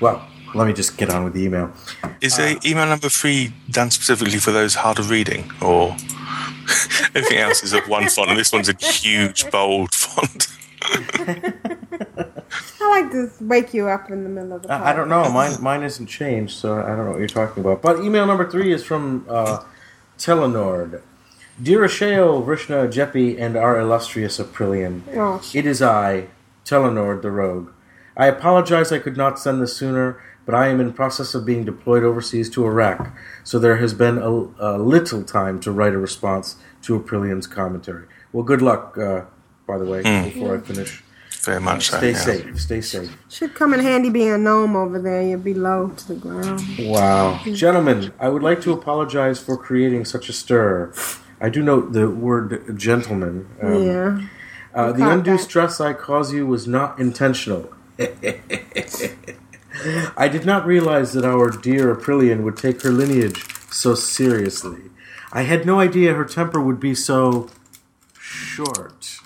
Well, let me just get on with the email. Is the email number three done specifically for those hard of reading, or [laughs] everything else is of one font, and this one's a huge bold font? [laughs] I like to wake you up in the middle of the I, I don't know. Mine mine isn't changed, so I don't know what you're talking about. But email number three is from uh, Telenord. Dear Ashayo, Vrishna, Jeppy, and our illustrious Aprillian, Oh, it is I, Telenord the Rogue. I apologize I could not send this sooner, but I am in process of being deployed overseas to Iraq, so there has been a, a little time to write a response to Aprillian's commentary. Well, good luck, uh, by the way, before I finish. Very much so. Stay yeah. safe. Stay safe. Should come in handy being a gnome over there. You'd be low to the ground. Wow. Gentlemen, I would like to apologize for creating such a stir. I do note the word gentleman. Um, yeah. Uh, the undue that. stress I cause you was not intentional. I did not realize that our dear Aprillian would take her lineage so seriously. I had no idea her temper would be so short.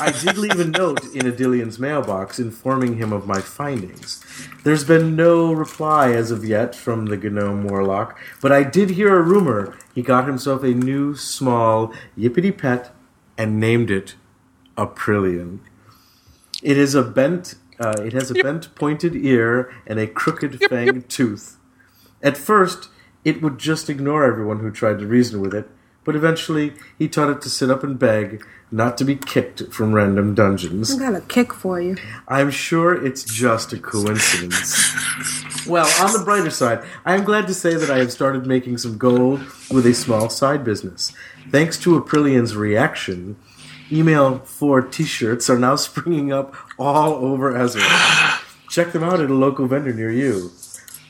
I did leave a note in Adillian's mailbox informing him of my findings. There's been no reply as of yet from the Gnome Warlock, but I did hear a rumor he got himself a new small yippity pet and named it Aprillian. It is a bent. Uh, it has a bent, pointed ear and a crooked fanged tooth. At first, it would just ignore everyone who tried to reason with it, but eventually he taught it to sit up and beg, not to be kicked from random dungeons. I got a kick for you. I'm sure it's just a coincidence. well, on the brighter side, I am glad to say that I have started making some gold with a small side business. Thanks to Aprillian's reaction, email for t-shirts are now [laughs] springing up all over Ezra. Check them out at a local vendor near you.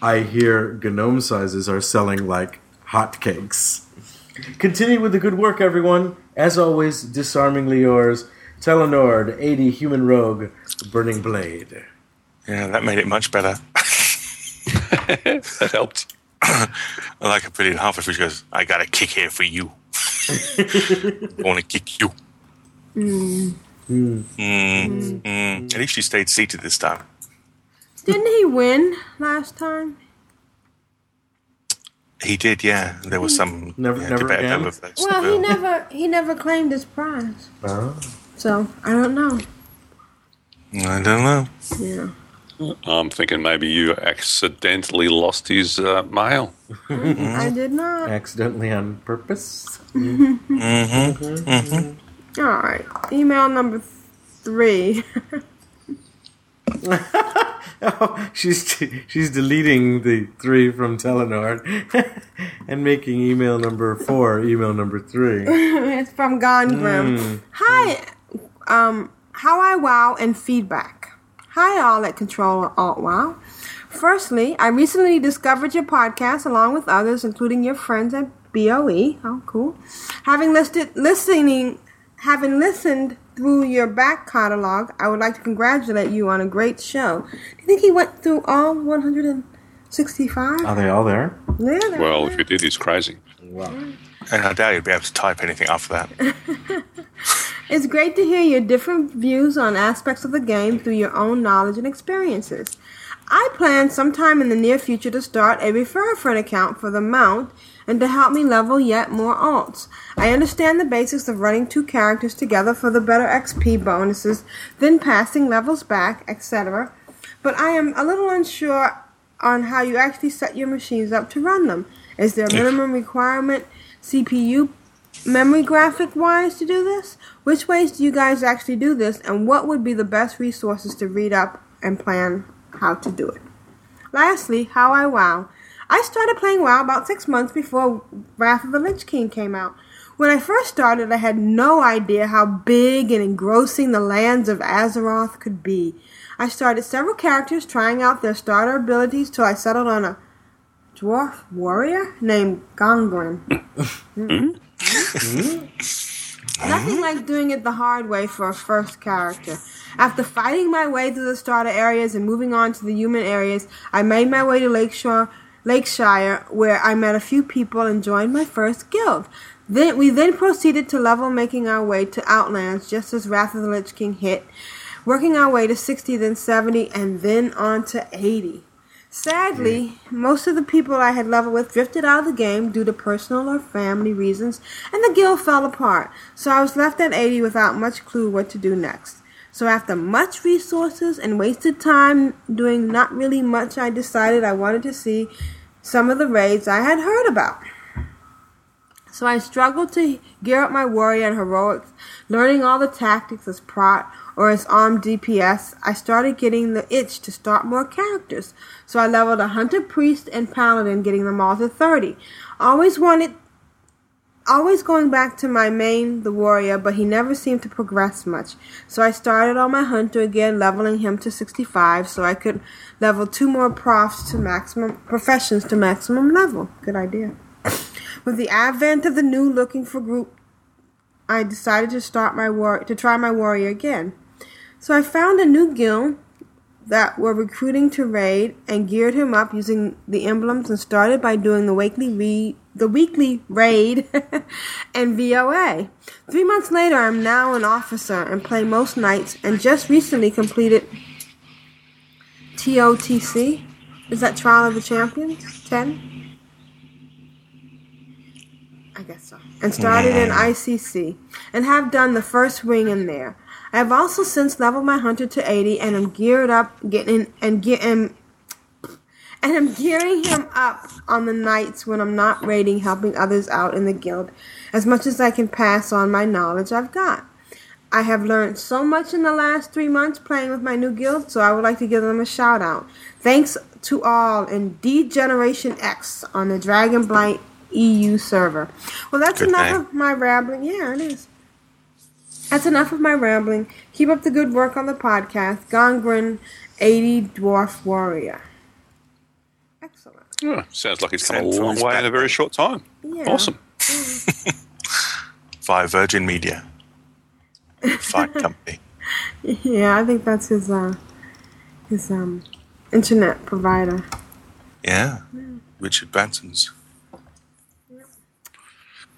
I hear gnome sizes are selling like hotcakes. Continue with the good work, everyone. As always, disarmingly yours, Telenord, 80 Human Rogue, Burning Blade. Yeah, that made it much better. [laughs] that helped. I like a pretty halfway through. She goes, "I got a kick here for you. [laughs] I want to kick you." Mm. Mm, mm. At least she stayed seated this time. Didn't he win last time? He did, yeah. There was some Never- yeah, never debate again? over those. Well, he never he never claimed his prize. Oh. So I don't know. I don't know. Yeah. I'm thinking maybe you accidentally lost his uh, mail. I did not. Accidentally on purpose. Mm-hmm. Mm-hmm. All right. Email number three. [laughs] oh, [laughs] she's she's deleting the three from Telenord [laughs] and making email number four email number three. [laughs] it's from Gone Grim. Mm. Hi, um, how I wow and feedback. Hi, all at Control Alt Wow. Firstly, I recently discovered your podcast along with others, including your friends at BOE. Oh, cool. Having listed listening, having listened through your back catalog, I would like to congratulate you on a great show. Do you think he went through all 165? Are they all there? Yeah, they're Well, if he did, he's crazy. Wow. And I doubt you'd be able to type anything after that. [laughs] It's great to hear your different views on aspects of the game through your own knowledge and experiences. I plan sometime in the near future to start a refer a friend account for the mount and to help me level yet more alts. I understand the basics of running two characters together for the better XP bonuses, then passing levels back, etc. But I am a little unsure on how you actually set your machines up to run them. Is there a minimum requirement CPU memory graphic wise to do this? Which ways do you guys actually do this, and what would be the best resources to read up and plan how to do it? Lastly, how I WoW. I started playing WoW about six months before Wrath of the Lich King came out. When I first started, I had no idea how big and engrossing the lands of Azeroth could be. I started several characters trying out their starter abilities till I settled on a dwarf warrior named Gongren. [laughs] Nothing like doing it the hard way for a first character. After fighting my way through the starter areas and moving on to the human areas, I made my way to Lakeshore, Lakeshire, where I met a few people and joined my first guild. Then we then proceeded to level, making our way to Outlands just as Wrath of the Lich King hit, working our way to 60, then 70, and then on to 80. Sadly, most of the people I had leveled with drifted out of the game due to personal or family reasons, and the guild fell apart, so I was left at 80 without much clue what to do next. So after much resources and wasted time doing not really much, I decided I wanted to see some of the raids I had heard about. So I struggled to gear up my warrior and heroics, learning all the tactics as prot or as armed DPS. I started getting the itch to start more characters, so I leveled a hunter, priest, and paladin, getting them all to 30. Always wanted always going back to my main, the warrior, but he never seemed to progress much. So I started on my hunter again, leveling him to 65 so I could level two more profs to maximum professions to maximum level. Good idea. With the advent of the new looking for group, I decided to start my war to try my warrior again. So I found a new guild that were recruiting to raid and geared him up using the emblems and started by doing the weekly re- the weekly raid [laughs] and VOA. Three months later, I'm now an officer and play most nights and just recently completed TOTC. Is that Trial of the Champions? 10? I guess so. And started in ICC and have done the first ring in there. I have also since leveled my hunter to 80 and am geared up getting and get and I'm gearing him up on the nights when I'm not raiding, helping others out in the guild as much as I can pass on my knowledge I've got. I have learned so much in the last three months playing with my new guild, so I would like to give them a shout out. Thanks to all in D Generation X on the Dragonblight EU server. Well, that's Good enough of my rambling. Yeah, it is. That's enough of my rambling. Keep up the good work on the podcast. Gongrin, 80 Dwarf Warrior. Excellent. Yeah, sounds like he's come a Sent long his way in a very short time. Yeah. Awesome. [laughs] Via Virgin Media. Fine [laughs] company. Yeah, I think that's his uh his um internet provider. Yeah. Richard Branson's.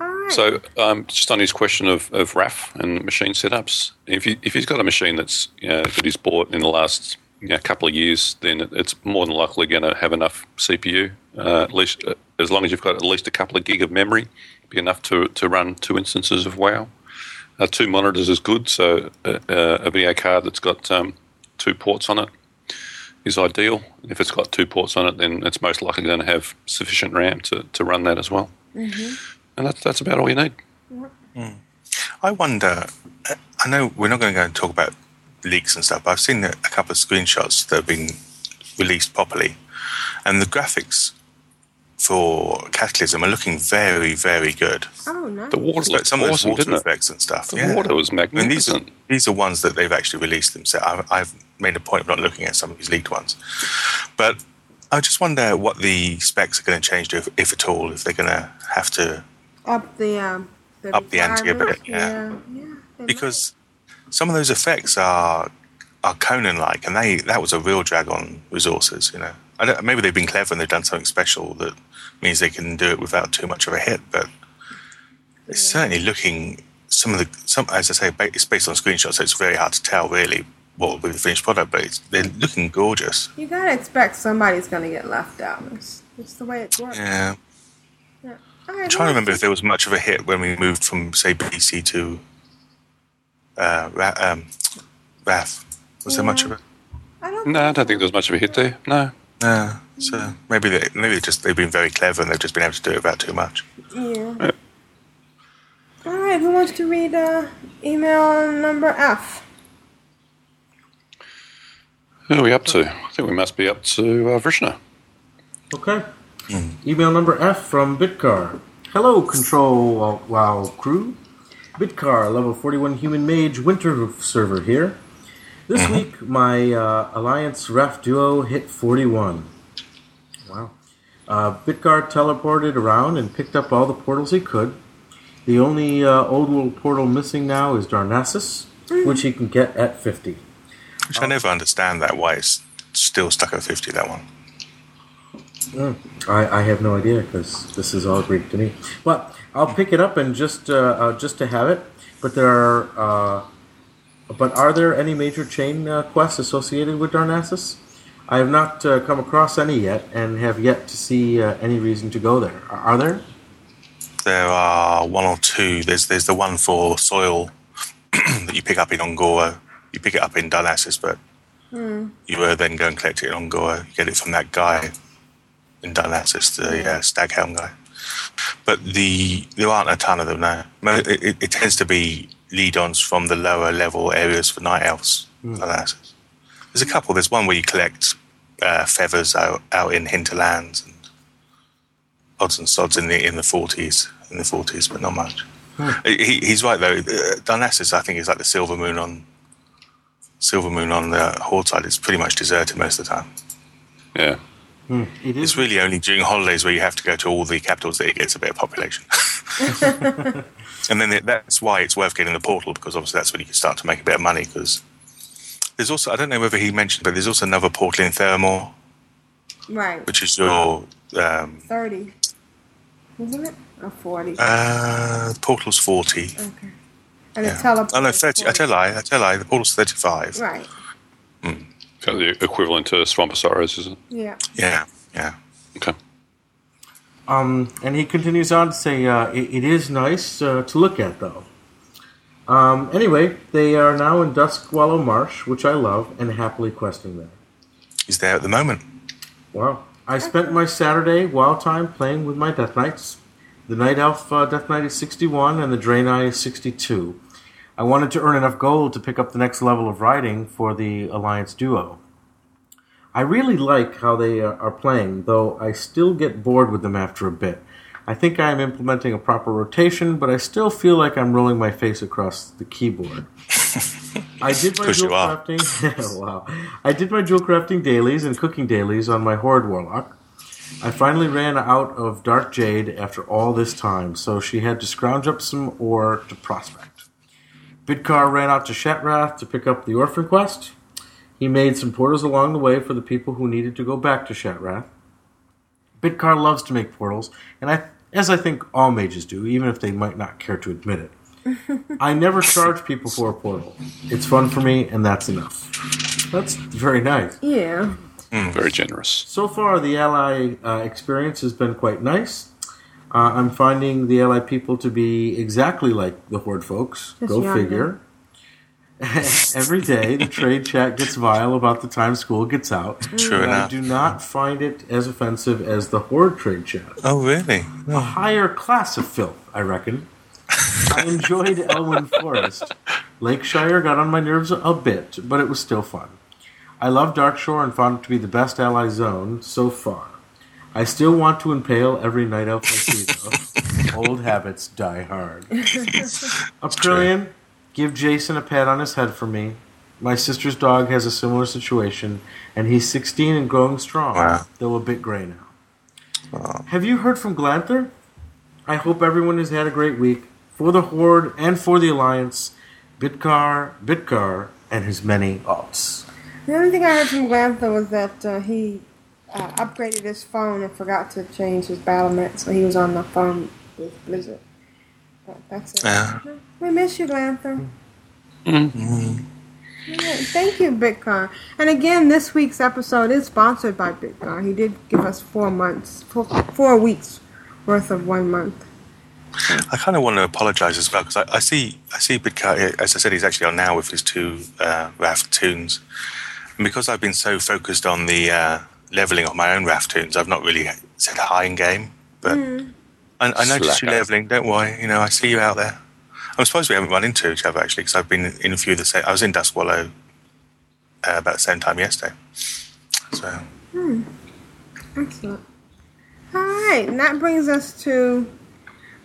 All right. So, um, just on his question of, of RAF and machine setups, if you, if he's got a machine that's you know, that he's bought in the last you know, couple of years, then it's more than likely going to have enough CPU. Uh, at least, uh, as long as you've got at least a couple of gig of memory, be enough to to run two instances of WoW. Uh, two monitors is good, so uh, uh, a VA card that's got um, two ports on it is ideal. If it's got two ports on it, then it's most likely going to have sufficient RAM to, to run that as well. And that's that's about all you need. I wonder. uh, I know we're not going to go and talk about leaks and stuff, but I've seen a a couple of screenshots that have been released properly, and the graphics for Cataclysm are looking very, very good. oh, nice. The water So looked some of those awesome, water didn't it? effects and stuff. The yeah. water was I mean, these are magnificent. these are ones that they've actually released themselves. I've, I've made a point of not looking at some of these leaked ones, but I just wonder what the specs are going to change to, if, if at all, if they're going to have to Up the um the Up the ante a bit, yeah. yeah. yeah they because some of those effects are are Conan like, and they that was a real drag on resources. You know, maybe they've been clever and they've done something special that means they can do it without too much of a hit. But it's certainly looking some of the some as I say, it's based on screenshots, so it's very hard to tell really what will be the finished product. But it's, they're looking gorgeous. You gotta expect somebody's gonna get left out. It's, it's the way it works. Yeah, Yeah. Right, I'm trying to remember if there was much of a hit when we moved from say BC to uh, Ra- um, RAF. Was there much of it? I don't No, I don't think there was much of a hit there. No. No, so maybe they maybe just they've been very clever and they've just been able to do it without too much. Yeah. All right, who wants to read uh, email number F? Who are we up to? I think we must be up to uh, Vrishna. Okay. Email number F from Bitcar. Hello, Control Wow- WoW crew. Bitcar, level 41 human mage winter server here. This week, my uh, Alliance ref duo hit 41. Wow. Uh, Bitcar teleported around and picked up all the portals he could. The only uh, old world portal missing now is Darnassus, which he can get at 50. Which I never understand that why it's still stuck at fifty. That one. Mm, I, I have no idea because this is all Greek to me. But I'll pick it up and just uh, uh, just to have it. But there are uh, but are there any major chain uh, quests associated with Darnassus? I have not uh, come across any yet, and have yet to see uh, any reason to go there. Are, are there? There are one or two. There's there's the one for soil [clears throat] that you pick up in Un'Goro. You pick it up in Darnassus, but you uh, then go and collect it in Un'Goro. You get it from that guy in Darnassus, the uh, Staghelm guy. But the there aren't a ton of them now. It, it, it tends to be lead-ons from the lower level areas for night elves. Darnassus. There's a couple. There's one where you collect uh, feathers out, out in hinterlands and odds and sods in the in the forties, in the forties, but not much. He, he's right though. Uh, Darnassus, I think, is like the silver moon on silver moon on the Horde side. It's pretty much deserted most of the time. Yeah. It It's really only during holidays where you have to go to all the capitals that it gets a bit of population. [laughs] and then it, that's why it's worth getting the portal because obviously that's when you can start to make a bit of money. Because there's also I don't know whether he mentioned, but there's also another portal in Theramore, Right. which is your um, 30. Isn't it? Or 40. uh, the portal's forty. okay. And Yeah. the teleport. Oh no, is thirty. I 40. tell a lie. I tell a lie. The portal's thirty-five. Right. So the equivalent to Swamposaurus, is it? Yeah. Yeah, yeah. Okay. Um, and he continues on to say, uh, it, it is nice uh, to look at, though. Um, anyway, they are now in Dustwallow Marsh, which I love, and happily questing there. He's there at the moment. Wow. I spent my Saturday wild time playing with my Death Knights. The Night Elf uh, Death Knight is 61 and the Draenei is 62. I wanted to earn enough gold to pick up the next level of riding for the Alliance duo. I really like how they uh, are playing, though I still get bored with them after a bit. I think I am implementing a proper rotation, but I still feel like I'm rolling my face across the keyboard. [laughs] I did my jewel crafting. [laughs] wow. I did my jewel crafting dailies and cooking dailies on my Horde Warlock. I finally ran out of Dark Jade after all this time, so she had to scrounge up some ore to prospect. Bidkar ran out to Shattrath to pick up the Orphan Quest. He made some portals along the way for the people who needed to go back to Shattrath. Bidkar loves to make portals, and I, as I think all mages do, even if they might not care to admit it. I never charge people for a portal. It's fun for me, and that's enough. That's very nice. Yeah. Very generous. So far, the ally uh, experience has been quite nice. Uh, I'm finding the ally people to be exactly like the Horde folks. Just Go younger. figure. [laughs] Every day, the trade chat gets vile about the time school gets out. True but I do not find it as offensive as the Horde trade chat. Oh really? A higher class of filth, I reckon. I enjoyed [laughs] Elwynn Forest. Lakeshire got on my nerves a bit, but it was still fun. I love Darkshore and found it to be the best ally zone so far. I still want to impale every night elf I see, though. [laughs] Old habits die hard. [laughs] Aprillian, give Jason a pat on his head for me. My sister's dog has a similar situation, and he's 16 and growing strong, Wow. though a bit gray now. Have you heard from Glanther? I hope everyone has had a great week. For the Horde and for the Alliance, Bitkar, Bitkar, and his many alts. The only thing I heard from Glantha was that uh, he uh, upgraded his phone and forgot to change his Battle.net, so he was on the phone with Blizzard. But that's it. Yeah. We miss you, Glantha. Yeah, thank you, Bitcar. And again, this week's episode is sponsored by Bitcar. He did give us four months, four, four weeks worth of one month. I kind of want to apologise as well because I, I see I see Bidkar, as I said, he's actually on now with his two uh, RAF toons, and because I've been so focused on the uh, leveling of my own RAF toons, I've not really said hi in game. But I, I noticed you leveling. Don't worry, you know I see you out there. I'm surprised we haven't run into each other actually because I've been in a few of the same. I was in Dustwallow uh, about the same time yesterday. So Excellent. All right, and that brings us to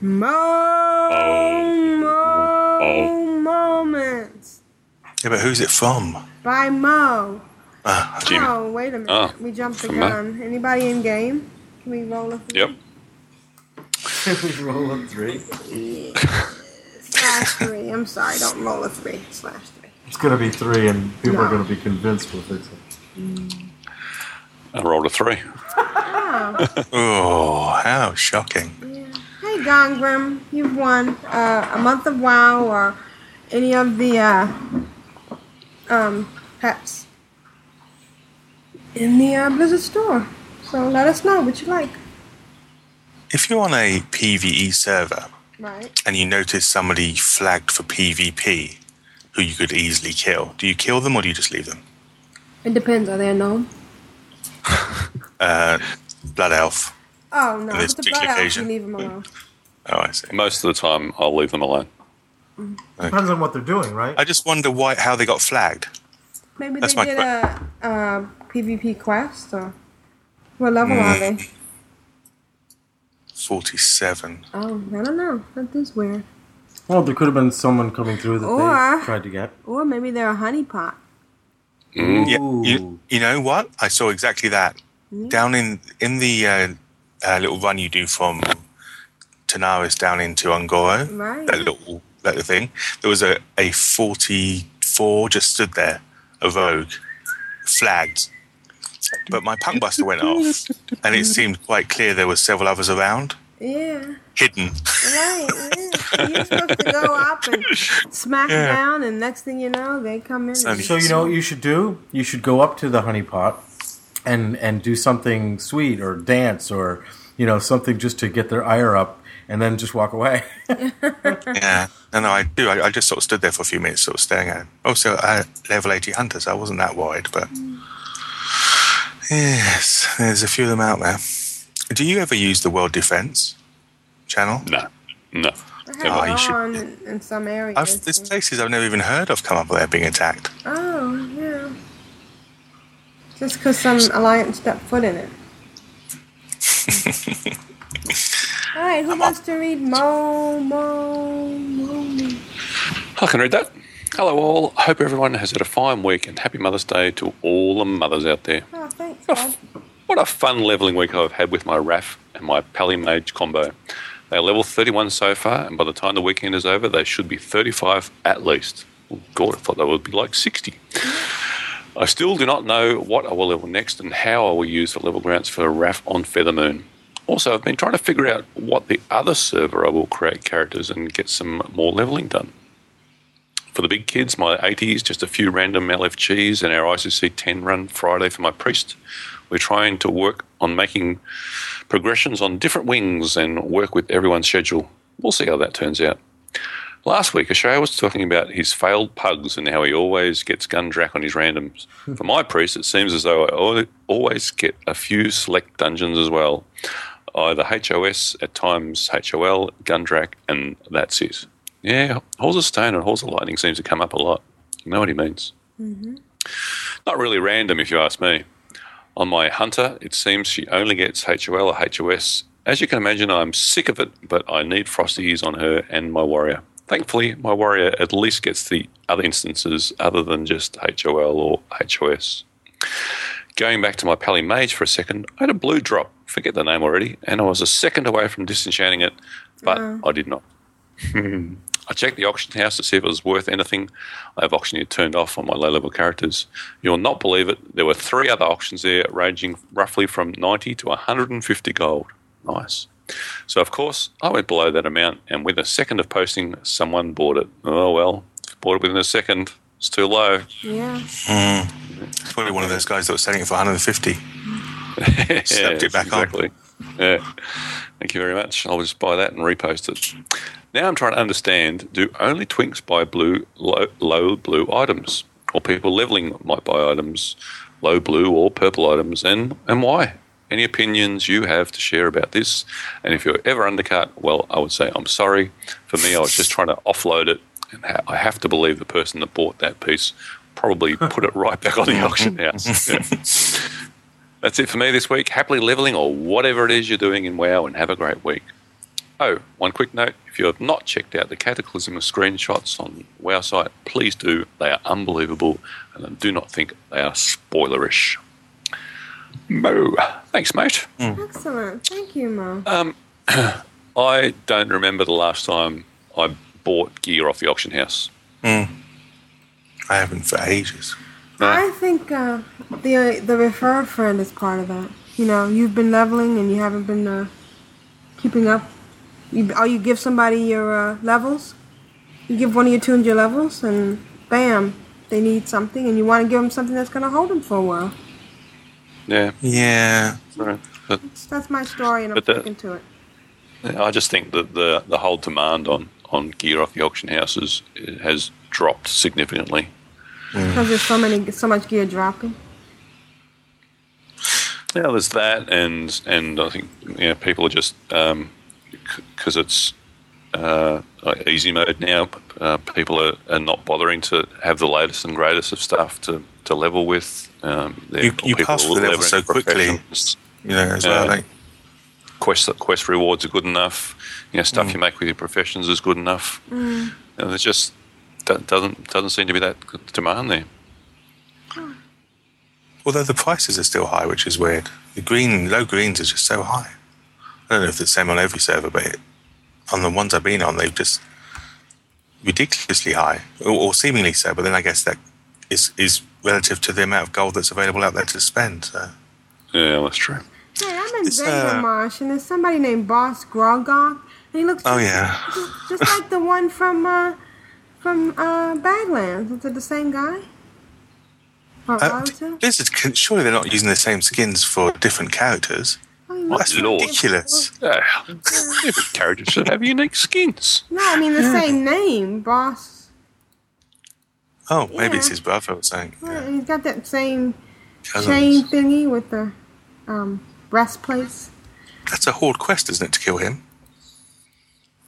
Mo, Mo Moments yeah, but who's it from? by Mo. Jimmy. Oh, wait a minute. Oh, we jumped the from Mo. gun. Anybody in game? Can we roll a three? Yep. Can [laughs] we roll a three. Slash three. I'm sorry, don't roll a three. Slash three. It's going to be three, and people are going to be convinced we'll fix it. I rolled a three. [laughs] oh, how shocking! Hey, Gongrim, you've won uh, a month of WoW or any of the uh, um, pets in the uh, Blizzard store. So let us know what you like. If you're on a PVE server Right. and you notice somebody flagged for PvP who you could easily kill, do you kill them or do you just leave them? It depends. Are they a gnome? [laughs] Uh, Blood Elf. Oh no, On this with the particular blood elf, you leave them alone. Oh, I see. Most of the time, I'll leave them alone. Depends on what they're doing, right? I just wonder why how they got flagged. Maybe That's they did a, a PvP quest or what level are they? 47. Oh, I don't know. That is weird. Well, there could have been someone coming through that Or- they tried to get. Or maybe they're a honeypot. Yeah, you, you know what? I saw exactly that. Down in in the uh, uh, little run you do from Tanaris down into Un'Goro, Right. that little that little thing, there was a, a 44 just stood there, a rogue, flagged. But my punk buster went off, and it seemed quite clear there were several others around, Yeah. hidden. Right. Yeah. You're supposed to go up and smack Yeah. down, and next thing you know, they come in. and- So you know what you should do? You should go up to the honeypot and and do something sweet or dance or you know something just to get their ire up, and then just walk away. [laughs] Yeah, no, no, I do. I, I just sort of stood there for a few minutes, sort of staring at him. Also, uh, level 80 hunters, I wasn't that wide, but yes, there's a few of them out there. Do you ever use the World Defense channel? No, no. I have Oh, it you should- on in, in some areas. I've, there's places I've never even heard of come up there being attacked. Oh, yeah. Just because some alliance stepped foot in it. [laughs] All right, who wants to read Mo Mo Mo? I can read that. Hello, all. Hope everyone has had a fine week and happy Mother's Day to all the mothers out there. Oh, thanks, Bob. What a fun leveling week I've had with my RAF and my Pally Mage combo. They're level 31 so far, and by the time the weekend is over, they should be 35 at least. Oh, God, I thought they would be like 60. I still do not know what I will level next and how I will use the level grants for RAF on Feathermoon. Also, I've been trying to figure out what the other server I will create characters and get some more leveling done. For the big kids, my 80s, just a few random LFGs and our ICC 10 run Friday for my priest. We're trying to work on making progressions on different wings and work with everyone's schedule. We'll see how that turns out. Last week, Ashayo was talking about his failed pugs and how he always gets Gundrak on his randoms. [laughs] For my priest, it seems as though I always get a few select dungeons as well. Either HOS, at times HOL, Gundrak, and that's it. Yeah, Halls of Stone and Halls of Lightning seems to come up a lot. You know what he means. Mm-hmm. Not really random, if you ask me. On my hunter, it seems she only gets HOL or HOS. As you can imagine, I'm sick of it, but I need frosties on her and my warrior. Thankfully, my warrior at least gets the other instances other than just HOL or HOS. Going back to my Pally Mage for a second, I had a blue drop, forget the name already, and I was a second away from disenchanting it, but uh-huh. I did not. [laughs] I checked the auction house to see if it was worth anything. I have auctioneer turned off on my low level characters. You'll not believe it. There were three other auctions there, ranging roughly from 90 to 150 gold. Nice. So, of course, I went below that amount, and with a second of posting, someone bought it. Oh, well, bought it within a second. It's too low. Yeah. Hmm. It's probably one of those guys that was selling it for 150. yeah, [laughs] Slapped it back on. [laughs] Yeah. Thank you very much. I'll just buy that and repost it. Now I'm trying to understand: Do only twinks buy blue low, low blue items, or people leveling might buy items low blue or purple items, and and why? Any opinions you have to share about this? And if you're ever undercut, well, I would say I'm sorry. For me, I was just trying to offload it, and ha- I have to believe the person that bought that piece probably put it right back on the auction house. [laughs] Yeah. That's it for me this week. Happily leveling or whatever it is you're doing in WoW and have a great week. Oh, one quick note if you have not checked out the Cataclysm of screenshots on the WoW site, please do. They are unbelievable and I do not think they are spoilerish. Mo. Thanks, mate. Excellent. Thank you, Mo. Um, [clears throat] I don't remember the last time I bought gear off the auction house. I haven't for ages. I think uh, the the refer friend is part of that. You know, you've been leveling and you haven't been uh, keeping up. You, or you give somebody your uh, levels. You give one of your toons your levels, and bam, they need something, and you want to give them something that's going to hold them for a while. Yeah. Yeah. Right. But So that's my story, and I'm the- sticking to it. Yeah, I just think that the the whole demand on, on gear off the auction houses has dropped significantly. Because there's so many, so much gear dropping. Yeah, there's that, and and I think you know, people are just because it's uh, like easy mode now. Uh, people are, are not bothering to have the latest and greatest of stuff to, to level with. Um, You, you people pass the level so quickly, professionals. you know, as well. Yeah. Like, quest quest rewards are good enough. You know, stuff you make with your professions is good enough. Mm. And there's just do- doesn't doesn't seem to be that demand there. Although the prices are still high, which is weird. The green, low greens are just so high. I don't know if it's the same on every server, but it, on the ones I've been on, they've just ridiculously high, or, or seemingly so. But then I guess that is is relative to the amount of gold that's available out there to spend. So. Yeah, that's true. Hey, I'm in It's, uh, and there's somebody named Boss Grogok, and he looks Oh just, yeah, just, just like the one from uh, from uh, Badlands. Is it the same guy? Or uh, relative? Blizzard. Can, surely they're not using the same skins for different characters. Oh, he That's Lord. ridiculous. Yeah, every character should have unique skins. No, I mean the same name, Boss. Oh, maybe it's his brother or something. Yeah, he's got that same Cousins. chain thingy with the um, breastplates. That's a horde quest, isn't it, to kill him?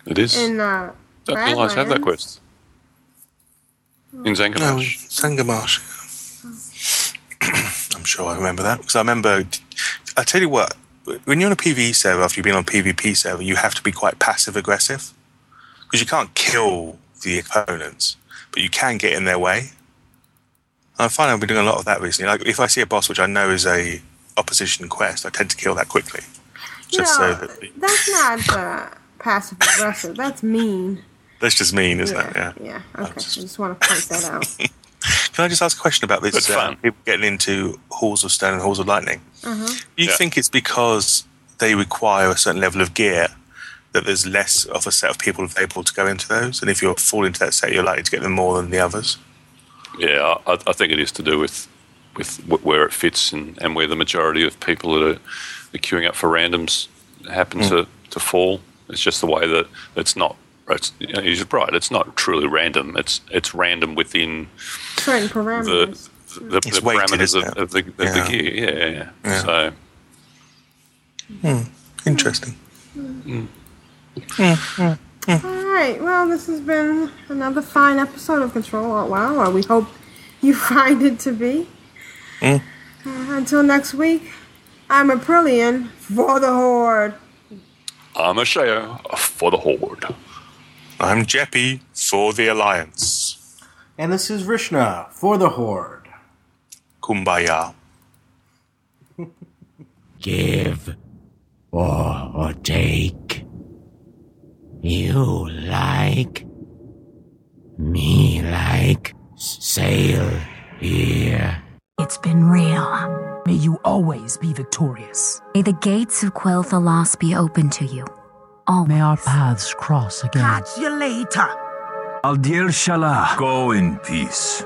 It is. And uh, Don't realise have that quest in No, Zangarmarsh. [clears throat] I'm sure I remember that because I remember. I tell you what, when you're on a PVE server after you've been on a PvP server, you have to be quite passive aggressive because you can't kill the opponents, but you can get in their way. And I find I've been doing a lot of that recently. Like if I see a boss which I know is a opposition quest, I tend to kill that quickly, You just know, so that that's not uh, passive aggressive. That's mean. That's just mean, isn't it? Yeah. Yeah. Yeah. Okay. I just want to point that out. [laughs] Can I just ask a question about this? That's uh, people getting into halls of stone and halls of lightning. Uh-huh. Do you Yeah. think it's because they require a certain level of gear that there's less of a set of people available to go into those? And if you fall into that set, you're likely to get them more than the others? Yeah, I, I think it is to do with with where it fits and, and where the majority of people that are, are queuing up for randoms happen to, to fall. It's just the way that it's not. It's, you know, he's right. It's not truly random. It's it's random within Certain the parameters. the, It's the weighted, parameters of, of the, of Yeah. the gear. Yeah, yeah, yeah. Yeah. So hmm, Interesting. Hmm. Hmm, All right. Well, this has been another fine episode of Control Alt Wow, or we hope you [laughs] find it to be. Uh, until next week, I'm Aprillian for the Horde. I'm Ashayo for the Horde. I'm Jeppy for the Alliance. And this is Vrishna for the Horde. Kumbaya. [laughs] Give or, or take. You like. Me like. Sail here. It's been real. May you always be victorious. May the gates of Quel'Thalas be open to you. All May our paths cross again. Catch you later. Aldir Shalah. Go in peace.